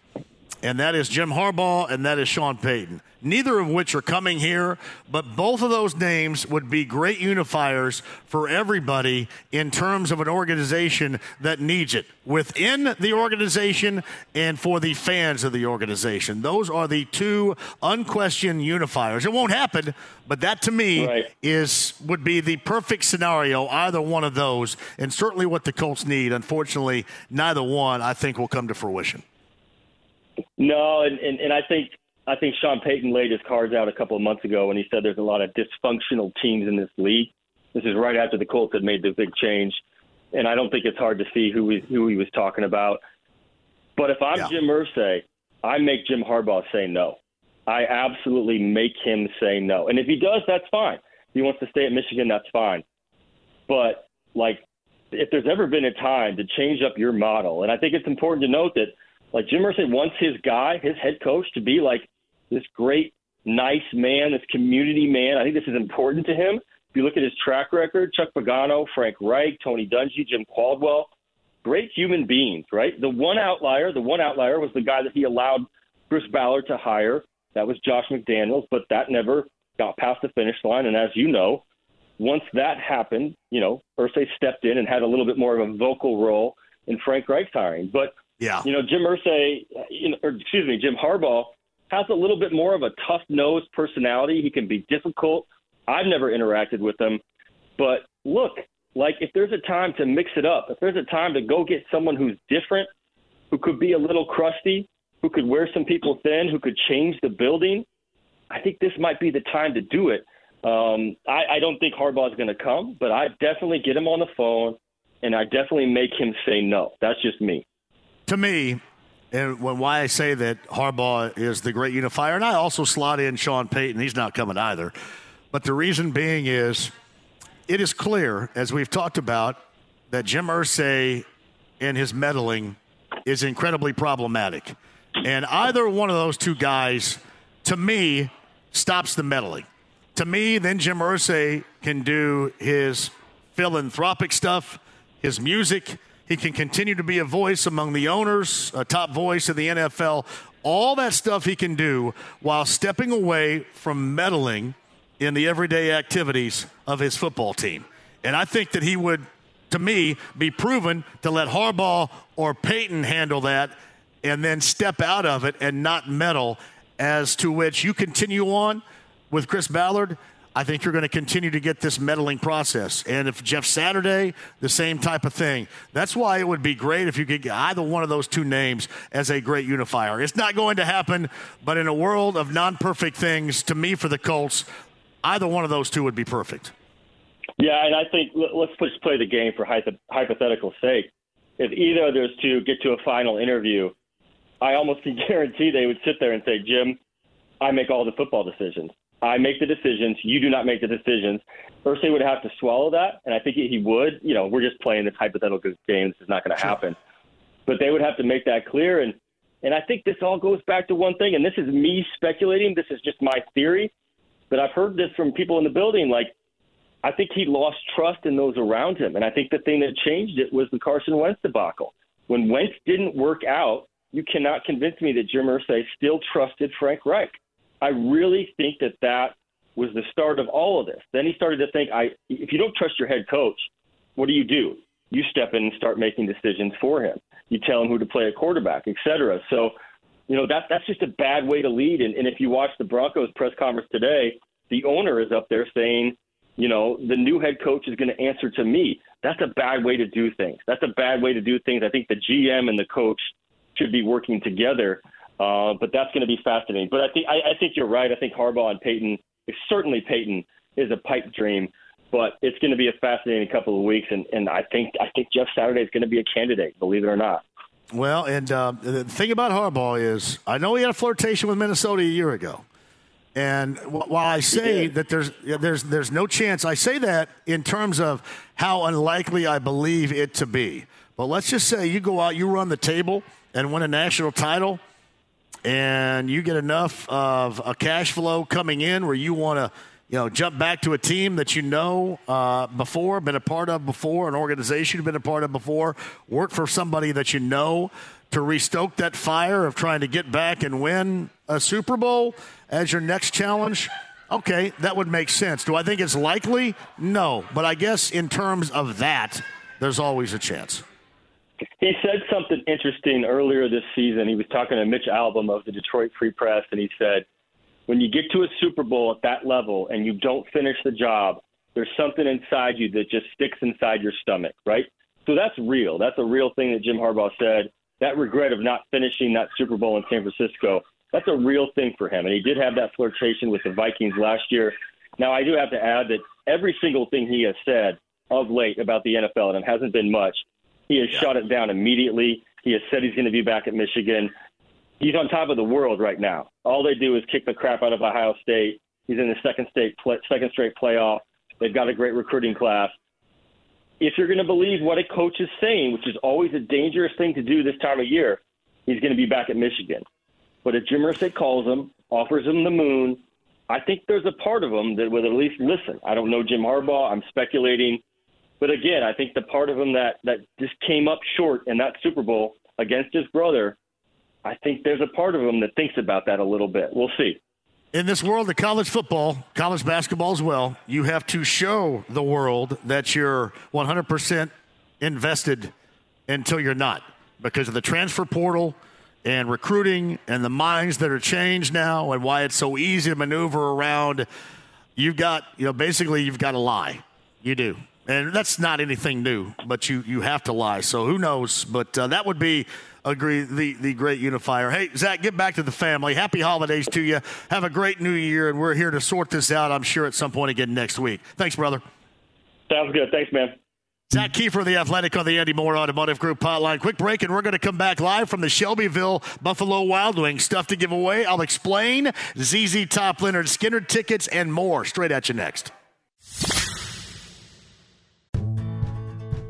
And that is Jim Harbaugh and that is Sean Payton. Neither of which are coming here, but both of those names would be great unifiers for everybody in terms of an organization that needs it within the organization and for the fans of the organization. Those are the two unquestioned unifiers. It won't happen, but that to me Right. is would be the perfect scenario, either one of those, and certainly what the Colts need. Unfortunately, neither one I think will come to fruition. No, and, and, and I think I think Sean Payton laid his cards out a couple of months ago when he said there's a lot of dysfunctional teams in this league. This is right after the Colts had made the big change, and I don't think it's hard to see who he, who he was talking about. But if I'm Jim Irsay, I make Jim Harbaugh say no. I absolutely make him say no. And if he does, that's fine. If he wants to stay at Michigan, that's fine. But like, if there's ever been a time to change up your model, and I think it's important to note that like Jim Irsay wants his guy, his head coach, to be like this great, nice man, this community man. I think this is important to him. If you look at his track record, Chuck Pagano, Frank Reich, Tony Dungy, Jim Caldwell, great human beings, right? The one outlier, the one outlier was the guy that he allowed Chris Ballard to hire. That was Josh McDaniels, but that never got past the finish line. And as you know, once that happened, you know, Irsay stepped in and had a little bit more of a vocal role in Frank Reich's hiring. But yeah, you know, Jim Irsay, you know, or excuse me, Jim Harbaugh has a little bit more of a tough nosed personality. He can be difficult. I've never interacted with him, but look, like if there's a time to mix it up, if there's a time to go get someone who's different, who could be a little crusty, who could wear some people thin, who could change the building, I think this might be the time to do it. Um, I, I don't think Harbaugh is going to come, but I definitely get him on the phone, and I definitely make him say no. That's just me. To me, and when why I say that Harbaugh is the great unifier, and I also slot in Sean Payton, he's not coming either. But the reason being is it is clear, as we've talked about, that Jim Irsay and his meddling is incredibly problematic. And either one of those two guys, to me, stops the meddling. To me, then Jim Irsay can do his philanthropic stuff, his music. He can continue to be a voice among the owners, a top voice of the NFL. All that stuff he can do while stepping away from meddling in the everyday activities of his football team. And I think that he would, to me, be proven to let Harbaugh or Payton handle that and then step out of it and not meddle. As to which you continue on with Chris Ballard, I think you're going to continue to get this meddling process. And if Jeff Saturday, the same type of thing. That's why it would be great if you could get either one of those two names as a great unifier. It's not going to happen, but in a world of non perfect things, to me, for the Colts, either one of those two would be perfect. Yeah, and I think let- let's just play the game for hypothetical sake. If either of those two get to a final interview, I almost can guarantee they would sit there and say, Jim, I make all the football decisions. I make the decisions. You do not make the decisions. Irsay would have to swallow that, and I think he would. You know, we're just playing this hypothetical game. This is not going to happen. But they would have to make that clear. And and I think this all goes back to one thing, and this is me speculating. This is just my theory, but I've heard this from people in the building. Like, I think he lost trust in those around him, and I think the thing that changed it was the Carson Wentz debacle. When Wentz didn't work out, you cannot convince me that Jim Irsay still trusted Frank Reich. I really think that that was the start of all of this. Then he started to think, I if you don't trust your head coach, what do you do? You step in and start making decisions for him. You tell him who to play a quarterback, et cetera. So, you know, that that's just a bad way to lead. And, and if you watch the Broncos press conference today, the owner is up there saying, you know, the new head coach is going to answer to me. That's a bad way to do things. That's a bad way to do things. I think the GM and the coach should be working together. Uh, but that's going to be fascinating. But I think I, I think you're right. I think Harbaugh and Payton, certainly Payton, is a pipe dream. But it's going to be a fascinating couple of weeks, and, and I think I think Jeff Saturday is going to be a candidate, believe it or not. Well, and uh, the thing about Harbaugh is, I know he had a flirtation with Minnesota a year ago, and wh- while I say that there's there's there's no chance, I say that in terms of how unlikely I believe it to be. But let's just say you go out, you run the table, and win a national title, and you get enough of a cash flow coming in where you want to you know, jump back to a team that you know uh, before, been a part of before, an organization you've been a part of before, work for somebody that you know to restoke that fire of trying to get back and win a Super Bowl as your next challenge? Okay, that would make sense. Do I think it's likely? No. But I guess in terms of that, there's always a chance. He said something interesting earlier this season. He was talking to Mitch Albom of the Detroit Free Press, and he said, when you get to a Super Bowl at that level and you don't finish the job, there's something inside you that just sticks inside your stomach, right? So that's real. That's a real thing that Jim Harbaugh said. That regret of not finishing that Super Bowl in San Francisco, that's a real thing for him. And he did have that flirtation with the Vikings last year. Now, I do have to add that every single thing he has said of late about the NFL, and it hasn't been much, he has yeah. shut it down immediately. He has said he's going to be back at Michigan. He's on top of the world right now. All they do is kick the crap out of Ohio State. He's in the second state second straight playoff. They've got a great recruiting class. If you're going to believe what a coach is saying, which is always a dangerous thing to do this time of year, he's going to be back at Michigan. But if Jim Irsay calls him, offers him the moon, I think there's a part of him that would at least listen. I don't know Jim Harbaugh. I'm speculating. But again, I think the part of him that, that just came up short in that Super Bowl against his brother, I think there's a part of him that thinks about that a little bit. We'll see. In this world of college football, college basketball as well, you have to show the world that you're 100% invested until you're not because of the transfer portal and recruiting and the minds that are changed now and why it's so easy to maneuver around. You've got, you know, basically you've got to lie. You do. And that's not anything new, but you, you have to lie. So who knows? But uh, that would be agree the, the great unifier. Hey, Zak, get back to the family. Happy holidays to you. Have a great new year, and we're here to sort this out, I'm sure, at some point again next week. Thanks, brother. Sounds good. Thanks, man. Zak Keefer, the Athletic on the Andy Mohr Automotive Group hotline. Quick break, and we're going to come back live from the Shelbyville Buffalo Wild Wings. Stuff to give away. I'll explain. ZZ Top, Lynyrd Skynyrd tickets, and more. Straight at you next.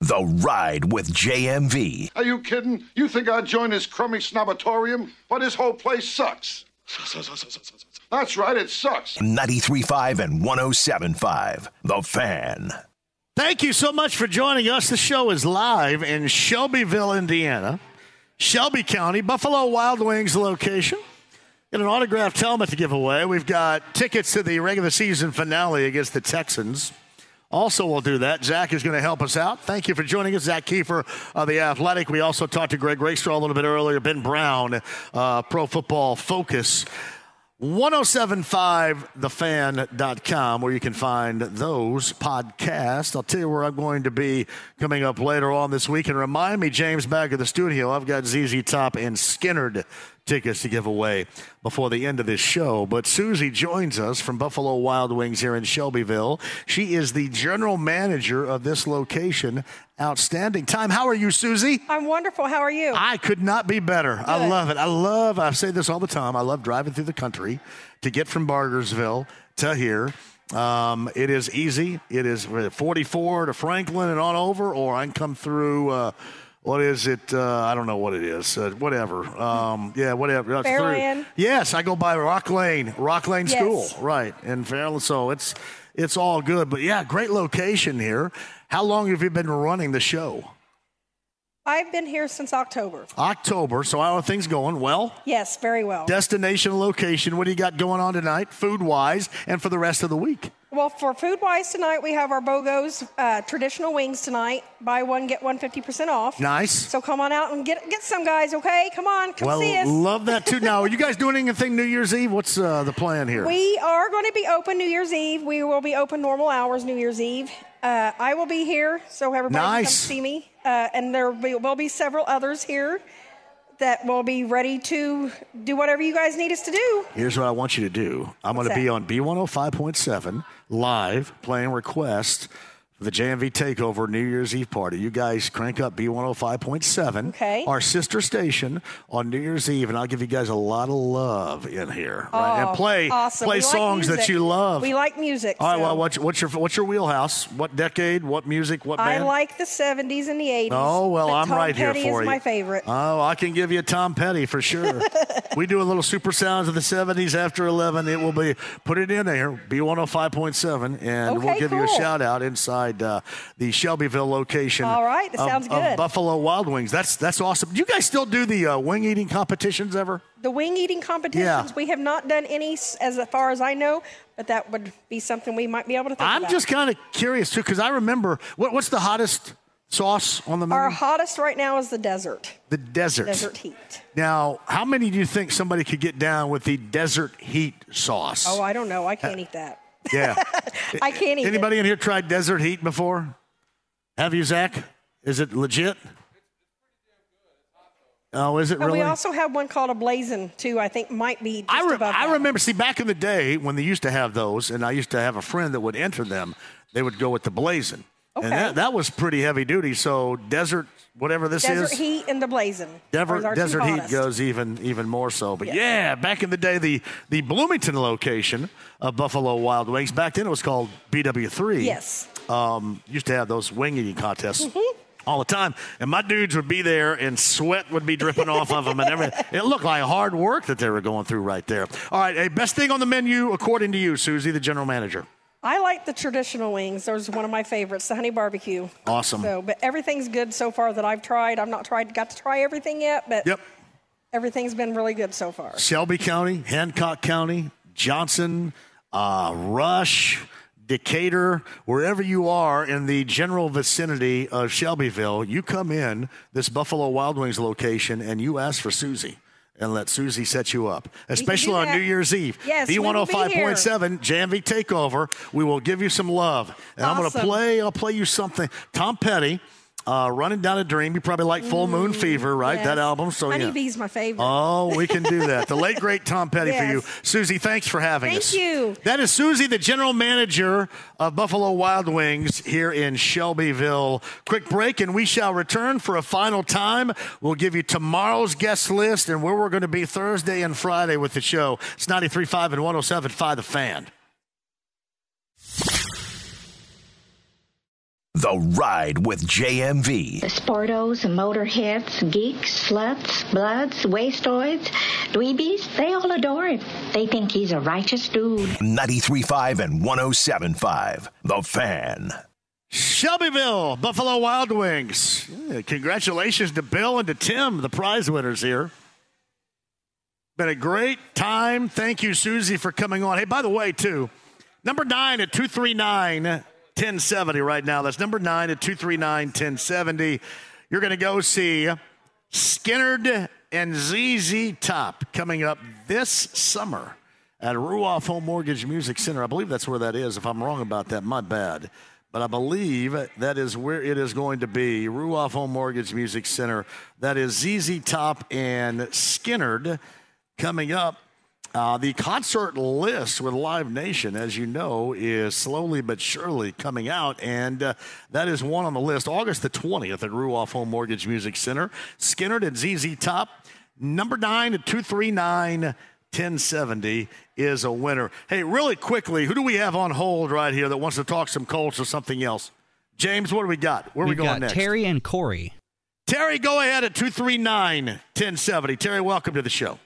The Ride with JMV. Are you kidding? You think I'd join his crummy snobatorium? But his whole place sucks. That's right, it sucks. 93.5 and 107.5. The Fan. Thank you so much for joining us. The show is live in Shelbyville, Indiana, Shelby County, Buffalo Wild Wings location. Got an autographed helmet to give away. We've got tickets to the regular season finale against the Texans. Also, we'll do that. Zak is going to help us out. Thank you for joining us, Zak Keefer of The Athletic. We also talked to Greg Rakestraw a little bit earlier, Ben Brown, uh, Pro Football Focus. 1075thefan.com where you can find those podcasts. I'll tell you where I'm going to be coming up later on this week. And remind me, James, back at the studio, I've got ZZ Top and Skynyrd tickets to give away before the end of this show. But Susie joins us from Buffalo Wild Wings here in Shelbyville. She is the general manager of this location. Outstanding time. How are you, Susie? I'm wonderful. How are you? I could not be better. Good. I love it. I love, I say this all the time, I love driving through the country to get from Bargersville to here. Um, it is easy. It is 44 to Franklin and on over, or I can come through. Uh, what is it? Uh, I don't know what it is. Uh, whatever. Um, yeah, whatever. Fairland. Yes, I go by Rock Lane, Rock Lane yes. School, right in Fairland. So it's it's all good. But yeah, great location here. How long have you been running the show? I've been here since October. October. So how are things going? Well? Yes, very well. Destination location. What do you got going on tonight, food wise, and for the rest of the week? Well, for food wise tonight, we have our BOGO's uh, traditional wings tonight. Buy one, get one 50% off. Nice. So come on out and get get some, guys, okay? Come on, come well, see us. love that too. now, are you guys doing anything New Year's Eve? What's uh, the plan here? We are going to be open New Year's Eve. We will be open normal hours New Year's Eve. Uh, I will be here, so everybody nice. can come see me. Uh, and there will be, will be several others here that we'll be ready to do whatever you guys need us to do. Here's what I want you to do. I'm going to be on B105.7 live playing request for the JMV Takeover New Year's Eve party. You guys crank up B105.7, Okay. our sister station, on New Year's Eve, and I'll give you guys a lot of love in here, right? Oh, and play awesome. play We like songs that you love. We like music. All right. so Well, what's, what's your what's your wheelhouse? What decade? What music? What I like the 70s and the 80s. Oh well, but I'm Tom right Petty here for is you. my favorite. Oh, I can give you Tom Petty for sure. we do a little super sounds of the '70s after 11. It will be put it in there, B105.7, and we'll Okay, give you a shout out inside uh, the Shelbyville location. All right, that of- sounds good. Buffalo Wild Wings. That's that's awesome. Do you guys still do the uh, wing eating competitions ever? The wing eating competitions, Yeah. we have not done any as far as I know, but that would be something we might be able to think I'm about. just kind of curious too, because I remember what, what's the hottest sauce on the menu? Our hottest right now is the desert. the desert. Desert heat. Now, how many do you think somebody could get down with the desert heat sauce? Oh, I don't know. I can't eat that. Yeah. I can't eat Anybody in here tried desert heat before? Have you, Zach? Is it legit? Oh, is it And really? we also have one called a blazing too. I think might be just I, re- I remember, see, back in the day when they used to have those, and I used to have a friend that would enter them, they would go with the blazing. Okay. And that, that was pretty heavy duty. So, desert, whatever this desert is. Desert heat and the blazing. Dever- are our two desert heat hottest. goes even even more so. But Yeah. yeah. back in the day, the the Bloomington location of Buffalo Wild Wings. Back then, it was called BW3. Yes. Um, used to have those wing eating contests. Mm-hmm. All the time, and my dudes would be there, and sweat would be dripping off of them, and everything. It looked like hard work that they were going through right there. All right, hey, best thing on the menu, according to you, Susie, the general manager. I like the traditional wings. Those are one of my favorites, the honey barbecue. Awesome. So, but everything's good so far that I've tried. I've not tried, got to try everything yet, but Yep. everything's been really good so far. Shelby County, Hancock County, Johnson, uh, Rush, Decatur, wherever you are in the general vicinity of Shelbyville, you come in this Buffalo Wild Wings location and you ask for Susie. And let Susie set you up, especially on. New Year's Eve. Yes, we will be here. B105.7 JMV Takeover. We will give you some love. And I'm going to play, I'll play you something. Tom Petty, uh, Running Down a Dream. You probably like Full Moon Fever, right? Yes. That album. So, yeah. Honeybee's my favorite. Oh, we can do that. The late great Tom Petty for you, Susie. Thanks for having Thank us. Thank you. That is Susie, the general manager of Buffalo Wild Wings here in Shelbyville. Quick break, and we shall return for a final time. We'll give you tomorrow's guest list and where we're going to be Thursday and Friday with the show. It's 93.5 and 107.5 The Fan. The Ride with JMV. The sportos, motorheads, geeks, sluts, bloods, wastoids, dweebies, they all adore him. They think he's a righteous dude. 93.5 and 107.5 The Fan. Shelbyville, Buffalo Wild Wings. Yeah, congratulations to Bill and to Tim, the prize winners here. Been a great time. Thank you, Susie, for coming on. Hey, by the way, too, number nine at 239 1070 right now. That's number nine at 239 1070. You're going to go see Skynyrd and ZZ Top coming up this summer at Ruoff Home Mortgage Music Center. I believe that's where that is. If I'm wrong about that, my bad. But I believe that is where it is going to be. Ruoff Home Mortgage Music Center. That is ZZ Top and Skynyrd coming up. Uh, the concert list with Live Nation, as you know, is slowly but surely coming out, and uh, that is one on the list. August the 20th at Ruoff Home Mortgage Music Center. Skynyrd and ZZ Top, number nine at 239 1070 is a winner. Hey, really quickly, who do we have on hold right here that wants to talk some Colts or something else? James, what do we got? Where are we We've going got next? Terry and Corey. Terry, go ahead at 239 1070. Terry, welcome to the show.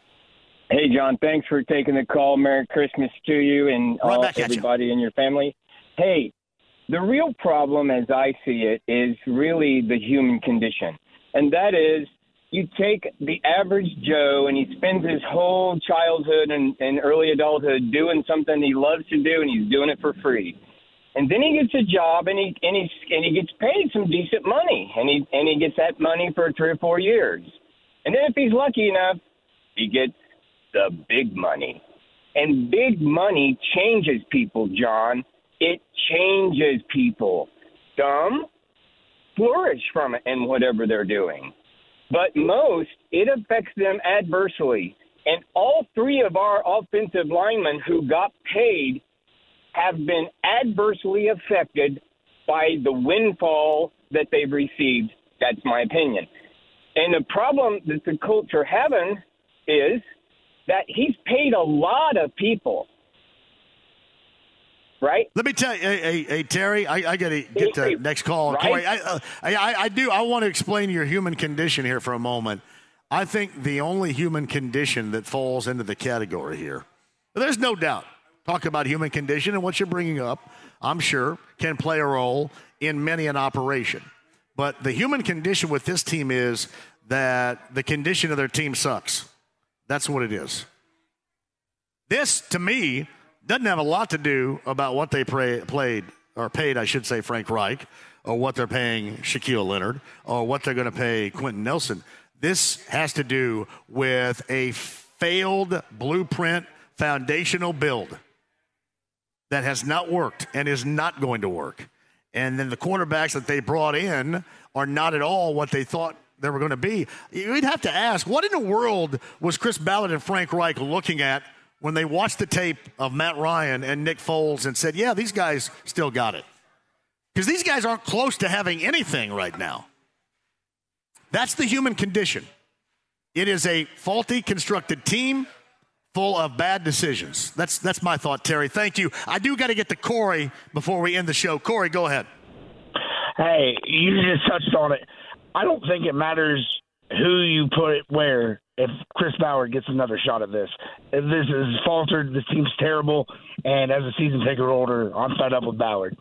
Hey, John, thanks for taking the call. Merry Christmas to you and Right all, you. everybody in your family. Hey, the real problem, as I see it, is really the human condition. And that is you take the average Joe and he spends his whole childhood and, and early adulthood doing something he loves to do and he's doing it for free. And then he gets a job and he and he and he gets paid some decent money and he and he gets that money for three or four years. And then if he's lucky enough, he gets the big money. And big money changes people, John. It changes people. Some flourish from it in whatever they're doing. but most it affects them adversely. And all three of our offensive linemen who got paid have been adversely affected by the windfall that they've received. That's my opinion. And the problem that the Colts are having is that he's paid a lot of people. Right. Let me tell you, hey, hey, hey Terry, I, I got to get to next call. Right? Corey, I, uh, I, I, I do. I want to explain your human condition here for a moment. I think the only human condition that falls into the category here, there's no doubt. Talk about human condition and what you're bringing up, I'm sure, can play a role in many an operation. But the human condition with this team is that the condition of their team sucks. That's what it is. This, to me, doesn't have a lot to do about what they pray, played or paid, I should say, Frank Reich, or what they're paying Shaquille Leonard, or what they're going to pay Quenton Nelson. This has to do with a failed blueprint foundational build that has not worked and is not going to work. And then the quarterbacks that they brought in are not at all what they thought they were going to be. You'd have to ask, what in the world was Chris Ballard and Frank Reich looking at when they watched the tape of Matt Ryan and Nick Foles and said, yeah, these guys still got it? Because these guys aren't close to having anything right now. That's the human condition. It is a faulty constructed team full of bad decisions. That's that's my thought, Terry. Thank you. I do got to get to Corey before we end the show. Corey, go ahead. Hey, you just touched on it. I don't think it matters who you put it where if Chris Ballard gets another shot at this. If this is faltered, this team's terrible, and as a season ticket holder, I'm fed up with Ballard.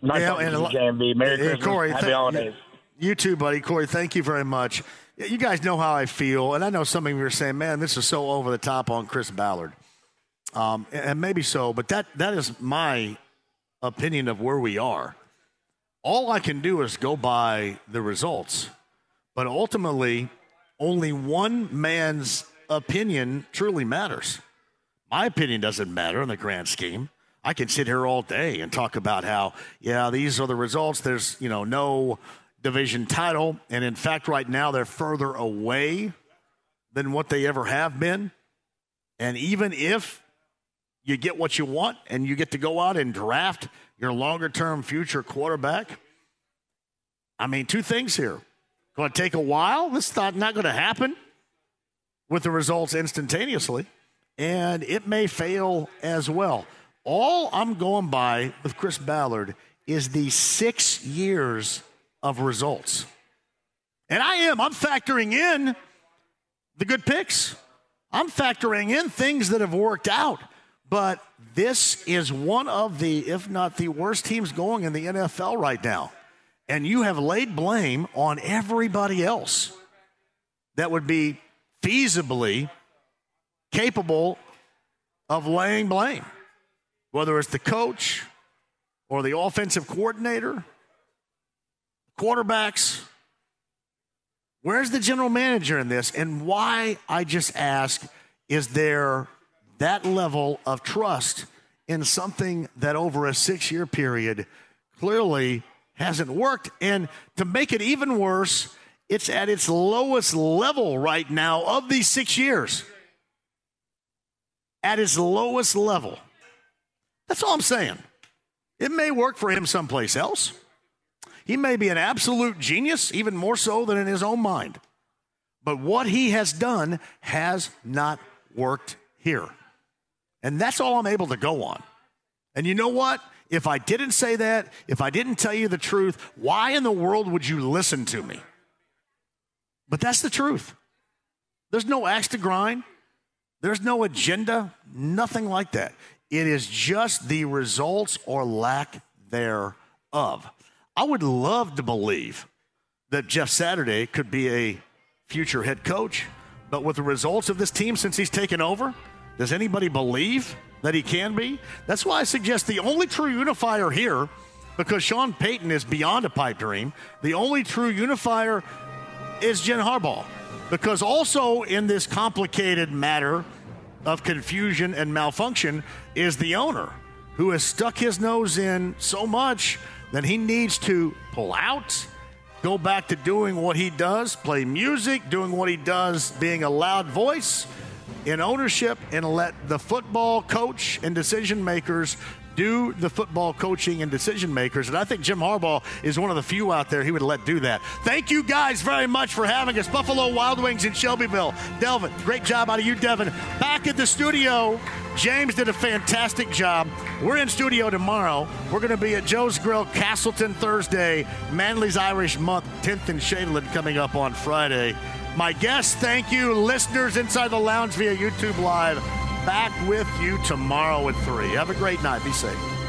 Nice Yeah, and to a you, lo- JMV. Merry Hey, Christmas. Corey, Happy thank- holidays. You too, buddy. Corey, thank you very much. You guys know how I feel, and I know some of you are saying, man, this is so over the top on Chris Ballard. Um, and and maybe so, but that, that is my opinion of where we are. All I can do is go by the results. But ultimately, only one man's opinion truly matters. My opinion doesn't matter in the grand scheme. I can sit here all day and talk about how, yeah, these are the results. There's, you know, no division title. And in fact, right now, they're further away than what they ever have been. And even if you get what you want and you get to go out and draft your longer term future quarterback, I mean, two things here. Going to take a while. This is not, not going to happen with the results instantaneously, and it may fail as well. All I'm going by with Chris Ballard is the six years of results. And I am, I'm factoring in the good picks. I'm factoring in things that have worked out. But this is one of the, if not the worst teams going in the NFL right now. And you have laid blame on everybody else that would be feasibly capable of laying blame, whether it's the coach or the offensive coordinator, quarterbacks. Where's the general manager in this? And why, I just ask, is there that level of trust in something that over a six year period clearly hasn't worked? And to make it even worse, it's at its lowest level right now of these six years. At its lowest level. That's all I'm saying. It may work for him someplace else. He may be an absolute genius, even more so than in his own mind. But what he has done has not worked here. And that's all I'm able to go on. And you know what? If I didn't say that, if I didn't tell you the truth, why in the world would you listen to me? But that's the truth. There's no axe to grind, there's no agenda, nothing like that. It is just the results or lack thereof. I would love to believe that Jeff Saturday could be a future head coach, but with the results of this team since he's taken over, does anybody believe that he can be? That's why I suggest the only true unifier here, because Sean Payton is beyond a pipe dream, the only true unifier is Jim Harbaugh. Because also in this complicated matter of confusion and malfunction is the owner who has stuck his nose in so much that he needs to pull out go back to doing what he does, play music, doing what he does, being a loud voice in ownership, and let the football coach and decision makers do the football coaching and decision makers. And I think Jim Harbaugh is one of the few out there he would let do that. Thank you guys very much for having us. Buffalo Wild Wings in Shelbyville. Delvin, great job out of you, Devin. Back at the studio. James did a fantastic job. We're in studio tomorrow. We're going to be at Joe's Grill, Castleton Thursday, Manly's Irish Month, 10th and Shadeland coming up on Friday. My guests, thank you. Listeners inside the lounge via YouTube Live, back with you tomorrow at 3. Have a great night. Be safe.